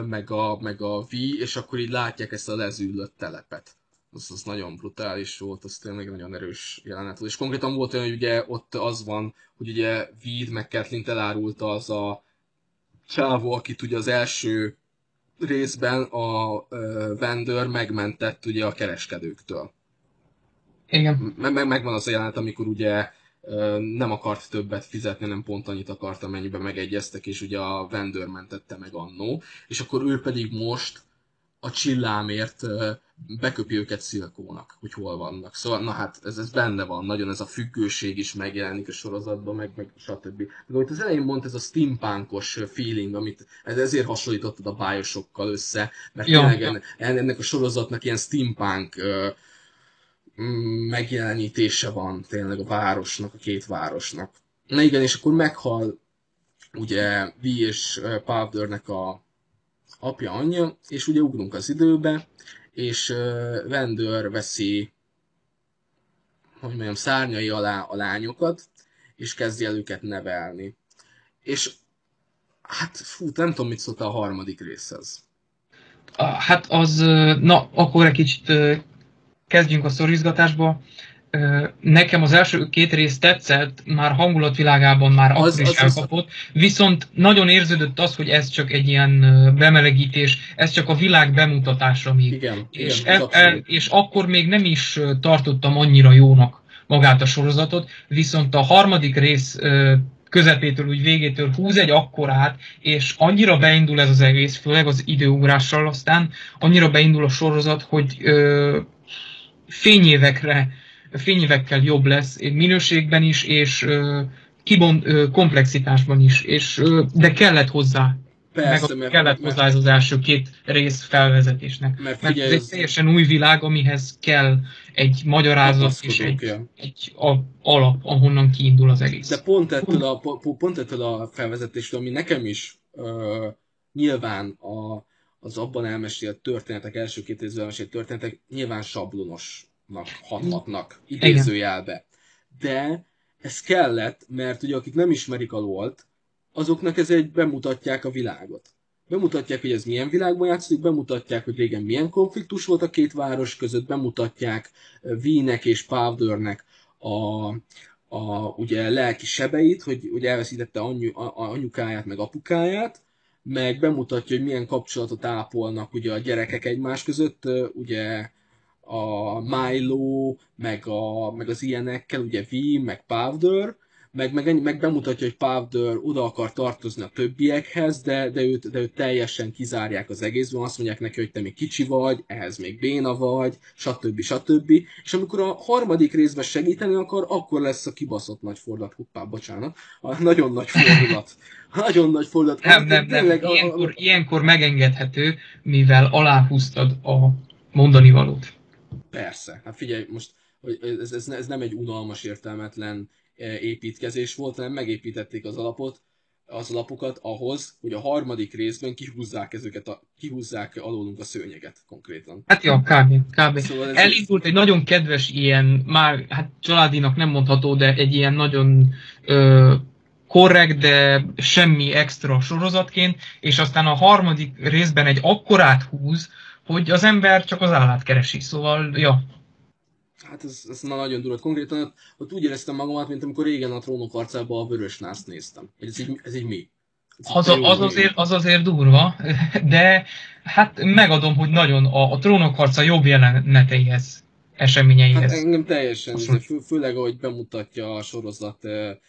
meg a, meg a V, és akkor így látják ezt a lezűlött telepet az, az nagyon brutális volt, az tényleg nagyon erős jelenet volt. És konkrétan volt olyan, hogy ugye ott az van, hogy ugye Weed meg Kathleen elárulta az a csávó, akit ugye az első részben a uh, vendor megmentett ugye a kereskedőktől. Igen. Meg, meg, megvan az a jelenet, amikor ugye nem akart többet fizetni, nem pont annyit akart, amennyiben megegyeztek, és ugye a vendor mentette meg annó, és akkor ő pedig most a csillámért beköpi őket szilkónak, hogy hol vannak. Szóval, na hát, ez, ez benne van, nagyon ez a függőség is megjelenik a sorozatban, meg, meg stb. Meg amit az elején mondta, ez a steampunkos feeling, amit ez ezért hasonlítottad a bájosokkal össze, mert ja, tényleg ja. ennek a sorozatnak ilyen steampunk uh, megjelenítése van tényleg a városnak, a két városnak. Na igen, és akkor meghal ugye Vi és Powdernek a apja, anyja, és ugye ugrunk az időbe, és Vendor veszi, hogy mondjam, szárnyai alá a lányokat, és kezdi el őket nevelni. És hát fú, nem tudom, mit szólt a harmadik részhez. Hát az, na, akkor egy kicsit kezdjünk a szorizgatásba. Nekem az első két rész tetszett, már hangulatvilágában már az, akkor is az, elkapott, az... viszont nagyon érződött az, hogy ez csak egy ilyen bemelegítés, ez csak a világ bemutatása még. Igen, és, igen, e, e, és akkor még nem is tartottam annyira jónak magát a sorozatot, viszont a harmadik rész közepétől, úgy végétől húz egy akkorát, és annyira beindul ez az egész, főleg az időugrással aztán, annyira beindul a sorozat, hogy ö, fényévekre fényévekkel jobb lesz minőségben is, és kibont, komplexitásban is, és, de kellett hozzá. Persze, meg mert, kellett mert, hozzá ez az első két rész felvezetésnek. Mert, figyelj, mert ez egy teljesen új világ, amihez kell egy magyarázat és egy, ja. egy a, alap, ahonnan kiindul az egész. De pont ettől a, pont ettől a felvezetéstől, ami nekem is uh, nyilván a, az abban elmesélt történetek, első két részben elmesélt történetek nyilván sablonos hathatnak, idézőjelbe. De ez kellett, mert ugye akik nem ismerik a lolt, azoknak ez egy bemutatják a világot. Bemutatják, hogy ez milyen világban játszik, bemutatják, hogy régen milyen konfliktus volt a két város között, bemutatják Vínek és Powdernek a, a ugye lelki sebeit, hogy, hogy elveszítette anyu, a, anyukáját, meg apukáját, meg bemutatja, hogy milyen kapcsolatot ápolnak ugye a gyerekek egymás között, ugye a Milo, meg, a, meg az ilyenekkel, ugye V, meg Powder, meg, meg, meg bemutatja, hogy Powder oda akar tartozni a többiekhez, de, de, őt, de őt teljesen kizárják az egészben, azt mondják neki, hogy te még kicsi vagy, ehhez még béna vagy, stb. stb. És amikor a harmadik részben segíteni akar, akkor lesz a kibaszott nagy fordulat, hoppá, bocsánat, a nagyon nagy fordulat. Nagyon nagy fordulat. Nem, nem, nem. Ilyenkor, a... ilyenkor megengedhető, mivel aláhúztad a mondani valót. Persze. Hát figyelj, most ez, ez, ez nem egy unalmas, értelmetlen e, építkezés volt, hanem megépítették az alapot, az alapokat ahhoz, hogy a harmadik részben kihúzzák ezeket, a, kihúzzák alólunk a szőnyeget konkrétan. Hát jó, kb. kb. Szóval ez Elindult egy nagyon kedves ilyen, már hát családinak nem mondható, de egy ilyen nagyon ö, korrekt, de semmi extra sorozatként, és aztán a harmadik részben egy akkorát húz, hogy az ember csak az állát keresi, szóval, ja. Hát ez, ez na nagyon durva. Konkrétan ott, úgy éreztem magamat, mint amikor régen a trónok arcában a vörös nászt néztem. Ez így, ez így mi? Ez az, az, azért, az azért durva, de hát megadom, hogy nagyon a, a trónok harca jobb jeleneteihez eseményeihez. Hát engem teljesen, fő, főleg ahogy bemutatja a sorozat,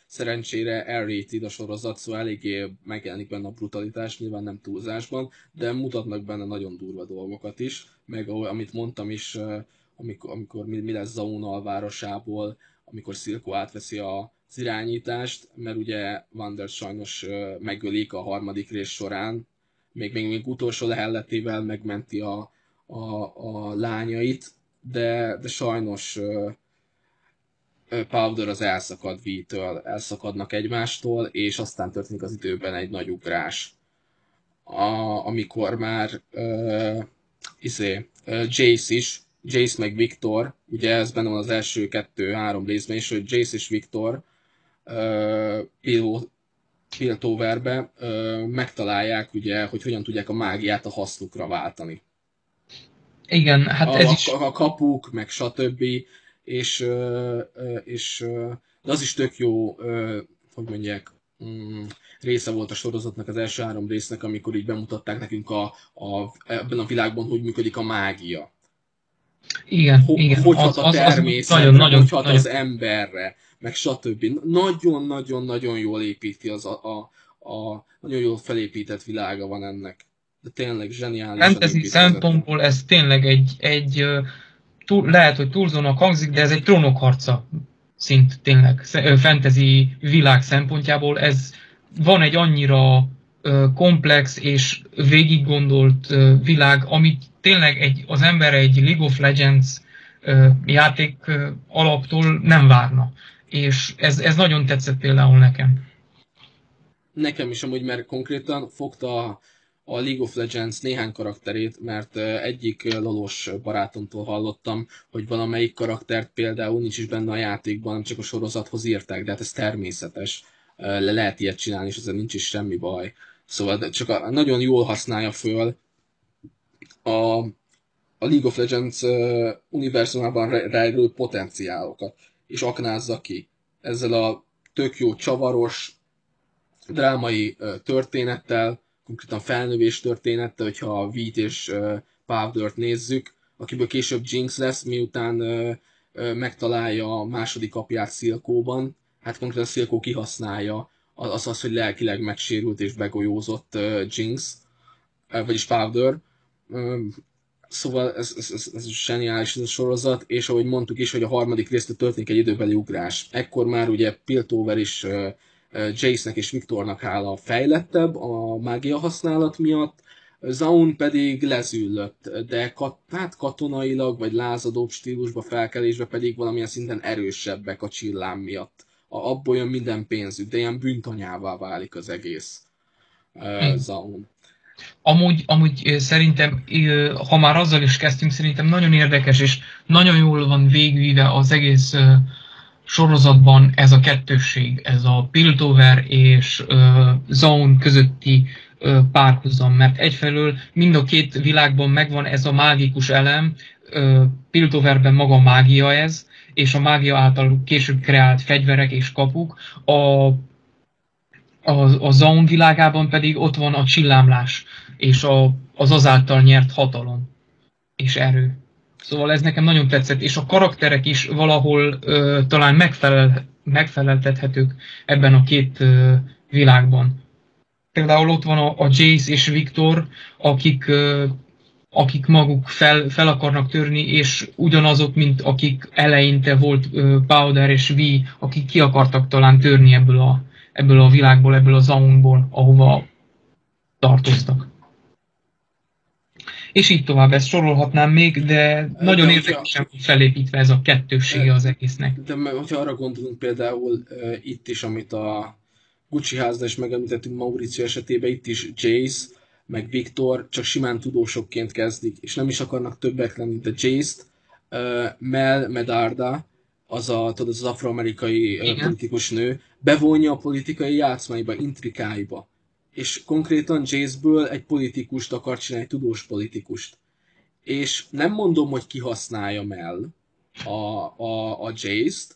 szerencsére r a sorozat, szóval eléggé megjelenik benne a brutalitás, nyilván nem túlzásban, de mutatnak benne nagyon durva dolgokat is, meg amit mondtam is, amikor, amikor mi, mi lesz Zauna alvárosából, amikor Szilko átveszi a, az irányítást, mert ugye Wander sajnos megölik a harmadik rész során, még, még, még utolsó lehelletével megmenti a, a, a lányait, de, de sajnos Powder az elszakad V-től, elszakadnak egymástól, és aztán történik az időben egy nagy ugrás. A, amikor már uh, izé, uh, Jace is, Jace meg Victor, ugye ez benne van az első kettő-három részben is, hogy Jace és Victor uh, Piltoverbe uh, megtalálják, ugye, hogy hogyan tudják a mágiát a hasznukra váltani. Igen, hát a, ez is... A kapuk, meg stb. És, és de az is tök jó, hogy mondják, mm, része volt a sorozatnak, az első három résznek, amikor így bemutatták nekünk a, a, ebben a világban, hogy működik a mágia. Igen, Ho, igen. Hogy hat a természetre, nagyon, nagyon, hogy hat nagyon. az emberre, meg stb. Nagyon-nagyon-nagyon jól építi az a, a, a nagyon jól felépített világa van ennek. De tényleg zseniális. Fantasy szempontból ez tényleg egy, egy túl, lehet, hogy túlzónak hangzik, de ez egy trónokharca szint tényleg. Fantasy világ szempontjából ez van egy annyira komplex és végiggondolt világ, amit tényleg egy, az ember egy League of Legends játék alaptól nem várna. És ez, ez nagyon tetszett például nekem. Nekem is amúgy, mert konkrétan fogta a League of Legends néhány karakterét, mert egyik lalos barátomtól hallottam, hogy valamelyik karaktert például nincs is benne a játékban, csak a sorozathoz írták, de hát ez természetes. Le lehet ilyet csinálni, és ezzel nincs is semmi baj. Szóval csak a, nagyon jól használja föl a, a League of Legends univerzumában rejlő potenciálokat, és aknázza ki. Ezzel a tök jó csavaros, drámai történettel, konkrétan felnövés történettel, hogyha a Vít és Powdert nézzük, akiből később Jinx lesz, miután megtalálja a második apját Szilkóban, hát konkrétan Szilkó kihasználja az az, hogy lelkileg megsérült és begolyózott Jinx, vagyis Powder. Szóval ez, ez, ez, ez zseniális ez a sorozat, és ahogy mondtuk is, hogy a harmadik résztől történik egy időbeli ugrás. Ekkor már ugye Piltover is Jace-nek és Viktornak hála fejlettebb a mágia használat miatt, Zaun pedig lezüllött, de kat, hát katonailag vagy lázadóbb stílusba felkelésbe pedig valamilyen szinten erősebbek a csillám miatt. A, abból jön minden pénzük, de ilyen bűntanyává válik az egész uh, Zaun. Amúgy, amúgy szerintem, ha már azzal is kezdtünk, szerintem nagyon érdekes és nagyon jól van végülve az egész sorozatban ez a kettősség, ez a Piltover és uh, Zone közötti uh, párhuzam, mert egyfelől mind a két világban megvan ez a mágikus elem, uh, Piltoverben maga mágia ez, és a mágia által később kreált fegyverek és kapuk, a, a, a Zone világában pedig ott van a csillámlás, és a, az azáltal nyert hatalom és erő. Szóval ez nekem nagyon tetszett, és a karakterek is valahol ö, talán megfelel, megfeleltethetők ebben a két ö, világban. Például ott van a, a Jace és Viktor, akik, ö, akik maguk fel, fel akarnak törni, és ugyanazok, mint akik eleinte volt ö, Powder és V, akik ki akartak talán törni ebből a, ebből a világból, ebből a zaunból, ahova tartoztak és így tovább, ezt sorolhatnám még, de nagyon de érdekesen hogyha, felépítve ez a kettősége az egésznek. De hogyha arra gondolunk például uh, itt is, amit a Gucci házda is megemlítettünk Mauricio esetében, itt is Jace, meg Viktor csak simán tudósokként kezdik, és nem is akarnak többek lenni, de Jace-t uh, Mel Medarda, az a, tudod, az afroamerikai uh, politikus nő, bevonja a politikai játszmaiba, intrikáiba és konkrétan Jace-ből egy politikust akar csinálni, egy tudós politikust. És nem mondom, hogy kihasználjam el a, a, a Jace-t,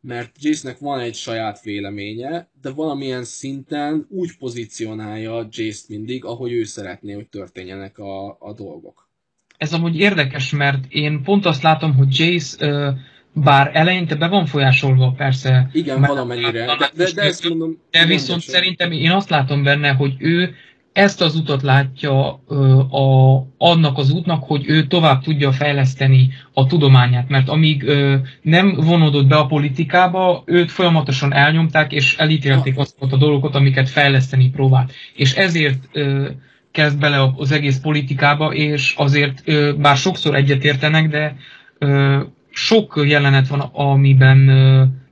mert Jace-nek van egy saját véleménye, de valamilyen szinten úgy pozícionálja Jace-t mindig, ahogy ő szeretné, hogy történjenek a, a dolgok. Ez amúgy érdekes, mert én pont azt látom, hogy Jace uh, bár eleinte be van folyásolva persze. Igen, valamennyire, de, de, de ezt mondom... De viszont szerintem én azt látom benne, hogy ő ezt az utat látja ö, a, annak az útnak, hogy ő tovább tudja fejleszteni a tudományát, mert amíg ö, nem vonódott be a politikába, őt folyamatosan elnyomták, és elítélték azokat a dolgokat, amiket fejleszteni próbált. És ezért ö, kezd bele az egész politikába, és azért, ö, bár sokszor egyetértenek, de ö, sok jelenet van, amiben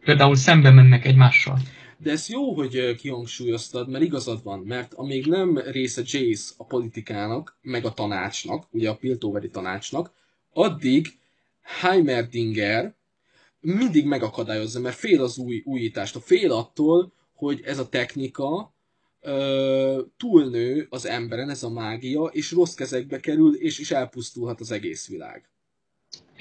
például szembe mennek egymással. De ez jó, hogy kihangsúlyoztad, mert igazad van, mert amíg nem része Jace a politikának, meg a tanácsnak, ugye a Piltoveri tanácsnak, addig Heimerdinger mindig megakadályozza, mert fél az új újítást, a fél attól, hogy ez a technika ö, túlnő az emberen, ez a mágia, és rossz kezekbe kerül, és is elpusztulhat az egész világ.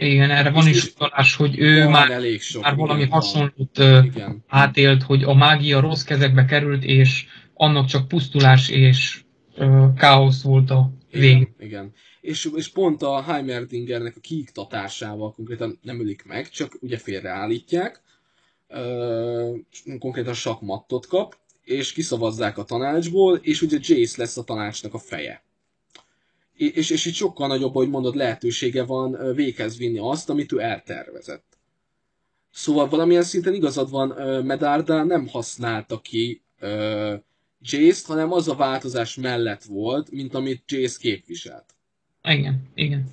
Igen, erre van is utalás, hogy ő már, elég sok, már valami igen, hasonlót igen. átélt, hogy a mágia rossz kezekbe került, és annak csak pusztulás és uh, káosz volt a vég. Igen, igen. És, és pont a Heimerdingernek a kiiktatásával konkrétan nem ölik meg, csak ugye félreállítják, ö, konkrétan sakmattot kap, és kiszavazzák a tanácsból, és ugye Jace lesz a tanácsnak a feje. És, és itt sokkal nagyobb, hogy mondod, lehetősége van véghez vinni azt, amit ő eltervezett. Szóval valamilyen szinten igazad van, Medarda nem használta ki Jace-t, hanem az a változás mellett volt, mint amit Jace képviselt. Igen, igen.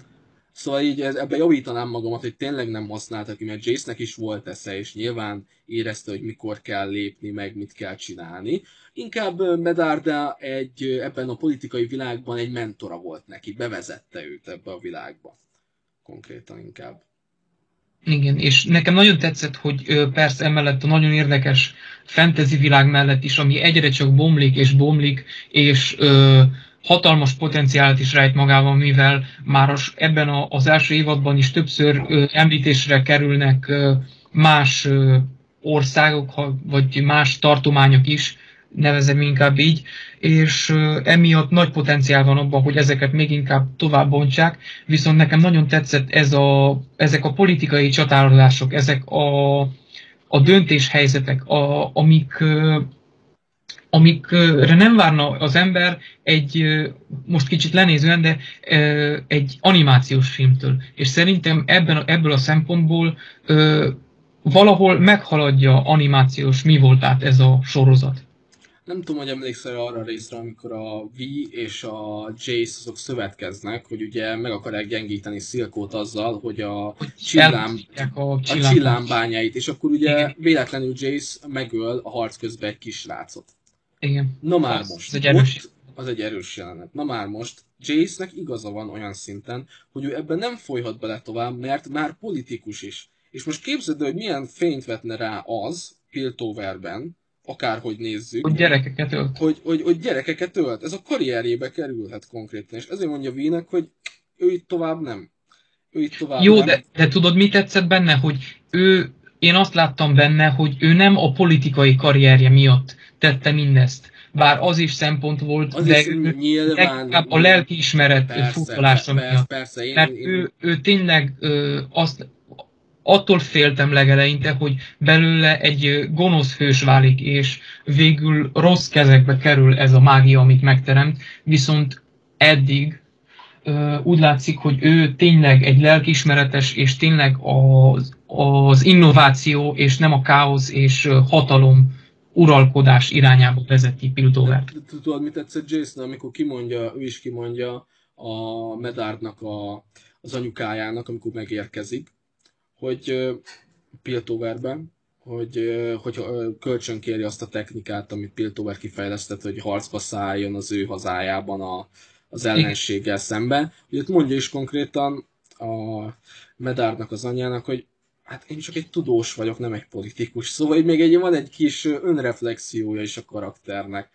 Szóval így ebbe javítanám magamat, hogy tényleg nem használta ki, mert Jace-nek is volt esze, és nyilván érezte, hogy mikor kell lépni, meg mit kell csinálni. Inkább Medarda egy, ebben a politikai világban egy mentora volt neki, bevezette őt ebbe a világba. Konkrétan inkább. Igen, és nekem nagyon tetszett, hogy persze emellett a nagyon érdekes fantasy világ mellett is, ami egyre csak bomlik és bomlik, és ö, hatalmas potenciált is rejt magában, mivel már az, ebben a, az első évadban is többször ö, említésre kerülnek ö, más ö, országok, ha, vagy más tartományok is, nevezem inkább így, és emiatt nagy potenciál van abban, hogy ezeket még inkább tovább bontsák, viszont nekem nagyon tetszett ez a, ezek a politikai csatározások, ezek a, a döntéshelyzetek, a, amik, amikre nem várna az ember egy, most kicsit lenézően, de egy animációs filmtől. És szerintem ebben, ebből a szempontból valahol meghaladja animációs mi volt át ez a sorozat nem tudom, hogy emlékszel arra a részre, amikor a V és a Jace azok szövetkeznek, hogy ugye meg akarják gyengíteni Silkót azzal, hogy a, hogy csillám, a, a csillámbányáit, és akkor ugye Igen. véletlenül Jace megöl a harc közben egy kisrácot. Igen. Na már az, most. Az egy erős. Ott, az egy erős jelenet. Na már most, Jace-nek igaza van olyan szinten, hogy ő ebben nem folyhat bele tovább, mert már politikus is. És most képzeld, hogy milyen fényt vetne rá az, Piltoverben, akárhogy nézzük. Hogy gyerekeket ölt. Hogy, hogy, hogy gyerekeket ölt. Ez a karrierjébe kerülhet konkrétan. És ezért mondja Vínek, hogy ő itt tovább nem. Ő itt tovább Jó, nem. De, de tudod, mi tetszett benne? Hogy ő, én azt láttam benne, hogy ő nem a politikai karrierje miatt tette mindezt. Bár az is szempont volt, az de is ő nyilván, a lelkiismeret futalása miatt. Persze, én, Mert én, ő, ő tényleg ö, azt, attól féltem legeleinte, hogy belőle egy gonosz hős válik, és végül rossz kezekbe kerül ez a mágia, amit megteremt, viszont eddig úgy látszik, hogy ő tényleg egy lelkismeretes, és tényleg az, az innováció, és nem a káosz és hatalom uralkodás irányába vezeti Piltovert. Tudod, mit tetszett Jason, amikor kimondja, ő is kimondja a Medardnak a, az anyukájának, amikor megérkezik, hogy Piltoverben, hogy, hogy kölcsönkéri azt a technikát, amit Piltover kifejlesztett, hogy harcba szálljon az ő hazájában a, az ellenséggel szemben. Ugye ott mondja is konkrétan a Medárnak az anyjának, hogy hát én csak egy tudós vagyok, nem egy politikus. Szóval még egy, van egy kis önreflexiója is a karakternek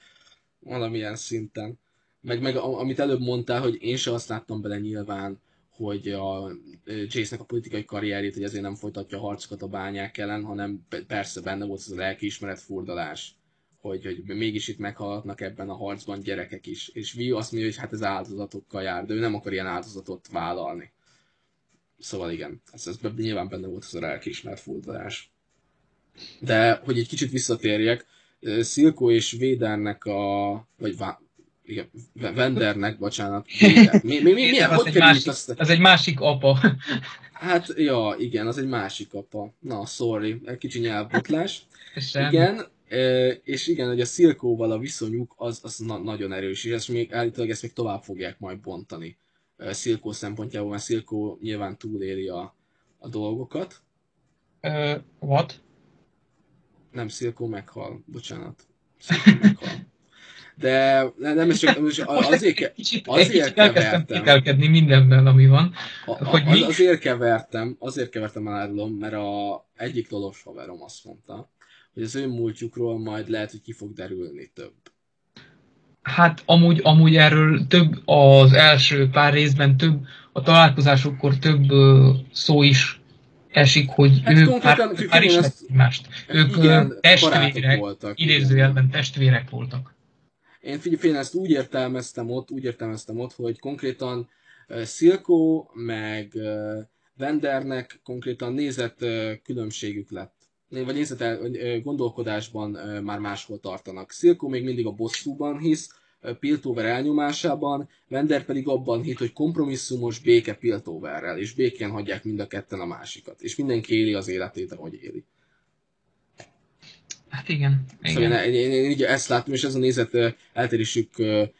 valamilyen szinten. Meg, meg amit előbb mondtál, hogy én se azt láttam bele nyilván, hogy a Jace-nek a politikai karrierjét, hogy ezért nem folytatja a harcokat a bányák ellen, hanem persze benne volt ez a lelkiismeret furdalás, hogy, hogy mégis itt meghalhatnak ebben a harcban gyerekek is. És Vi azt mondja, hogy hát ez áldozatokkal jár, de ő nem akar ilyen áldozatot vállalni. Szóval igen, ez, ez nyilván benne volt ez a lelkiismeret furdalás. De, hogy egy kicsit visszatérjek, Szilko és Védernek a, vagy igen, Vendernek, bocsánat. Mi, mi, mi, *laughs* mi, hogy egy másik, azt? Ez egy másik apa. Hát, ja, igen, az egy másik apa. Na, sorry, egy kicsi nyelvbotlás. *laughs* Igen, és igen, hogy a Szilkóval a viszonyuk az, az na- nagyon erős, és ezt még állítólag ezt még tovább fogják majd bontani Szilkó szempontjából, mert Szilkó nyilván túléli a, a dolgokat. Uh, what? Nem, Szilkó meghal, bocsánat. Szilkó meghal. *laughs* De nem, ez csak most azért, ke, azért kevertem. mindenben, ami van. A, hogy mi? Azért kevertem, azért kevertem elárulom, mert a egyik lolos haverom azt mondta, hogy az ő múltjukról majd lehet, hogy ki fog derülni több. Hát amúgy, amúgy erről több az első pár részben több, a találkozásokkor több szó is esik, hogy hát ők már, már ismerik egymást. Ők igen, testvérek, voltak, idézőjelben testvérek voltak. Én figyelj, ezt úgy értelmeztem ott, úgy értelmeztem ott, hogy konkrétan uh, Silko meg uh, Vendernek konkrétan nézett uh, különbségük lett. vagy nézetel, gondolkodásban már máshol tartanak. Szilkó még mindig a bosszúban hisz, Piltover elnyomásában, Vender pedig abban hitt, hogy kompromisszumos béke Piltoverrel, és békén hagyják mind a ketten a másikat. És mindenki éli az életét, ahogy éli. Hát igen. Szóval igen. Én, én, én, én ezt látom, és ez a nézet eltérésük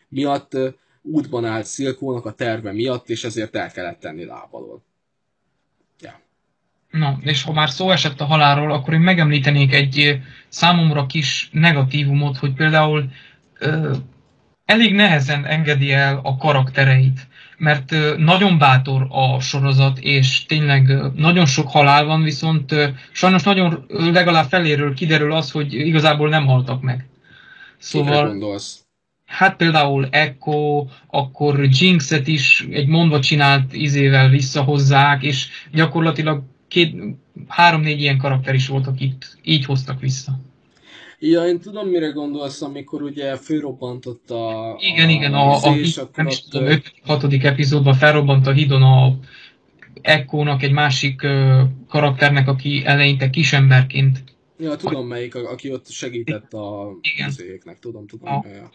miatt útban állt Szilkónak a terve miatt, és ezért el kellett tenni lábalól. Ja. Na, és ha már szó esett a halálról, akkor én megemlítenék egy számomra kis negatívumot, hogy például ö, elég nehezen engedi el a karaktereit, mert nagyon bátor a sorozat, és tényleg nagyon sok halál van, viszont sajnos nagyon legalább feléről kiderül az, hogy igazából nem haltak meg. Szóval... Hát például Echo, akkor Jinxet is egy mondva csinált izével visszahozzák, és gyakorlatilag két, három-négy ilyen karakter is voltak itt, így hoztak vissza. Ja, én tudom, mire gondolsz, amikor ugye fölrobbantott a... Igen, a, igen, a, a, izé, a nem is tudom, 6. epizódban felrobbant a hídon a Echo-nak egy másik uh, karakternek, aki eleinte kisemberként. Ja, tudom melyik, aki ott segített a izéknek, tudom, tudom. A... Ja.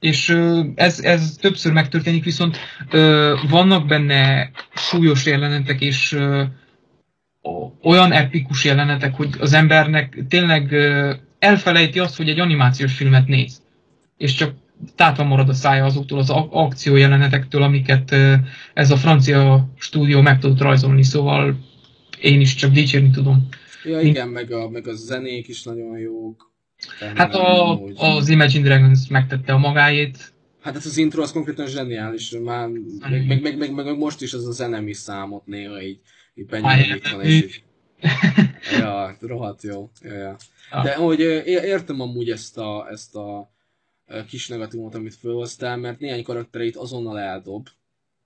És ez, ez többször megtörténik, viszont uh, vannak benne súlyos jelenetek, és uh, olyan epikus jelenetek, hogy az embernek tényleg elfelejti azt, hogy egy animációs filmet néz. És csak tátva marad a szája azoktól az akció jelenetektől, amiket ez a francia stúdió meg tudott rajzolni, szóval én is csak dicsérni tudom. Ja igen, meg a, meg a zenék is nagyon jók. Hát a, az Imagine Dragons megtette a magáét. Hát ez az intro az konkrétan zseniális, már meg, meg, meg, meg, meg, most is ez a zenemi számot néha így így benyomik van, és így... ja, rohadt jó. Ja, ja. Ah. De hogy értem amúgy ezt a, ezt a kis negatívumot, amit felhoztál, mert néhány karaktereit azonnal eldob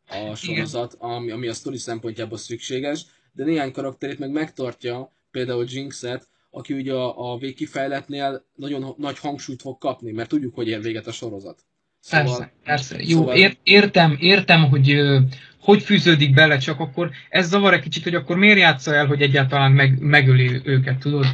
a sorozat, ami, ami a sztori szempontjából szükséges, de néhány karakterét meg megtartja, például Jinxet, aki ugye a, a végkifejletnél nagyon nagy hangsúlyt fog kapni, mert tudjuk, hogy ér véget a sorozat. Szóval, persze, persze. Jó, szóval... ér, értem, értem, hogy hogy fűződik bele, csak akkor ez zavar egy kicsit, hogy akkor miért játsza el, hogy egyáltalán meg, megöli őket, tudod?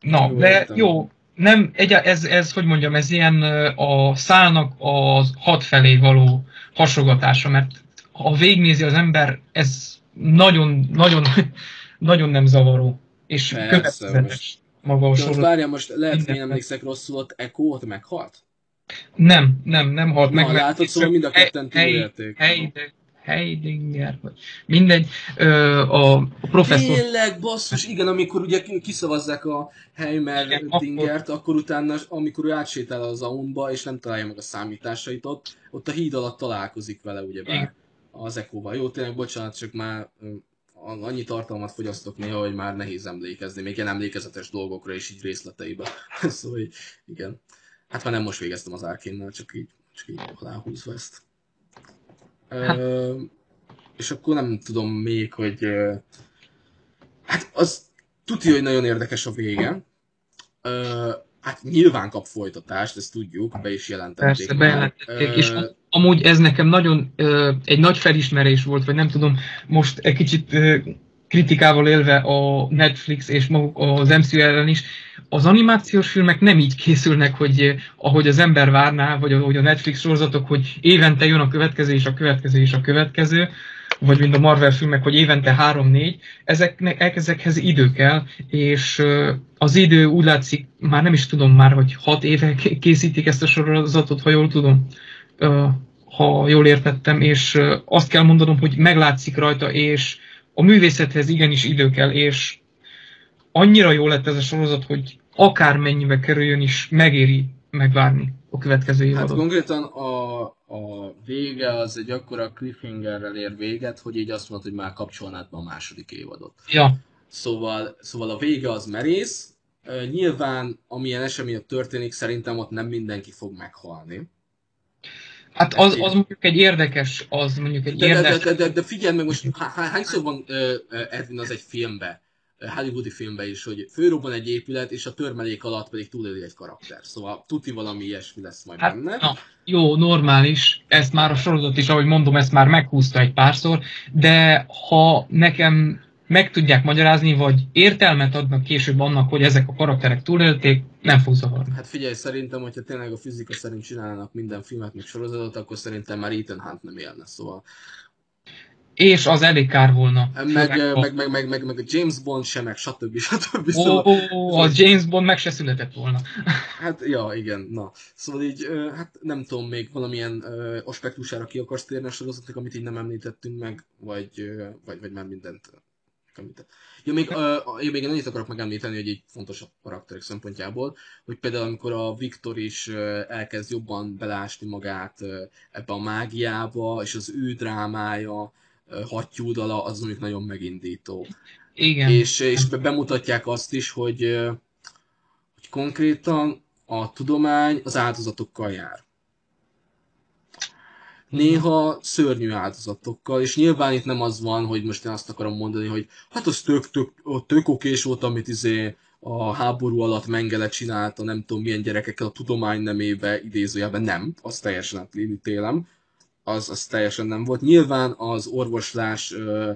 Na, jó, de értem. jó, nem, egy, ez, ez, hogy mondjam, ez ilyen a szálnak az hat felé való hasogatása, mert ha végnézi az ember, ez nagyon, nagyon, *laughs* nagyon nem zavaró. És következetes maga a sorozat. Várjál, most lehet, hogy én emlékszek rosszul, ott Echo ott meghalt? Nem, nem, nem halt Na, meg. Látod, szóval mind a ketten túlélték. Hely, Heidinger, vagy mindegy, ö, a professzor... Tényleg, basszus, igen, amikor ugye kiszavazzák a Heimer Dingert, akkor... akkor utána, amikor ő átsétál az aunba, és nem találja meg a számításait ott, ott a híd alatt találkozik vele, ugye bár az Ekóval. Jó, tényleg, bocsánat, csak már annyi tartalmat fogyasztok néha, hogy már nehéz emlékezni, még ilyen emlékezetes dolgokra is így részleteibe. *laughs* szóval, igen. Hát már nem most végeztem az Arkénnel, csak így, csak így aláhúzva ezt. Hát. és akkor nem tudom még, hogy hát az tudja, hogy nagyon érdekes a vége. hát nyilván kap folytatást, ezt tudjuk, be is jelentették. Persze, bejelentették, és amúgy ez nekem nagyon egy nagy felismerés volt, vagy nem tudom, most egy kicsit kritikával élve a Netflix és maguk az MCU ellen is, az animációs filmek nem így készülnek, hogy eh, ahogy az ember várná, vagy ahogy a Netflix sorozatok, hogy évente jön a következő és a következő és a következő, vagy mint a Marvel filmek, hogy évente három-négy, ezeknek, ezekhez idő kell, és eh, az idő úgy látszik, már nem is tudom már, hogy hat éve készítik ezt a sorozatot, ha jól tudom, eh, ha jól értettem, és azt kell mondanom, hogy meglátszik rajta, és a művészethez igenis idő kell, és annyira jó lett ez a sorozat, hogy akármennyibe kerüljön is, megéri megvárni a következő évadot. Hát konkrétan a, a vége az egy akkora cliffhangerrel ér véget, hogy így azt mondod, hogy már kapcsolnád a második évadot. Ja. Szóval, szóval a vége az merész. Nyilván, amilyen események történik, szerintem ott nem mindenki fog meghalni. Hát az, az mondjuk egy érdekes, az mondjuk egy de, érdekes... De, de, de, de figyelj meg most, hányszor van Edwin az egy filmbe, hollywoodi filmbe is, hogy főrobban egy épület, és a törmelék alatt pedig túléli egy karakter. Szóval tuti valami ilyesmi lesz majd hát, benne. Na, jó, normális, ezt már a sorozat is, ahogy mondom, ezt már meghúzta egy párszor, de ha nekem meg tudják magyarázni, vagy értelmet adnak később annak, hogy ezek a karakterek túlélték, nem fog zavarni. Hát figyelj, szerintem, hogyha tényleg a fizika szerint csinálnak minden filmet, meg sorozatot, akkor szerintem már Ethan Hunt nem élne, szóval és az elég kár volna. Meg, meg, meg, meg, meg, meg, a James Bond sem, meg stb. *laughs* stb. Szóval, ó, ó, a James Bond meg se született volna. *laughs* Hát, ja, igen, na. Szóval így, hát nem tudom, még valamilyen aspektusára ki akarsz térni a sorozatnak, amit így nem említettünk meg, vagy, vagy, vagy már mindent említett. Ja, még, uh, én még annyit akarok megemlíteni, hogy egy fontosabb karakterek szempontjából, hogy például amikor a Viktor is elkezd jobban belásni magát ebbe a mágiába, és az ő drámája, hattyúdala, az mondjuk nagyon megindító. Igen. És, és bemutatják azt is, hogy, hogy konkrétan a tudomány az áldozatokkal jár. Néha szörnyű áldozatokkal, és nyilván itt nem az van, hogy most én azt akarom mondani, hogy hát az tök, tök, tök okés volt, amit izé a háború alatt Mengele csinálta, nem tudom milyen gyerekekkel a tudomány nemébe idézőjelben nem, azt teljesen átélítélem az, az teljesen nem volt. Nyilván az orvoslás ö,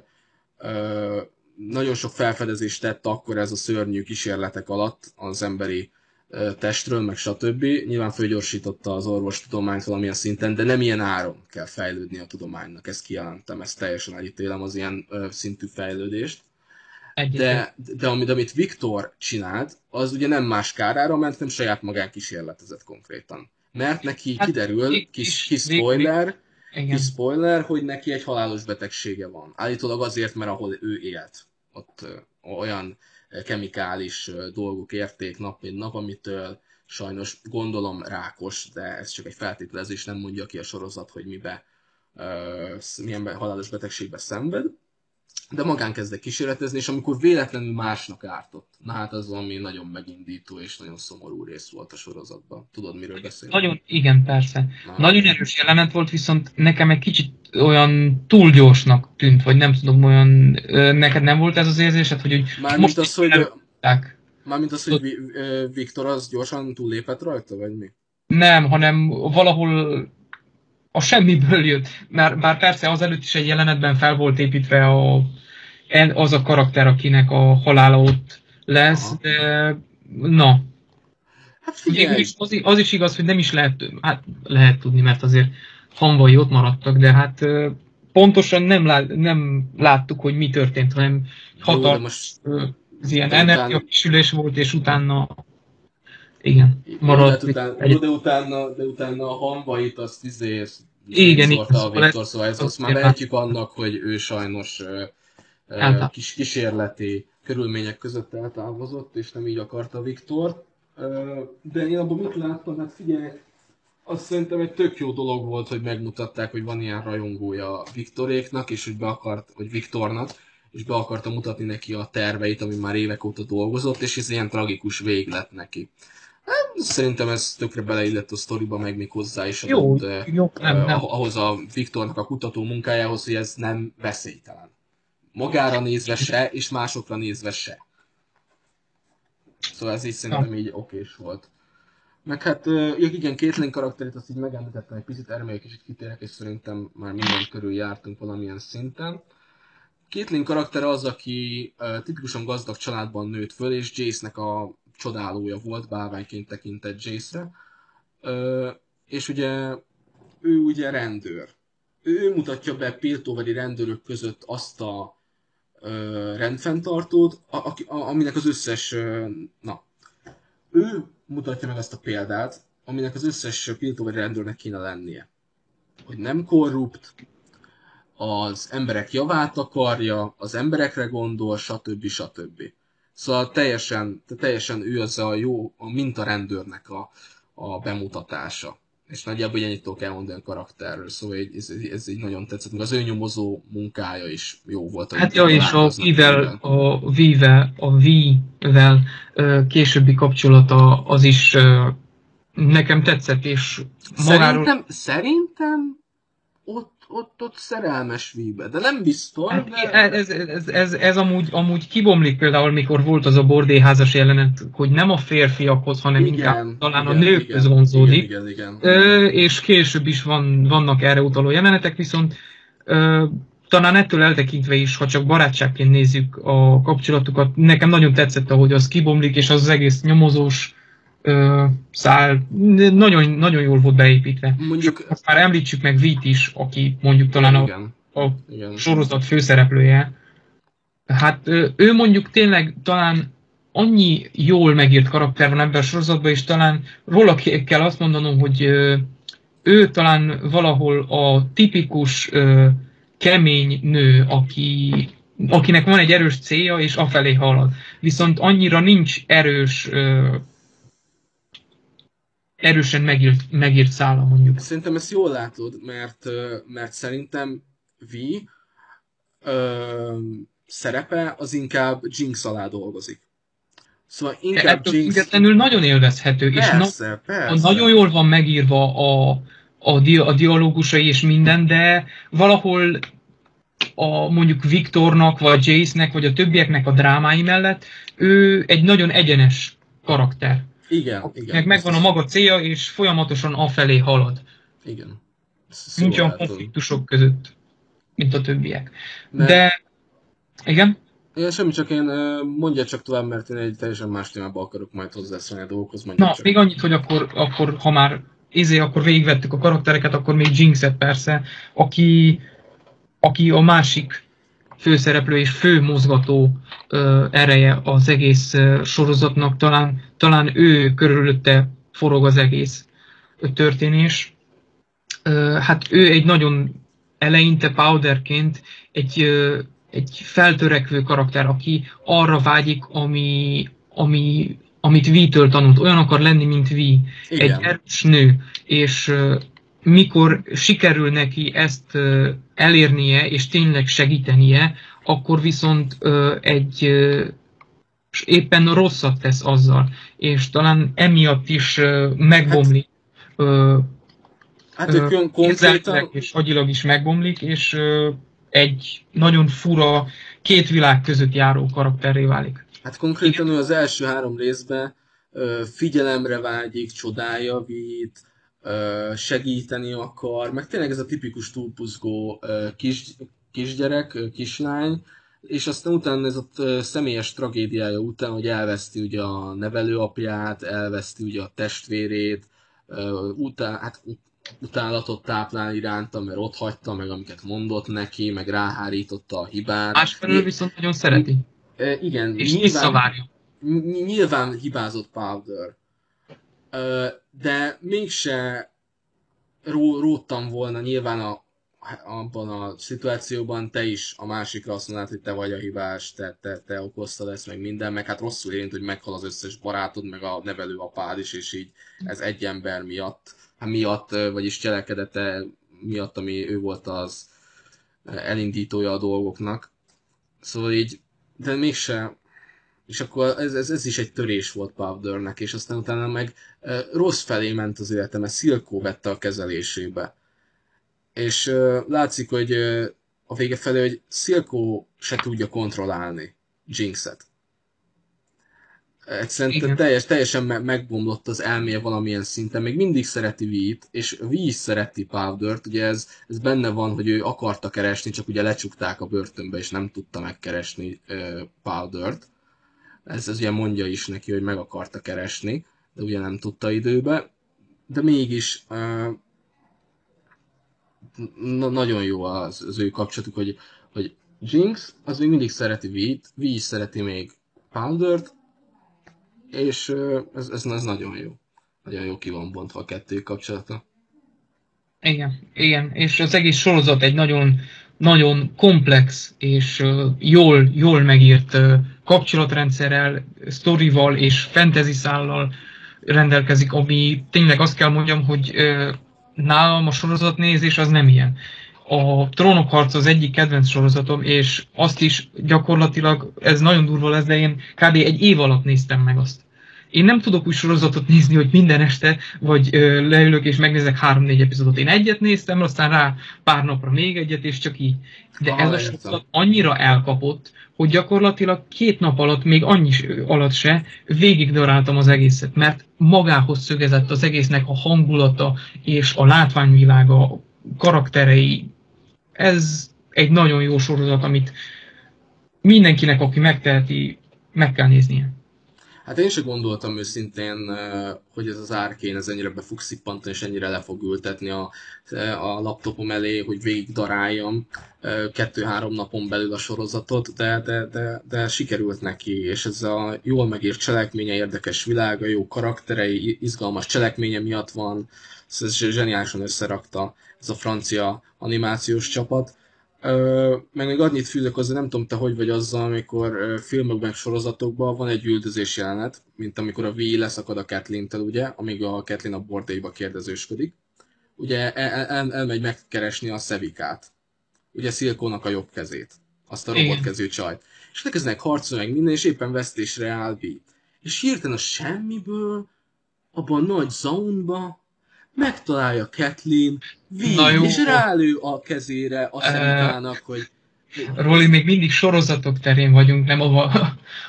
ö, nagyon sok felfedezést tett akkor ez a szörnyű kísérletek alatt az emberi ö, testről, meg stb. Nyilván fölgyorsította az orvostudományt valamilyen szinten, de nem ilyen áron kell fejlődni a tudománynak, ezt kijelentem, ezt teljesen elítélem az ilyen ö, szintű fejlődést. De, de amit, amit Viktor csinált, az ugye nem más kárára ment, hanem saját magán kísérletezett konkrétan. Mert neki hát, kiderül, kis, kis spoiler, igen. Kis spoiler, hogy neki egy halálos betegsége van. Állítólag azért, mert ahol ő élt, ott olyan kemikális dolgok érték nap mint nap, amitől sajnos gondolom rákos, de ez csak egy feltételezés, nem mondja ki a sorozat, hogy mibe, milyen halálos betegségbe szenved de magán kezdek kísérletezni, és amikor véletlenül másnak ártott, na hát az valami nagyon megindító és nagyon szomorú rész volt a sorozatban. Tudod, miről beszélünk? Nagyon, igen, persze. Na, nagyon erős jelenet volt, viszont nekem egy kicsit olyan túl gyorsnak tűnt, vagy nem tudom, olyan, neked nem volt ez az érzésed, hogy, hogy Mármint az, hogy... Mármint az, hogy Viktor az gyorsan túllépett rajta, vagy mi? Nem, hanem valahol a semmiből jött. Már, bár persze az előtt is egy jelenetben fel volt építve a, az a karakter, akinek a halála ott lesz, Aha. de na. Hát is, az, az is igaz, hogy nem is lehet, hát lehet tudni, mert azért hanvai ott maradtak, de hát pontosan nem, lát, nem láttuk, hogy mi történt, hanem hatalmas az ilyen energiakisülés volt, és utána igen, maradt. Utána, egy... de, utána, de utána a hanvait azt izé igen, igen, a Viktor, szóval ez, azt már lehetjük annak, hogy ő sajnos uh, kis kísérleti körülmények között eltávozott, és nem így akarta Viktor. De én abban mit láttam, hát figyelj, azt szerintem egy tök jó dolog volt, hogy megmutatták, hogy van ilyen rajongója Viktoréknak, és hogy be akart, vagy Viktornak, és be akarta mutatni neki a terveit, ami már évek óta dolgozott, és ez ilyen tragikus vég lett neki. Hát, szerintem ez tökre beleillett a sztoriba, meg még hozzá is adott, jó, jó, nem, nem. Ahhoz a Viktornak a kutató munkájához, hogy ez nem veszélytelen. Magára nézve se, és másokra nézve se. Szóval ez így szerintem így okés volt. Meg hát, igen, Caitlyn karakterét azt így megemlítettem egy picit, erre még kicsit kitérek, és szerintem már minden körül jártunk valamilyen szinten. Caitlyn karakter az, aki tipikusan gazdag családban nőtt föl, és Jace-nek a csodálója volt, bálványként tekintett Jace-re. És ugye ő ugye rendőr. Ő mutatja be Piltoveri rendőrök között azt a rendfenntartót, a, a, aminek az összes, na, ő mutatja meg azt a példát, aminek az összes Piltoveri rendőrnek kéne lennie. Hogy nem korrupt, az emberek javát akarja, az emberekre gondol, stb. stb. Szóval teljesen, teljesen ő az a jó, a mintarendőrnek a, a bemutatása. És nagyjából ennyit tudok elmondani a karakterről, szóval ez, ez így nagyon tetszett. Az ő nyomozó munkája is jó volt. Hát jó, és a V-vel, a V-vel, a V-vel későbbi kapcsolata az is nekem tetszett, és magáról... Szerintem, szerintem ott ott, ott szerelmes víbe, de nem biztos. Hát, de... ez, ez, ez, ez, amúgy, amúgy kibomlik például, mikor volt az a bordéházas jelenet, hogy nem a férfiakhoz, hanem igen, inkább talán igen, a nőkhöz vonzódik. Igen, igen, igen. Ö, és később is van, vannak erre utaló jelenetek, viszont ö, talán ettől eltekintve is, ha csak barátságként nézzük a kapcsolatukat, nekem nagyon tetszett, ahogy az kibomlik, és az, az egész nyomozós ö, szál nagyon, nagyon jól volt beépítve. Mondjuk... Most már említsük meg Vít is, aki mondjuk talán a, Igen. a Igen. sorozat főszereplője. Hát ö, ő mondjuk tényleg talán annyi jól megírt karakter van ebben a sorozatban, és talán róla ke- kell azt mondanom, hogy ö, ő talán valahol a tipikus ö, kemény nő, aki, akinek van egy erős célja, és afelé halad. Viszont annyira nincs erős, ö, erősen megírt, megírt szála mondjuk. Szerintem ezt jól látod, mert, mert szerintem V ö, szerepe az inkább Jinx alá dolgozik. Szóval inkább Ettől Jinx... függetlenül nagyon élvezhető, és na, Persze, persze. nagyon jól van megírva a, a, di, a dialógusai és minden, de valahol a mondjuk Viktornak, vagy Jace-nek, vagy a többieknek a drámái mellett ő egy nagyon egyenes karakter. Igen, igen. Meg megvan a maga célja, és folyamatosan afelé halad. Igen. Ezt Nincs olyan konfliktusok között, mint a többiek. Mert- De, igen? Én semmi, csak én mondja csak tovább, mert én egy teljesen más témába akarok majd hozzászólni a dolgokhoz. Mondja Na, csak. még annyit, hogy akkor, akkor ha már izé, akkor végigvettük a karaktereket, akkor még Jinxet persze, aki, aki a másik főszereplő és fő mozgató ö, ereje az egész ö, sorozatnak, talán, talán ő körülötte forog az egész történés. Hát ő egy nagyon eleinte Powderként egy, egy feltörekvő karakter, aki arra vágyik, ami, ami, amit V-től tanult. Olyan akar lenni, mint V. Egy Igen. erős nő. És mikor sikerül neki ezt elérnie, és tényleg segítenie, akkor viszont egy ö, s éppen rosszat tesz azzal, és talán emiatt is megbomlik. Ö, Hát ő ö, kon- érzelmileg konkrétan... és agyilag is megbomlik, és ö, egy nagyon fura, két világ között járó karakterré válik. Hát konkrétan az első három részben ö, figyelemre vágyik, csodálja Vít, ö, segíteni akar, meg tényleg ez a tipikus túlpuzgó ö, kis, kisgyerek, kislány, és aztán utána ez a személyes tragédiája után, hogy elveszti ugye a nevelőapját, elveszti ugye a testvérét, utá, hát ut- utálatot táplál iránta, mert ott hagyta meg, amiket mondott neki, meg ráhárította a hibát. Másfelől viszont nagyon szereti, igen, és visszavárja. ny- nyilván hibázott Powder, de mégse ró, róttam volna nyilván a, abban a szituációban te is a másikra azt mondod, hogy te vagy a hibás, te, te, te okoztad ezt, meg minden, meg hát rosszul érint, hogy meghal az összes barátod, meg a nevelő apád is, és így ez egy ember miatt, hát miatt, vagyis cselekedete miatt, ami ő volt az elindítója a dolgoknak. Szóval így, de mégse, és akkor ez, ez, ez is egy törés volt Powdernek, és aztán utána meg rossz felé ment az élete, mert Silko vette a kezelésébe. És e, látszik, hogy e, a vége felé, hogy Silko se tudja kontrollálni Jinxet. Egyszerűen Igen. teljes, teljesen me- megbomlott az elméje valamilyen szinten, még mindig szereti V-t, és V is szereti Powdert, ugye ez, ez benne van, hogy ő akarta keresni, csak ugye lecsukták a börtönbe, és nem tudta megkeresni uh, Powdert. Ez, ez ugye mondja is neki, hogy meg akarta keresni, de ugye nem tudta időbe. De mégis uh, na- nagyon jó az, az ő kapcsolatuk, hogy, hogy Jinx az még mindig szereti V-t, V is szereti még Powdert, és ez, ez, ez nagyon jó. Nagyon jó ki van bontva a kettő kapcsolata. Igen, igen, és az egész sorozat egy nagyon, nagyon komplex és jól, jól megírt kapcsolatrendszerrel, sztorival és fantasy szállal rendelkezik, ami tényleg azt kell mondjam, hogy nálam a sorozatnézés az nem ilyen. A Trónok harca az egyik kedvenc sorozatom, és azt is gyakorlatilag, ez nagyon durva lesz, de én kb. egy év alatt néztem meg azt. Én nem tudok úgy sorozatot nézni, hogy minden este, vagy ö, leülök és megnézek három-négy epizódot. Én egyet néztem, aztán rá pár napra még egyet, és csak így. De Ah, ez a sorozat annyira elkapott, hogy gyakorlatilag két nap alatt, még annyi alatt se, végig daráltam az egészet, mert magához szögezett az egésznek a hangulata és a látványvilága, a karakterei. Ez, egy nagyon jó sorozat, amit mindenkinek, aki megteheti, meg kell néznie. Hát én sem gondoltam őszintén, hogy ez az árkén ez ennyire be fog szippantani, és ennyire le fog ültetni a, a laptopom elé, hogy végig daráljam kettő-három napon belül a sorozatot, de, de, de, de sikerült neki, és ez a jól megírt cselekménye, érdekes világa, jó karakterei, izgalmas cselekménye miatt van, ez zseniálisan összerakta ez a francia animációs csapat. Meg még annyit fűzök hozzá, nem tudom te hogy vagy azzal, amikor filmekben, sorozatokban van egy üldözés jelenet, mint amikor a V leszakad a kathleen ugye, amíg a Kathleen a bordéiba kérdezősködik. Ugye el, el, elmegy megkeresni a Szevikát. Ugye Szilkónak a jobb kezét. Azt a robotkezű csajt. És elkezdenek harcolni meg minden, és éppen vesztésre áll B. És hirtelen a semmiből, abban a nagy zaunba, megtalálja Kathleen, vín, és rálő a kezére a szemtának, hogy Roli, még mindig sorozatok terén vagyunk, nem a,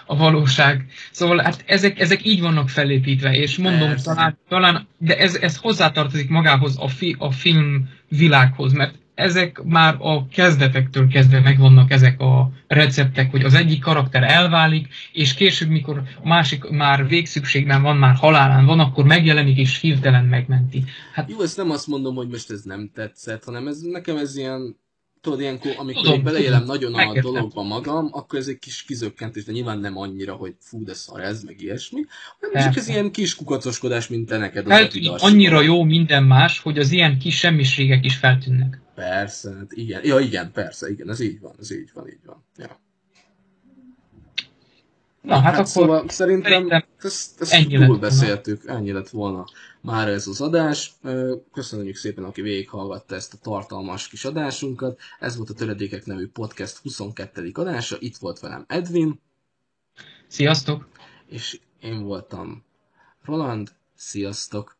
a valóság. Szóval hát ezek, ezek így vannak felépítve, és mondom, talán, talán, de ez, ez hozzátartozik magához a, fi, a film világhoz, mert ezek már a kezdetektől kezdve megvannak ezek a receptek, hogy az egyik karakter elválik, és később, mikor a másik már végszükségben van, már halálán van, akkor megjelenik és hirtelen megmenti. Hát, Jó, ezt nem azt mondom, hogy most ez nem tetszett, hanem ez nekem ez ilyen tudod, ilyenkor, amikor tudom, beleélem tudom, nagyon a dologba magam, akkor ez egy kis kizökkentés, de nyilván nem annyira, hogy fú, de szar ez, meg ilyesmi, hanem csak ez ilyen kis kukacoskodás, mint te neked. Hát, annyira jó minden más, hogy az ilyen kis semmiségek is feltűnnek. Persze, hát igen. Ja, igen, persze, igen, ez így van, ez így van, így van. Ja. Na, hát, hát akkor szóval szerintem, szerintem ezt, ezt ennyi túl beszéltük, ennyi lett volna már ez az adás. Köszönjük szépen, aki végighallgatta ezt a tartalmas kis adásunkat. Ez volt a Töredékek nevű podcast 22. adása. Itt volt velem Edwin. Sziasztok! És én voltam Roland. Sziasztok!